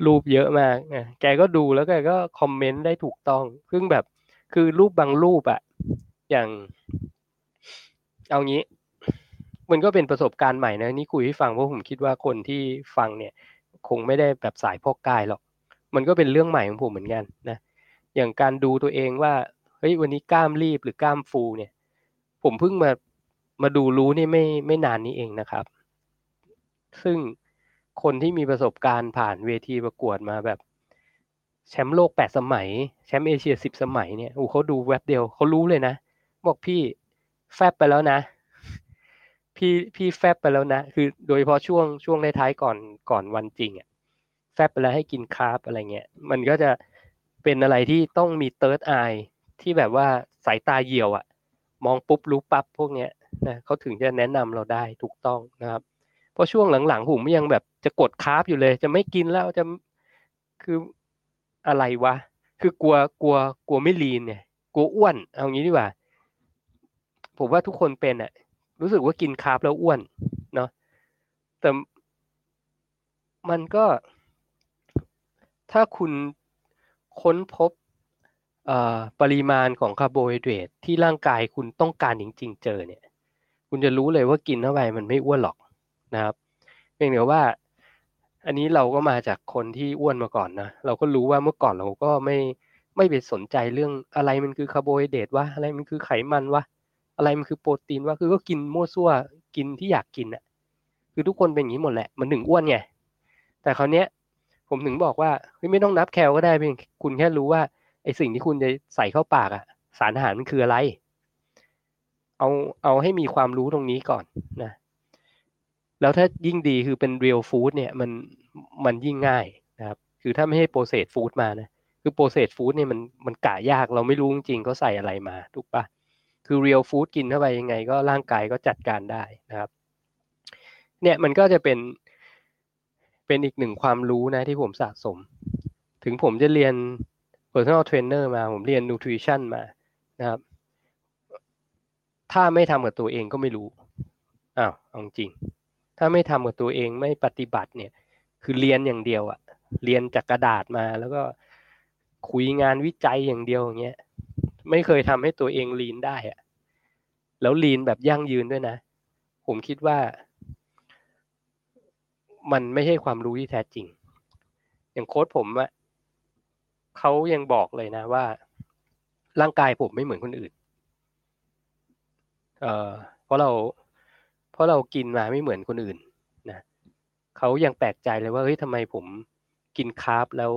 รูปเยอะมากนะแกก็ดูแล้วแกก็คอมเมนต์ได้ถูกต้องซึ่งแบบคือรูปบางรูปอะอย่าง เอางี้ มันก็เป็นประสบการณ์ใหม่นะนี่คุยให้ฟังเพราะผมคิดว่าคนที่ฟังเนี่ย คงไม่ได้แบบสายพอกกายหรอก มันก็เป็นเรื่องใหม่ของผมเหมือนกันนะอย่างการดูตัวเองว่า เฮ้ยวันนี้กล้ามรีบหรือกล้ามฟูเนี่ย ผมเพิ่งมามาดูรู้นี่ไม่ไม่นานนี้เองนะครับ ซึ่งคนที่มีประสบการณ์ผ่านเวทีประกวดมาแบบ แชมป์โลกแปดสมัย แชมป์เอเชียสิบสมัยเนี่ยโอ้เขาดูแวบเดียวเขารู้เลยนะ บอกพี่แฟบไปแล้วนะ พี่พี่แฟบไปแล้วนะ คือโดยเฉพาะช่วงช่วงในท้ายก่อนก่อนวันจริงอะแฟบไปแล้วให้กินคาร์บอะไรเงี้ย มันก็จะเป็นอะไรที่ต้องมีเติร์ดไอ ที่แบบว่าสายตาเหี่ยวอะ มองปุ๊บรู้ปั๊บพวกเนี้ยนะเขาถึงจะแนะนำเราได้ถูกต้องนะครับ เพราะช่วงหลังๆผมยังแบบจะกดคาร์บอยู่เลย จะไม่กินแล้วจะคืออะไรวะ คือกลัวกลัวกลัวไม่ลีนเนี่ยกลัวอ้วนเอางี้ดีกว่า ผมว่าทุกคนเป็นอะรู้สึกว่ากินคาร์บแล้วอ้วนเนาะแต่มันก็ ถ้าคุณค้นพบ ปริมาณของคาร์โบไฮเดรตที่ร่างกายคุณต้องการจริงๆเจอเนี่ย คุณจะรู้เลยว่ากินเข้าไปมันไม่อ้วนหรอกนะครับเพียงแต่ว่า อันนี้เราก็มาจากคนที่อ้วนมาก่อนนะเราก็รู้ว่าเมื่อก่อนเราก็ไม่ไม่ไปสนใจเรื่องอะไรมันคือคาร์โบไฮเดรตวะอะไรมันคือไขมันวะอะไรมันคือโปรตีนวะคือก็กินมั่วซั่วกินที่อยากกินอะคือทุกคนเป็นอย่างนี้หมดแหละมันหนึ่งอ้วนไงแต่คราวเนี้ยผมถึงบอกว่าไม่ต้องนับแคลก็ได้เพียงคุณแค่รู้ว่า ไอสิ่งที่คุณจะใส่เข้าปากอะสารอาหารมันคืออะไร เอาเอาให้มีความรู้ตรงนี้ก่อนนะ แล้วถ้ายิ่งดีคือเป็น real food เนี่ยมันมันยิ่งง่ายนะครับ คือถ้าไม่ให้ process food มานะคือ process food เนี่ยมันมันกะยากเราไม่รู้จริงๆเขาใส่อะไรมาถูกปะคือ real food กินเข้าไปยังไง ก็ร่างกายก็จัดการได้นะครับ เนี่ยมันก็จะเป็นเป็นอีกหนึ่งความรู้นะที่ผมสะสม ถึงผมจะเรียน personal trainer มา ผมเรียน nutrition มานะครับ ถ้าไม่ทำกับตัวเองก็ไม่รู้อ้าวเอาจริง ถ้าไม่ทำกับตัวเองไม่ปฏิบัติเนี่ย คือเรียนอย่างเดียวอะเรียนจากกระดาษมาแล้วก็คุยงานวิจัยอย่างเดียวอย่างเงี้ยไม่เคยทำให้ตัวเองลีนได้อะแล้วลีนแบบยั่งยืนด้วยนะ ผมคิดว่า มันไม่ใช่ความรู้ที่แท้จริง อย่างโค้ดผมอะ เขายังบอกเลยนะว่า ร่างกายผมไม่เหมือนคนอื่น เอ่อเพราะเรา เพราะเรากินมาไม่เหมือนคนอื่นนะเขายังแปลกใจเลยว่าเฮ้ยทำไมผมกินคาร์บแล้ว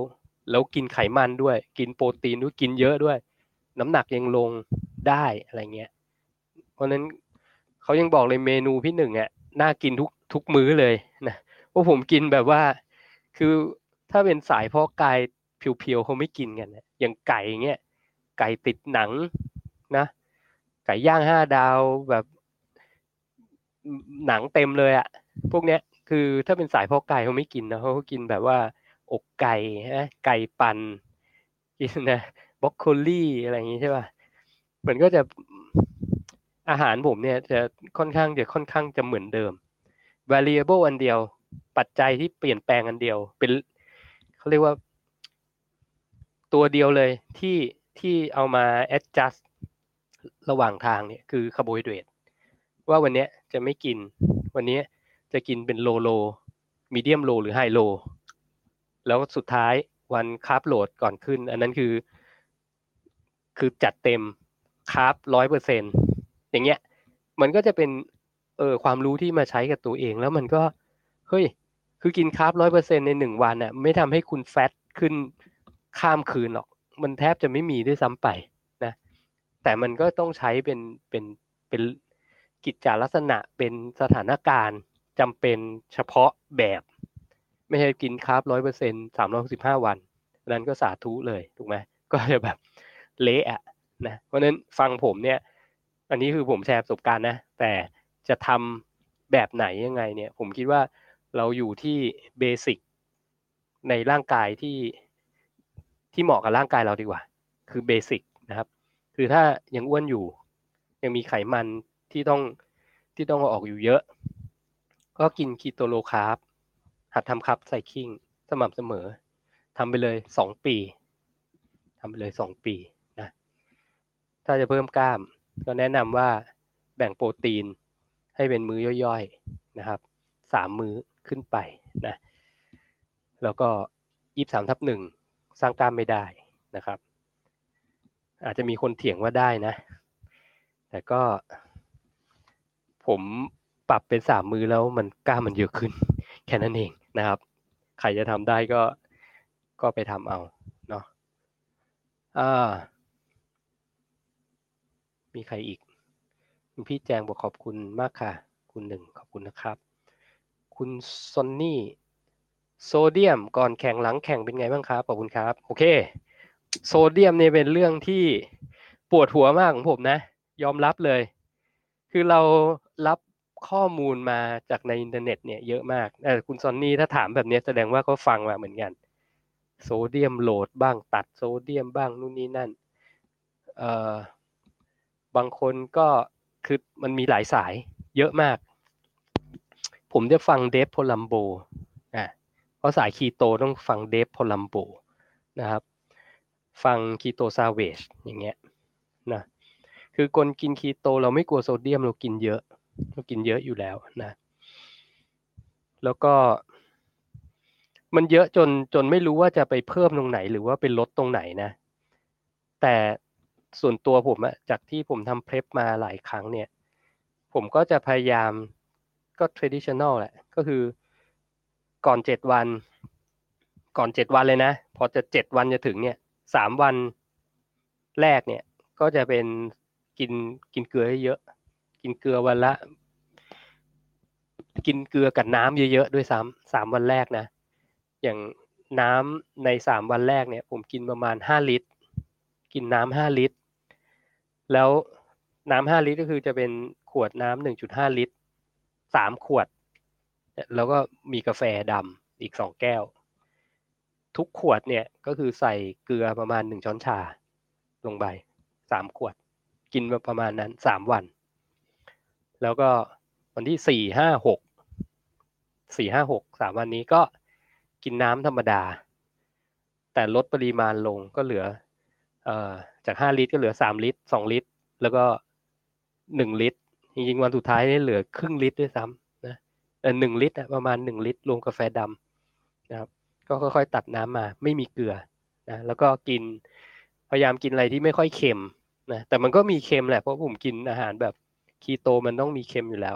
แล้วกินไขมันด้วย กินโปรตีนด้วยกินเยอะด้วย น้ำหนักยังลงได้อะไรเงี้ย เพราะนั้นเขายังบอกเลยเมนูพี่หนึ่งอะน่ากินทุกทุกมื้อเลยนะพราะผมกินแบบว่า คือถ้าเป็นสายพอกกาย เพียวๆเขาไม่กินกันนะอย่างไก่เงี้ยไก่ติดหนังนะไก่ย่างห้าดาวแบบหนังเต็มเลยอะพวกเนี้ยคือถ้าเป็นสายพ่อกกายเขาไม่กินนะเขากินแบบว่า อกไก่ฮะไก่ปั่นกินนะบล็อกโคลี่อะไรอย่างงี้ใช่ป่ะมันก็จะอาหารผมเนี่ยจะค่อนข้างจะค่อนข้างจะเหมือนเดิม variable อันเดียว ปัจจัยที่เปลี่ยนแปลงอันเดียว เป็นเขาเรียกว่า ตัวเดียวเลยที่ที่เอามา adjust ระหว่างทางเนี่ยคือคาร์โบไฮเดรตว่าวันนี้จะไม่กิน วันนี้จะกินเป็น low low medium low หรือ high low แล้วสุดท้ายวัน carb load ก่อนขึ้น อันนั้นคือ คือจัดเต็ม carb ร้อยเปอร์เซ็นอย่างเงี้ย มันก็จะเป็นเออความรู้ที่มาใช้กับตัวเอง แล้วมันก็เฮ้ยคือกิน carb ร้อยเปอร์เซ็นในหนึ่งวันน่ะไม่ทำให้คุณ fat ขึ้น ข้ามคืนหรอก มันแทบจะไม่มีด้วยซ้ำไปนะ แต่มันก็ต้องใช้เป็นเป็นเป็นกิจจาลักษณะเป็นสถานการณ์จำเป็นเฉพาะแบบ ไม่ใช่กิน carb ร้อยเปอร์เซ็นต์สามร้อยสิบห้าวันนั้นก็สาธุเลยถูกไหมก็จะแบบเละอะนะเพราะนั้นฟังผมเนี่ย อันนี้คือผมแชร์ประสบการณ์นะ แต่จะทำแบบไหนยังไงเนี่ย ผมคิดว่าเราอยู่ที่ basic ในร่างกายที่ ที่เหมาะกับร่างกายเราดีกว่า คือ basic นะครับ คือถ้ายังอ้วนอยู่ ยังมีไขมันที่ต้องที่ต้องเอาออกอยู่เยอะ ก็กินคีโตโลคาร์บหัดทำคับไซคิงสม่ำเสมอทำไปเลยสองปีทำไปเลยสองปีนะถ้าจะเพิ่มกล้าม ก็แนะนำว่าแบ่งโปรตีนให้เป็นมื้อย่อยๆนะครับสามมื้อขึ้นไปนะแล้วก็ยี่สามทับหนึ่ง สร้างกล้ามไม่ได้นะครับ อาจจะมีคนเถียงว่าได้นะ แต่ก็ ผมปรับเป็นสามมือแล้วมันกล้ามมันเยอะขึ้น แค่นั้นเองนะครับ ใครจะทำได้ก็ก็ไปทำเอาเนาะอ่ามีใครอีกคุณพี่แจงบอกขอบคุณมากค่ะ คุณหนึ่งขอบคุณนะครับ คุณซอนนี่ โซเดียมก่อนแข่งหลังแข่งเป็นไงบ้างครับขอบคุณครับ โอเค โซเดียมเนี่ยเป็นเรื่องที่ปวดหัวมากของผมนะ ยอมรับเลย คือเรารับข้อมูลมาจากในอินเทอร์เน็ตเนี่ยเยอะมากแต่คุณซอนนี่ถ้าถามแบบนี้แสดงว่าเขาฟังมาเหมือนกัน โซเดียม load บ้างตัดโซเดียมบ้างนู่นนี่นั่นเอ่อบางคนก็คือมันมีหลายสายเยอะมาก ผมจะฟังเดฟโพลัมโบอะ ราะสายคีโตต้องฟังเดฟโพลัมโบนะครับ ฟังคีโตซาเวชอย่างเงี้ยนะคือคนกินคีโตเราไม่กลัวโซเดียมเรากินเยอะ เรากินเยอะอยู่แล้วนะ แล้วก็ มันเยอะจนจนไม่รู้ว่าจะไปเพิ่มตรงไหน หรือว่าไปลดตรงไหนนะ แต่ส่วนตัวผมอะจากที่ผมทำเพลฟมาหลายครั้งเนี่ย ผมก็จะพยายามก็ traditional แหละ ก็คือ ก่อนเจ็ดวัน ก่อนเจ็ดวันเลยนะ พอจะเจ็ดวันจะถึงเนี่ยสามวันแรกเนี่ย ก็จะเป็นกินกินเกลือเยอะ กินเกลือวันละ กินเกลือกับน้ำเยอะๆด้วยซ้ำสามวันแรกนะ อย่างน้ำในสามวันแรกเนี่ย ผมกินประมาณห้าลิตร กินน้ำห้าลิตร แล้วน้ำห้าลิตรก็คือจะเป็นขวดน้ำหนึ่งจุดห้าลิตรสามขวด แล้วก็มีกาแฟดำอีกสองแก้ว ทุกขวดเนี่ยก็คือใส่เกลือประมาณหนึ่งช้อนชาลงไปสามขวด กินมาประมาณนั้นสามวัน แล้วก็วันที่สี่ห้าหกสี่ห้าหกสามวันนี้ก็กินน้ำธรรมดา แต่ลดปริมาณลงก็เหลือออจากห้าลิตรก็เหลือสามลิตรสองลิตร แล้วก็หนึ่งลิตรจริงๆวันสุดท้ายนี่เหลือครึ่งลิตรด้วยซ้ำ หนึ่งลิตรประมาณหนึ่งลิตรรวมกาแฟดำนะครับ ก็ค่อยๆตัดน้ำมา ไม่มีเกลือนะแล้วก็กินพยายามกินอะไรที่ไม่ค่อยเค็มนะแต่มันก็มีเค็มแหละเพราะผมกินอาหารแบบคีโตมันต้องมีเค็มอยู่แล้ว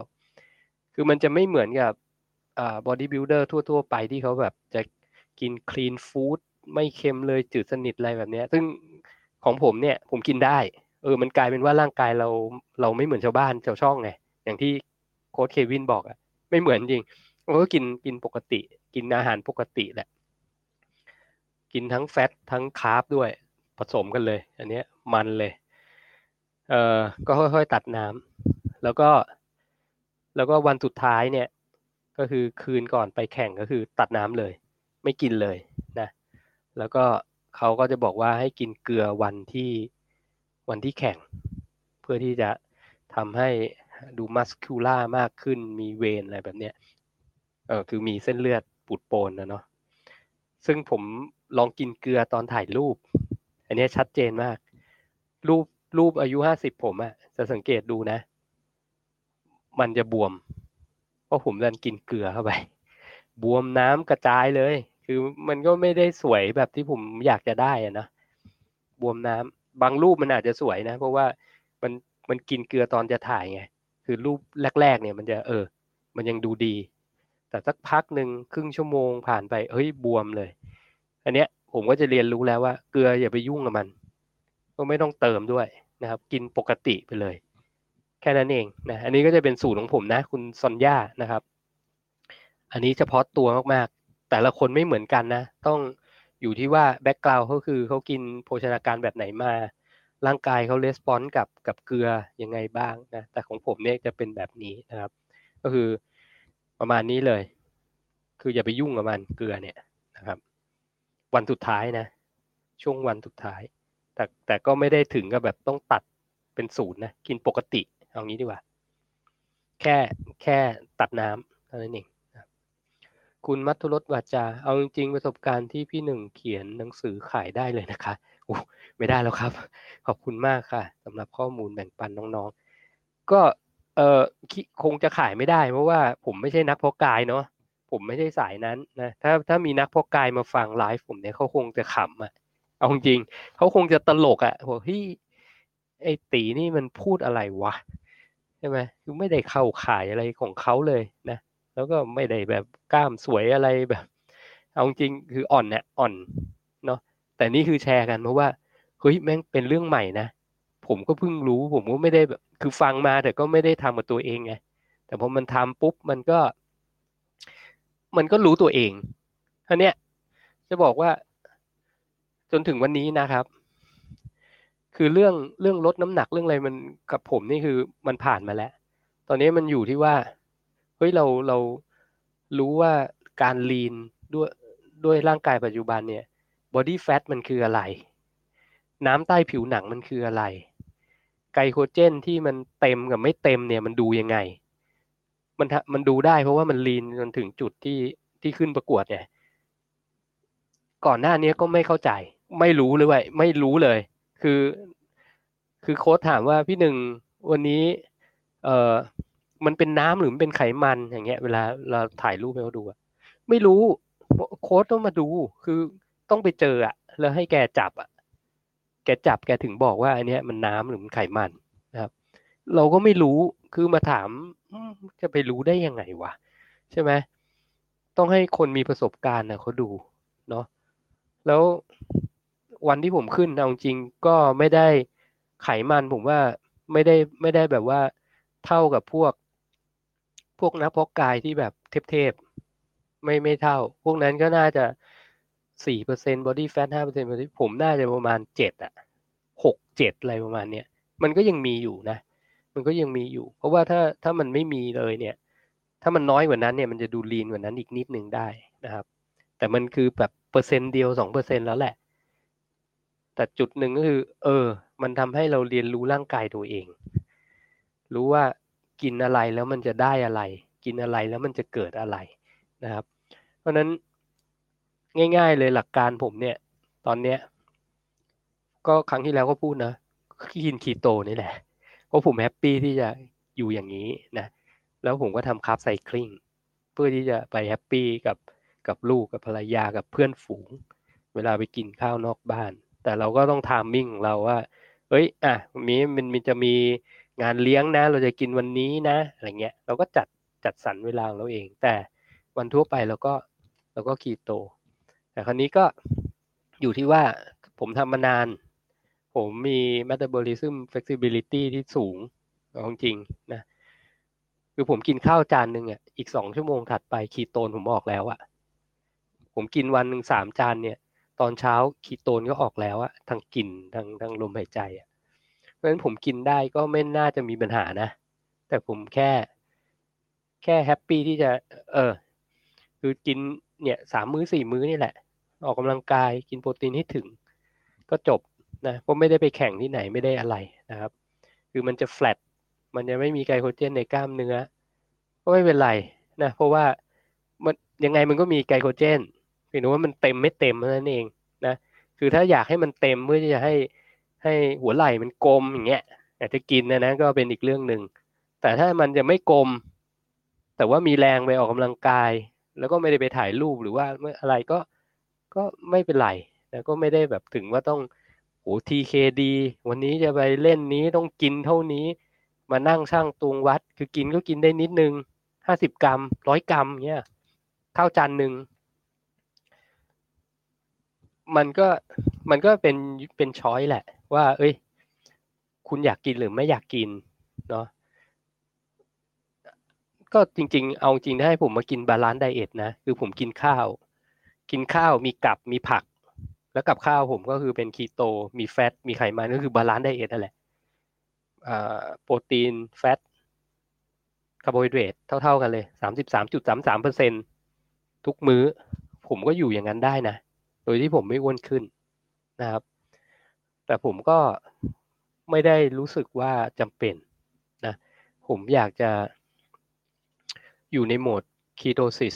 คือมันจะไม่เหมือนกับอ่าบอดี้บิ l เดอร์ทั่ว ๆ ไปที่เขาแบบจะกิน clean food ไม่เค็มเลยจืดสนิทอะไรแบบนี้ซึ่งของผมเนี่ยผมกินได้ เออ มันกลายเป็นว่าร่างกายเราเราไม่เหมือนชาวบ้านชาวช่องไงอย่างที่โค้ชเควินบอกอะ ไม่เหมือนจริงเราก็กินกินปกติ กินอาหารปกติแหละ กินทั้ง fat ทั้ง carb ด้วยผสมกันเลย อันนี้มันเลย เอ่อก็ค่อยๆตัดน้ำแล้วก็แล้วก็วันสุดท้ายเนี่ยก็คือคืนก่อนไปแข่งก็คือตัดน้ำเลย ไม่กินเลยนะแล้วก็เขาก็จะบอกว่าให้กินเกลือวันที่วันที่แข่ง เพื่อที่จะทำให้ ดูมัสคูล่ามากขึ้นมีเวนอะไรแบบเนี้ยเออคือมีเส้นเลือดปูดโปนนะเนาะซึ่งผมลองกินเกลือตอนถ่ายรูป อันนี้ชัดเจนมาก รูปรูปอายุห้าสิบผมอะจะสังเกตดูนะ มันจะบวม เพราะผมดันกินเกลือเข้าไป บวมน้ำกระจายเลย คือมันก็ไม่ได้สวยแบบที่ผมอยากจะได้อะนะบวมน้ำบางรูปมันอาจจะสวยนะ เพราะว่ามันมันกินเกลือตอนจะถ่ายไง คือรูปแรก ๆ เนี่ยมันจะเออ มันยังดูดี แต่สักพักหนึ่งครึ่งชั่วโมงผ่านไปเฮ้ยบวมเลย อันเนี้ยผมก็จะเรียนรู้แล้วว่าเกลืออย่าไปยุ่งกับมัน ก็ไม่ต้องเติมด้วยนะครับ กินปกติไปเลย แค่นั้นเองนะอันนี้ก็จะเป็นสูตรของผมนะ คุณซอนย่านะครับ อันนี้เฉพาะตัวมากๆ แต่ละคนไม่เหมือนกันนะ ต้องอยู่ที่ว่าแบ็กกราวด์เขาคือเขากินโภชนาการแบบไหนมา ร่างกายเขาレスปอนส์กับกับเกลือยังไงบ้างนะแต่ของผมเนี่ยจะเป็นแบบนี้นะครับ ก็คือประมาณนี้เลย คืออย่าไปยุ่งกับมันเกลือเนี่ยนะครับ วันสุดท้ายนะ ช่วงวันสุดท้าย แต่แต่ก็ไม่ได้ถึงกับแบบต้องตัดเป็นศูนย์นะกินปกติเอางี้ดีกว่า แค่แค่ตัดน้ำเท่านั้นเองคุณมัทุรสวาจา เอาจริงๆประสบการณ์ที่พี่หนึ่งเขียนหนังสือขายได้เลยนะคะ ไม่ได้แล้วครับ ขอบคุณมากค่ะสำหรับข้อมูลแบ่งปันน้องๆ ก็เออคงจะขายไม่ได้ เพราะว่าผมไม่ใช่นักเพาะกายเนาะผมไม่ใช่สายนั้นนะถ้าถ้ามีนักเพาะกายมาฟังไลฟ์ผมเนี่ยเขาคงจะขำอะเอาจริงเขาคงจะตลกอะบอกเฮ้ยไอ้ตีนี่มันพูดอะไรวะใช่ไหมคือไม่ได้เข้าขายอะไรของเขาเลยนะแล้วก็ไม่ได้แบบกล้ามสวยอะไรแบบ เอาจริงคืออ่อนเนี่ยอ่อน แต่นี่คือแชร์กันเพราะว่าเฮ้ยแม่งเป็นเรื่องใหม่นะผมก็เพิ่งรู้ ผมก็ไม่ได้แบบคือฟังมาแต่ก็ไม่ได้ทำกับตัวเองไงแต่พอมันทำปุ๊บมันก็ มันก็รู้ตัวเองท่านี้จะบอกว่า จนถึงวันนี้นะครับ คือเรื่องเรื่องลดน้ำหนักเรื่องอะไรมันกับผมนี่คือมันผ่านมาแล้ว ตอนนี้มันอยู่ที่ว่าเฮ้ยเราเรารู้ว่าการ lean ด้วยด้วยร่างกายปัจจุบันเนี่ย body fat มันคืออะไร น้ำใต้ผิวหนังมันคืออะไร ไกลโคเจนที่มันเต็มกับไม่เต็มเนี่ยมันดูยังไง มันมันดูได้เพราะว่ามัน lean จนถึงจุดที่ที่ขึ้นประกวดเนี่ย ก่อนหน้านี้ก็ไม่เข้าใจ ไม่รู้เลยว่าไม่รู้เลย คือ คือโค้ชถามว่าพี่หนึ่งวันนี้ เออมันเป็นน้ำหรือมันเป็นไขมันอย่างเงี้ย เวลาเราถ่ายรูปให้เขาดูอะไม่รู้โค้ชต้องมาดูคือ ต้องไปเจออะแล้วให้แกจับอะแกจับแกถึงบอกว่าอันเนี้ยมันน้ำหรือมันไขมันนะครับ เราก็ไม่รู้คือมาถามจะไปรู้ได้ยังไงวะใช่ไหมต้องให้คนมีประสบการณ์นะเขาดูเนาะแล้ววันที่ผมขึ้นเอาจริงก็ไม่ได้ไขมันผมว่าไม่ได้ไม่ได้แบบว่าเท่ากับพวก พวกนักพกกายที่แบบเทพๆไม่ไม่เท่า พวกนั้นก็น่าจะ สี่เปอร์เซ็นต์บอดี้แฟทห้าเปอร์เซ็นต์ผมน่าจะประมาณเจ็ดอะหกเจ็ดอะไรประมาณเนี้ยมันก็ยังมีอยู่นะ มันก็ยังมีอยู่ เพราะว่าถ้าถ้ามันไม่มีเลยเนี่ย ถ้ามันน้อยกว่านั้นเนี่ยมันจะดูลีนกว่านั้นอีกนิดหนึ่งได้นะครับ แต่มันคือแบบเปอร์เซ็นต์เดียวสองเปอร์เซ็นต์แล้วแหละ แต่จุดหนึ่งก็คือ เออ มันทำให้เราเรียนรู้ร่างกายตัวเอง รู้ว่ากินอะไรแล้วมันจะได้อะไร กินอะไรแล้วมันจะเกิดอะไรนะครับ เพราะนั้น ง่าย ๆ เลยหลักการผมเนี่ย ตอนเนี้ย ก็ครั้งที่แล้วก็พูดนะกินคีโตนี่แหละ เพราะผมแฮปปี้ที่จะอยู่อย่างนี้นะ แล้วผมก็ทำ carb cycling เพื่อที่จะไป happy กับกับลูกกับภรรยากับเพื่อนฝูง เวลาไปกินข้าวนอกบ้าน แต่เราก็ต้อง timing เราว่าเฮ้ย อะมีมันมันจะมีงานเลี้ยงนะ เราจะกินวันนี้นะอะไรเงี้ย เราก็จัดจัดสรรเวลาเราเอง แต่วันทั่วไปเราก็เราก็คีโต แต่คราวนี้ก็อยู่ที่ว่าผมทำมานาน ผมมี metabolism flexibility ที่สูงของจริงนะคือผมกินข้าวจานหนึ่งอะอีกสองชั่วโมงถัดไปคีโตนผมออกแล้วอะ ผมกินวันหนึ่งสามจานเนี่ย ตอนเช้าคีโตนก็ออกแล้วอะทางกลิ่นทางทางลมหายใจอะเพราะฉะนั้นผมกินได้ก็ไม่น่าจะมีปัญหานะ แต่ผมแค่ แค่แฮปปี้ที่จะ เออ คือกินเนี่ยสามมื้อสี่มื้อนี่แหละ ออกกำลังกายกินโปรตีนให้ถึง ก็จบนะเพราะไม่ได้ไปแข่งที่ไหนไม่ได้อะไรนะครับ คือมันจะแฟลตมันจะไม่มีไกลโคเจนในกล้ามเนื้อก็ไม่เป็นไรนะเพราะว่ามันยังไงมันก็มีไกลโคเจนเพียงแต่ว่ามันเต็มไม่เต็มนั่นเองนะคือถ้าอยากให้มันเต็มเพื่อจะให้ให้หัวไหล่มันกลมอย่างเงี้ยอาจจะกินนะนะก็เป็นอีกเรื่องหนึ่งแต่ถ้ามันจะไม่กลม แต่ว่ามีแรงไปออกกำลังกาย แล้วก็ไม่ได้ไปถ่ายรูปหรือว่าเมื่ออะไรก็ ก็ไม่เป็นไรแล้วก็ไม่ได้แบบถึงว่าต้องโอ้ทีเคดีวันนี้จะไปเล่นนี้ต้องกินเท่านี้ มานั่งช่างตวงวัด คือกินก็กินได้นิดนึงห้าสิบกรัมร้อยกรัมเงี้ยข้าวจานหนึ่งมันก็มันก็เป็นเป็นช้อยแหละ ว่า เอ้ย คุณอยากกินหรือไม่อยากกินเนาะก็จริง ๆ เอาจริงได้ผมมากิน balanced diet นะ คือผมกินข้าว กินข้าวมีกับมีผัก แล้วกับข้าวผมก็คือเป็นคีโต มี fat มีไขมันก็คือ balanced diet นั่นแหละโปรตีน fat คาร์โบไฮเดรตเท่า ๆกันเลยสามสิบสามจุดสามสามเปอร์เซ็นทุกมื้อ ผมก็อยู่อย่างนั้นได้นะ โดยที่ผมไม่อ้วนขึ้นนะครับ แต่ผมก็ไม่ได้รู้สึกว่าจำเป็นนะ ผมอยากจะอยู่ในโหมดคีโตซิส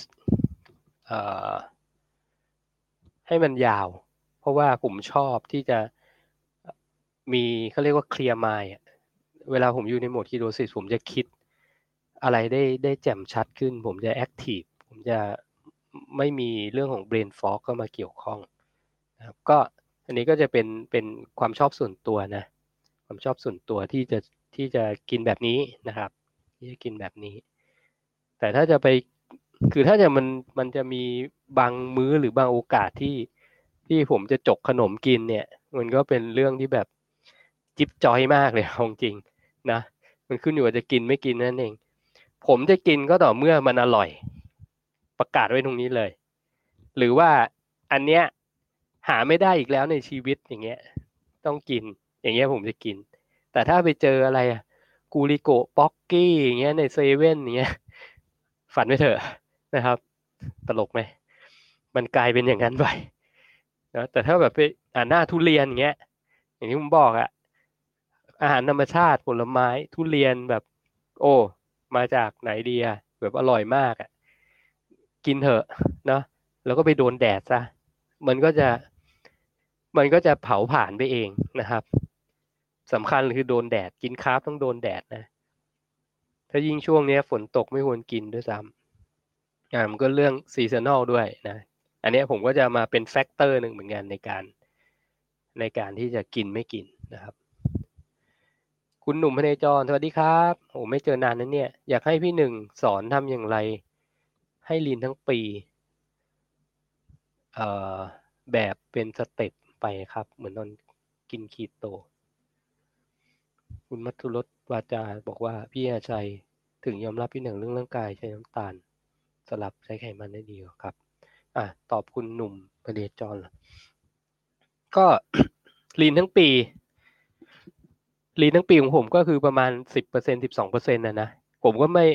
ให้มันยาว เพราะว่าผมชอบที่จะมีเขาเรียกว่าเคลียร์ไมล์เวลาผมอยู่ในโหมดคีโตซิสผมจะคิดอะไรได้ได้แจ่มชัดขึ้น ผมจะแอคทีฟผมจะไม่มีเรื่องของเบรนฟอกเข้ามาเกี่ยวข้องนะครับก็อันนี้ก็จะเป็นเป็นความชอบส่วนตัวนะ ความชอบส่วนตัวที่จะที่จะกินแบบนี้นะครับ ที่จะกินแบบนี้ แต่ถ้าจะไปคือถ้าจะมันมันจะมี บางมื้อหรือบางโอกาสที่ที่ผมจะจกขนมกินเนี่ย มันก็เป็นเรื่องที่แบบจิ๊บจอยมากเลยของจริงนะมันขึ้นอยู่ว่าจะกินไม่กินนั่นเอง ผมจะกินก็ต่อเมื่อมันอร่อย ประกาศไว้ตรงนี้เลย หรือว่าอันเนี้ยหาไม่ได้อีกแล้วในชีวิตอย่างเงี้ย ต้องกินอย่างเงี้ยผมจะกิน แต่ถ้าไปเจออะไรอะกูริโกป๊อกกี้อย่างเงี้ยในเซเว่นอย่างเงี้ยฝันไปเถอะนะครับ ตลกไหม มันกลายเป็นอย่างนั้นไปนะแต่ถ้าแบบไปอ่าหน้าทุเรียนอย่างเงี้ย อย่างที่ผมบอกอะอาหารธรรมชาติผลไม้ทุเรียนแบบ โอ้ มาจากไหนดีอะแบบอร่อยมากอะ่ะกินเถอะเนาะแล้วก็ไปโดนแดดซะมันก็จะมันก็จะเผาผลาญไปเองนะครับสำคัญคือโดนแดดกิน carb ต้องโดนแดดนะ ถ้ายิ่งช่วงนี้ฝนตกไม่ควรกินด้วยซ้ำอ่ามันก็เรื่อง seasonal ด้วยนะ อันนี้ผมก็จะมาเป็น factor หนึ่งเหมือนกันในการในการที่จะกินไม่กินนะครับ คุณหนุ่มพเนจรสวัสดีครับโอ้ไม่เจอนานนั้นเนี่ย อยากให้พี่หนึ่งสอนทำอย่างไร ให้ลีนทั้งปีเอ่อแบบเป็นสเต็ปไปครับ เหมือนตอนกินคีโต คุณมัทุรสวาจาบอกว่าพี่อาชัยถึงยอมรับพี่หนึ่งเรื่องร่างกายใช้น้ำตาล สลับใช้ไขมันได้ดีครับ อะตอบคุณหนุ่มพเนจรก็ลีนทั้งปีลีนทั้งปีของผมก็คือประมาณสิบเปอร์เซ็นสิบสองเปอร์เซ็นต์นะนะผมก็ไม่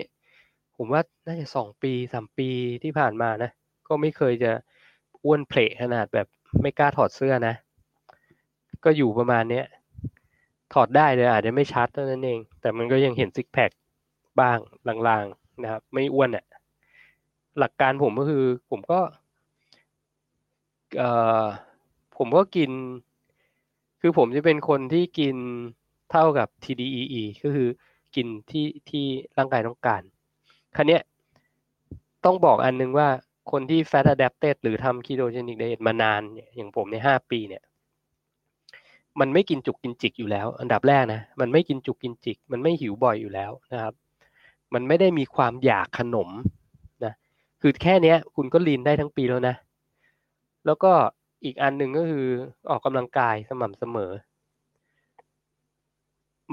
ผมว่าน่าจะสองปีสามปีที่ผ่านมานะ ก็ไม่เคยจะอ้วนเพลขนาดแบบไม่กล้าถอดเสื้อนะ ก็อยู่ประมาณเนี้ยถอดได้เลยอาจจะไม่ชัดเท่านั้นเอง แต่มันก็ยังเห็นซิกแพคบ้างลางๆนะครับ ไม่อ้วนอะ่ะหลักการผมก็คือผมก็ ผมก็กิน คือผมจะเป็นคนที่กินเท่ากับ TDEE ก็คือกินที่ที่ร่างกายต้องการครั้นี้ต้องบอกอันนึงว่าคนที่ fat adapted หรือทำ ketogenic diet มานานอย่างผมในห้าปีเนี่ย มันไม่กินจุกกินจิกอยู่แล้ว อันดับแรกนะ มันไม่กินจุกกินจิก มันไม่หิวบ่อยอยู่แล้วนะครับ มันไม่ได้มีความอยากขนมนะ คือแค่เนี้ย คุณก็ลีนได้ทั้งปีแล้วนะ แล้วก็อีกอันหนึ่งก็คือออกกำลังกายสม่ำเสมอ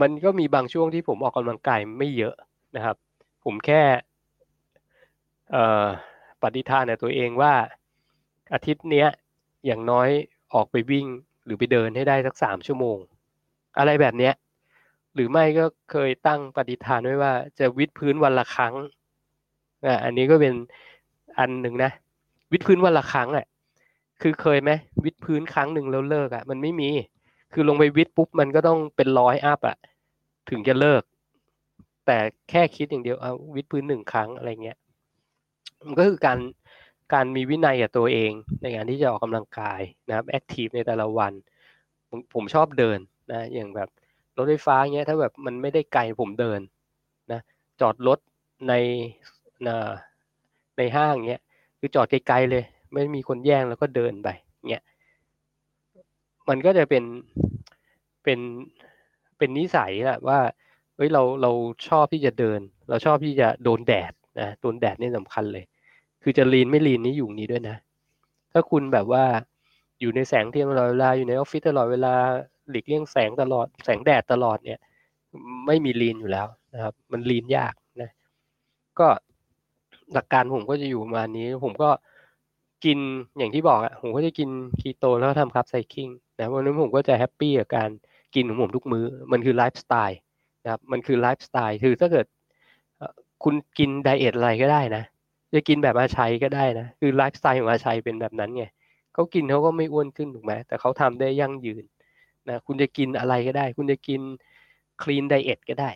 มันก็มีบางช่วงที่ผมออกกำลังกายไม่เยอะนะครับ ผมแค่ปฏิทานเนี่ยตัวเองว่าอาทิตย์เนี้ยอย่างน้อยออกไปวิ่งหรือไปเดินให้ได้สักสามชั่วโมง อะไรแบบเนี้ยหรือไม่ก็เคยตั้งปฏิทานไว้ว่าจะวิดพื้นวันละครั้งอ่าอันนี้ก็เป็นอันหนึ่งนะ วิดพื้นวันละครั้งอะ คือเคยไหมวิดพื้นครั้งหนึ่งแล้วเลิกอะ มันไม่มี คือลงไปวิดปุ๊บมันก็ต้องเป็นร้อยอัพอะ ถึงจะเลิก แต่แค่คิดอย่างเดียวเอาวิดพื้นหนึ่งครั้งอะไรเงี้ย มันก็คือการการมีวินัยกับตัวเอง ในการที่จะออกกำลังกายนะครับแอคทีฟในแต่ละวันผมผมชอบเดินนะอย่างแบบรถไฟฟ้าเงี้ยถ้าแบบมันไม่ได้ไกลผมเดินนะจอดรถในในห้างเงี้ยคือจอดไกลๆเลย ไม่มีคนแย่งแล้วก็เดินไปเงี้ยมันก็จะเป็นเป็นเป็นนิสัยแหละว่าเฮ้ยเราเราชอบที่จะเดิน เราชอบที่จะโดนแดดนะโดนแดดนี่สำคัญเลย คือจะ lean ไม่ lean นี่อยู่นี้ด้วยนะ ถ้าคุณแบบว่าอยู่ในแสงเทียมตลอดเวลาอยู่ในออฟฟิศตลอดเวลาหลีกเลี่ยงแสงตลอดแสงแดดตลอดเนี่ย ไม่มี lean อยู่แล้วนะครับ มัน lean ยากนะ ก็หลักการผมก็จะอยู่ประมาณนี้ ผมก็ กินอย่างที่บอกอะผมก็จะกินคีโตแล้วทำ carb cycling นะวันนั้นผมก็จะ happy กับการกินของผมทุกมื้อมันคือไลฟ์สไตล์นะครับมันคือไลฟ์สไตล์คือถ้าเกิดคุณกิน diet อะไรก็ได้นะ จะกินแบบอาชัยก็ได้นะ คือไลฟ์สไตล์ของอาชัยเป็นแบบนั้นไงเขากินเขาก็ไม่อ้วนขึ้นถูกไหมแต่เขาทำได้ยั่งยืนนะคุณจะกินอะไรก็ได้ คุณจะกิน clean diet ก็ได้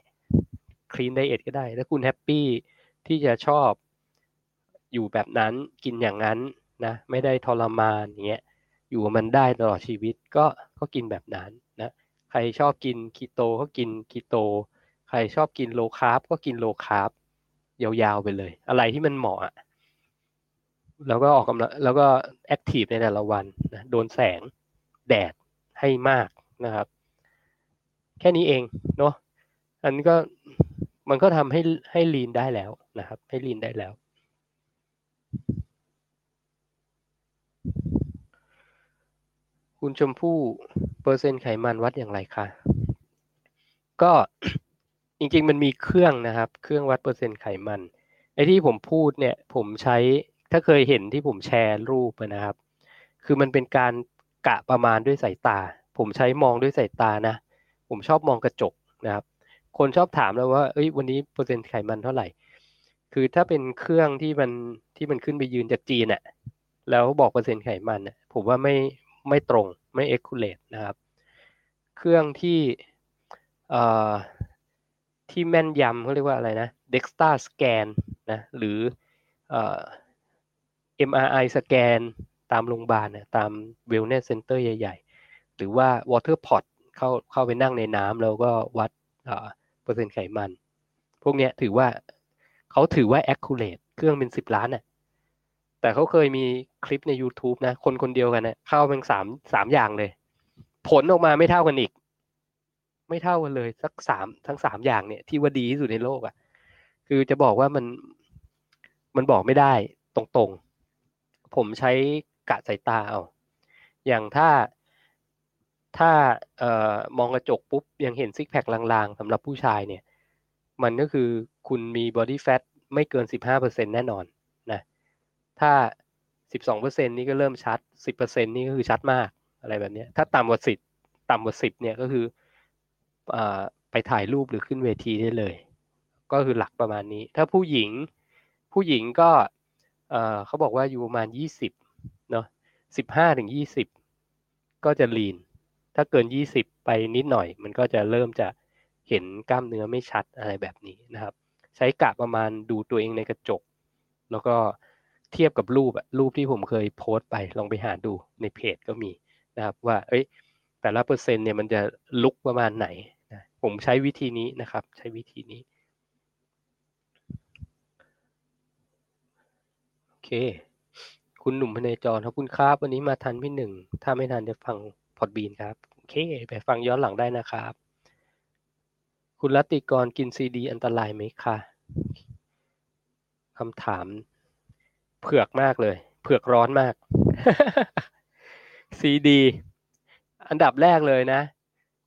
clean diet ก็ได้ถ้าคุณ happy ที่จะชอบอยู่แบบนั้นกินอย่างนั้น นะไม่ได้ทรมานอย่างเงี้ยอยู่มันได้ตลอดชีวิตก็ก็กินแบบนั้นนะใครชอบกินคีโตก็กินคีโต ใครชอบกิน low carb ก็กิน low carb ยาวๆไปเลย อะไรที่มันเหมาะแล้วก็ออกกำลังแล้วก็ active ในแต่ละวันนะโดนแสงแดดให้มากนะครับ แค่นี้เองเนาะอันนี้ก็มันก็ทำให้ให้ lean ได้แล้วนะครับ ให้ lean ได้แล้ว คุณชมพู่เปอร์เซ็นต์ไขมันวัดอย่างไรคะ ก็จริงๆมันมีเครื่องนะครับ เครื่องวัดเปอร์เซ็นต์ไขมันไอ้ที่ผมพูดเนี่ยผมใช้ถ้าเคยเห็นที่ผมแชร์รูปนะครับ คือมันเป็นการกะประมาณด้วยสายตา ผมใช้มองด้วยสายตานะ ผมชอบมองกระจกนะครับ คนชอบถามแล้วว่าเอ้ยวันนี้เปอร์เซ็นต์ไขมันเท่าไหร่ คือถ้าเป็นเครื่องที่มันที่มันขึ้นไปยืนจากจีนอะแล้วบอกเปอร์เซ็นต์ไขมันอะผมว่าไม่ ไม่ตรงไม่ accurate นะครับ เครื่องที่ที่แม่นยำเขาเรียกว่าอะไรนะ DEXA scan นะหรือ MRI สแกนตามโรงพยาบาลเนี่ยตาม Wellness Center ใหญ่ ๆ หรือว่า water pod เข้าเข้าไปนั่งในน้ำแล้วก็วัดเปอร์เซ็นต์ไขมัน พวกเนี้ยถือว่าเขาถือว่า accurate เครื่องเป็นสิบล้านน่ะ แต่เขาเคยมีคลิปใน YouTube นะ คนคนเดียวกันนะเข้าเป็นสามสามอย่างเลย ผลออกมาไม่เท่ากันอีก ไม่เท่ากันเลยสักสามทั้งสามอย่างเนี่ย ที่ว่าดีที่สุดในโลกอะ่ะ คือจะบอกว่ามันมันบอกไม่ได้ตรงๆ ผมใช้กะสายตาเอาอย่างถ้าถ้าเอ่อมองกระจกปุ๊บ ยังเห็นซิกแพคลางๆสำหรับผู้ชายเนี่ย มันก็คือคุณมีบอดี้แฟทไม่เกินสิบห้าเปอร์เซ็นแน่นอน ถ้าสิบสองเปอร์เซ็นนี่ก็เริ่มชัดสิบเปอร์เซ็นนี่ก็คือชัดมากอะไรแบบนี้ถ้าต่ำกว่าสิบต่ำกว่าสิบเนี่ยก็คืออไปถ่ายรูปหรือขึ้นเวทีได้เลย ก็คือหลักประมาณนี้ ถ้าผู้หญิงผู้หญิงก็เขาบอกว่าอยู่ประมาณยี่สิบเนาะสิบห้าถึงยี่สิบก็จะลีน ถ้าเกินยี่สิบไปนิดหน่อย มันก็จะเริ่มจะเห็นกล้ามเนื้อไม่ชัดอะไรแบบนี้นะครับ ใช้กะประมาณดูตัวเองในกระจก แล้วก็ เทียบกับรูปอะรูปที่ผมเคยโพสต์ไปลองไปหาดูในเพจก็มีนะครับ ว่า เอ้ย แต่ละเปอร์เซ็นต์เนี่ยมันจะลุกประมาณไหนนะผมใช้วิธีนี้นะครับ ใช้วิธีนี้โอเค คุณหนุ่มพเนจรขอบคุณครับวันนี้มาทันพี่หนึ่ง ถ้าไม่ทันจะฟังพอดบีนครับโอเค ไปฟังย้อนหลังได้นะครับ คุณรัติกรกินซีดีอันตรายไหมคะคำถาม เผือกมากเลย เผือกร้อนมากซีดีอันดับแรกเลยนะ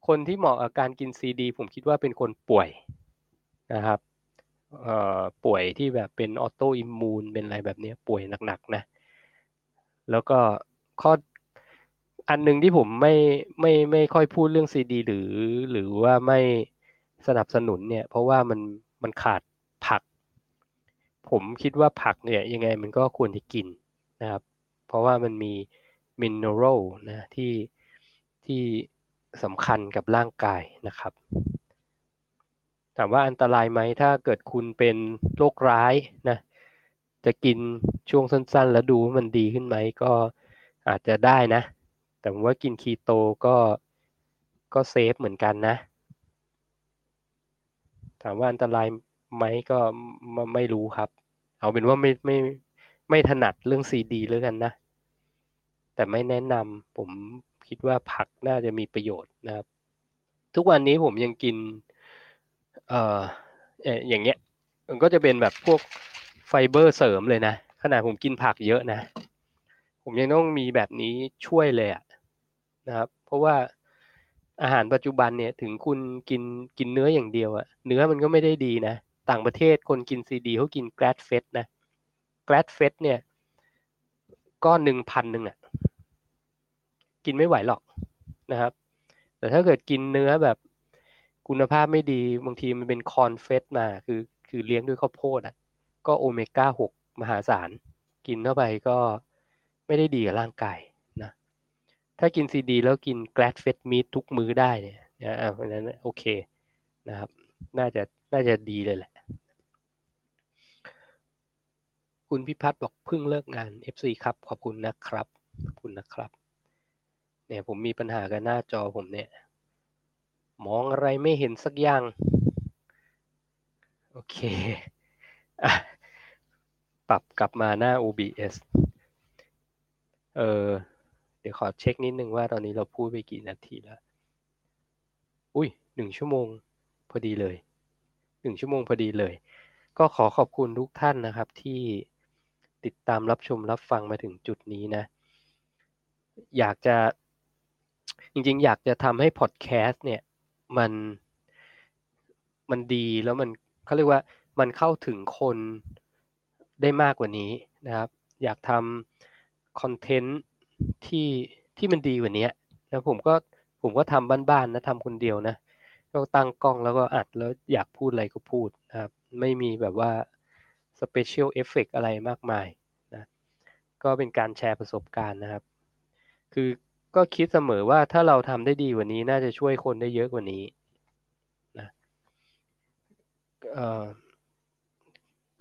คนที่เหมาะกับการกินซีดีผมคิดว่าเป็นคนป่วยนะครับป่วยที่แบบเป็นออโตอิมมูนเป็นอะไรแบบนี้ป่วยหนักๆนะ แล้วก็ข้ออันหนึ่งที่ผมไม่ไม่ไม่ค่อยพูดเรื่องซีดีหรือหรือว่าไม่สนับสนุนเนี่ย เพราะว่ามันมันขาดผัก ผมคิดว่าผักเนี่ยยังไงมันก็ควรจะกินนะครับ เพราะว่ามันมีมินเนอรัลนะที่ที่สำคัญกับร่างกายนะครับถามว่าอันตรายไหมถ้าเกิดคุณเป็นโรคร้ายนะจะกินช่วงสั้นๆ แล้วดูว่ามันดีขึ้นไหมก็อาจจะได้นะ แต่ว่ากินคีโตก็ก็เซฟเหมือนกันนะ ถามว่าอันตราย ไหมก็ไม่รู้ครับ เอาเป็นว่าไม่ไม่ไม่ถนัดเรื่องซีดีแล้วกันนะ แต่ไม่แนะนำผมคิดว่าผักน่าจะมีประโยชน์นะครับ ทุกวันนี้ผมยังกิน เอ่ออย่างเงี้ย มันก็จะเป็นแบบพวกไฟเบอร์เสริมเลยนะ ขนาดผมกินผักเยอะนะ ผมยังต้องมีแบบนี้ช่วยเลยอะนะครับ เพราะว่าอาหารปัจจุบันเนี่ยถึงคุณกินกินเนื้ออย่างเดียวอะเนื้อมันก็ไม่ได้ดีนะ ต่างประเทศคนกินซีดีเขากินแกรดเฟสนะแกรดเฟสเนี่ยก้อนหนึ่งพันหนึ่งอะ กินไม่ไหวหรอกนะครับ แต่ถ้าเกิดกินเนื้อแบบคุณภาพไม่ดีบางทีมันเป็นคอนเฟสมาคือคือเลี้ยงด้วยข้าวโพดอะ ก็โอเมก้าหกมหาศาล กินเข้าไปก็ไม่ได้ดีกับร่างกายนะ ถ้ากินซีดีแล้วกินแกลดเฟตมีทุกมื้อได้เนี่ยนะเพราะนั้นโอเคนะครับ น่าจะ น่าจะดีเลยแหละ คุณพิพัฒน์บอกเพิ่งเลิกงาน FC ครับ ขอบคุณนะครับ ขอบคุณนะครับ เนี่ยผมมีปัญหากับหน้าจอผมเนี่ย มองอะไรไม่เห็นสักอย่าง โอเคอปรับกลับมาหน้า OBS เออเดี๋ยวขอเช็คนิดนึงว่าตอนนี้เราพูดไปกี่นาทีแล้ว อุ้ยหนึ่งชั่วโมงพอดีเลย หนึ่งชั่วโมงพอดีเลย ก็ขอขอบคุณทุกท่านนะครับที่ติดตามรับชมรับฟังมาถึงจุดนี้นะ อยากจะจริงๆ อยากจะทำให้พอดแคสต์เนี่ยมันมันดีแล้วมันเขาเรียกว่ามันเข้าถึงคนได้มากกว่านี้นะครับ อยากทำคอนเทนต์ที่ที่มันดีกว่านี้แล้วผมก็ผมก็ทำบ้านๆนะทำคนเดียวนะ ก็ตั้งกล้องแล้วก็อัดแล้วอยากพูดอะไรก็พูดนะครับ ไม่มีแบบว่า special effect อะไรมากมายนะก็เป็นการแชร์ประสบการณ์นะครับ คือก็คิดเสมอว่าถ้าเราทำได้ดีกว่านี้น่าจะช่วยคนได้เยอะกว่านี้นะ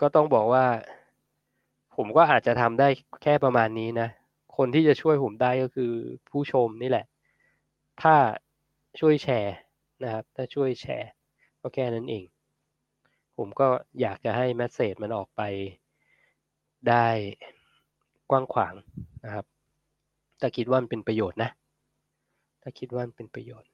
ก็ต้องบอกว่า ผมก็อาจจะทำได้แค่ประมาณนี้นะ คนที่จะช่วยผมได้ก็คือผู้ชมนี่แหละ ถ้าช่วยแชร์ นะครับ ถ้าช่วยแชร์ก็แค่นั้นเอง ผมก็อยากจะให้แมสเซจมันออกไปได้กว้างขวางนะครับ ถ้าคิดว่ามันเป็นประโยชน์นะ ถ้าคิดว่ามันเป็นประโยชน์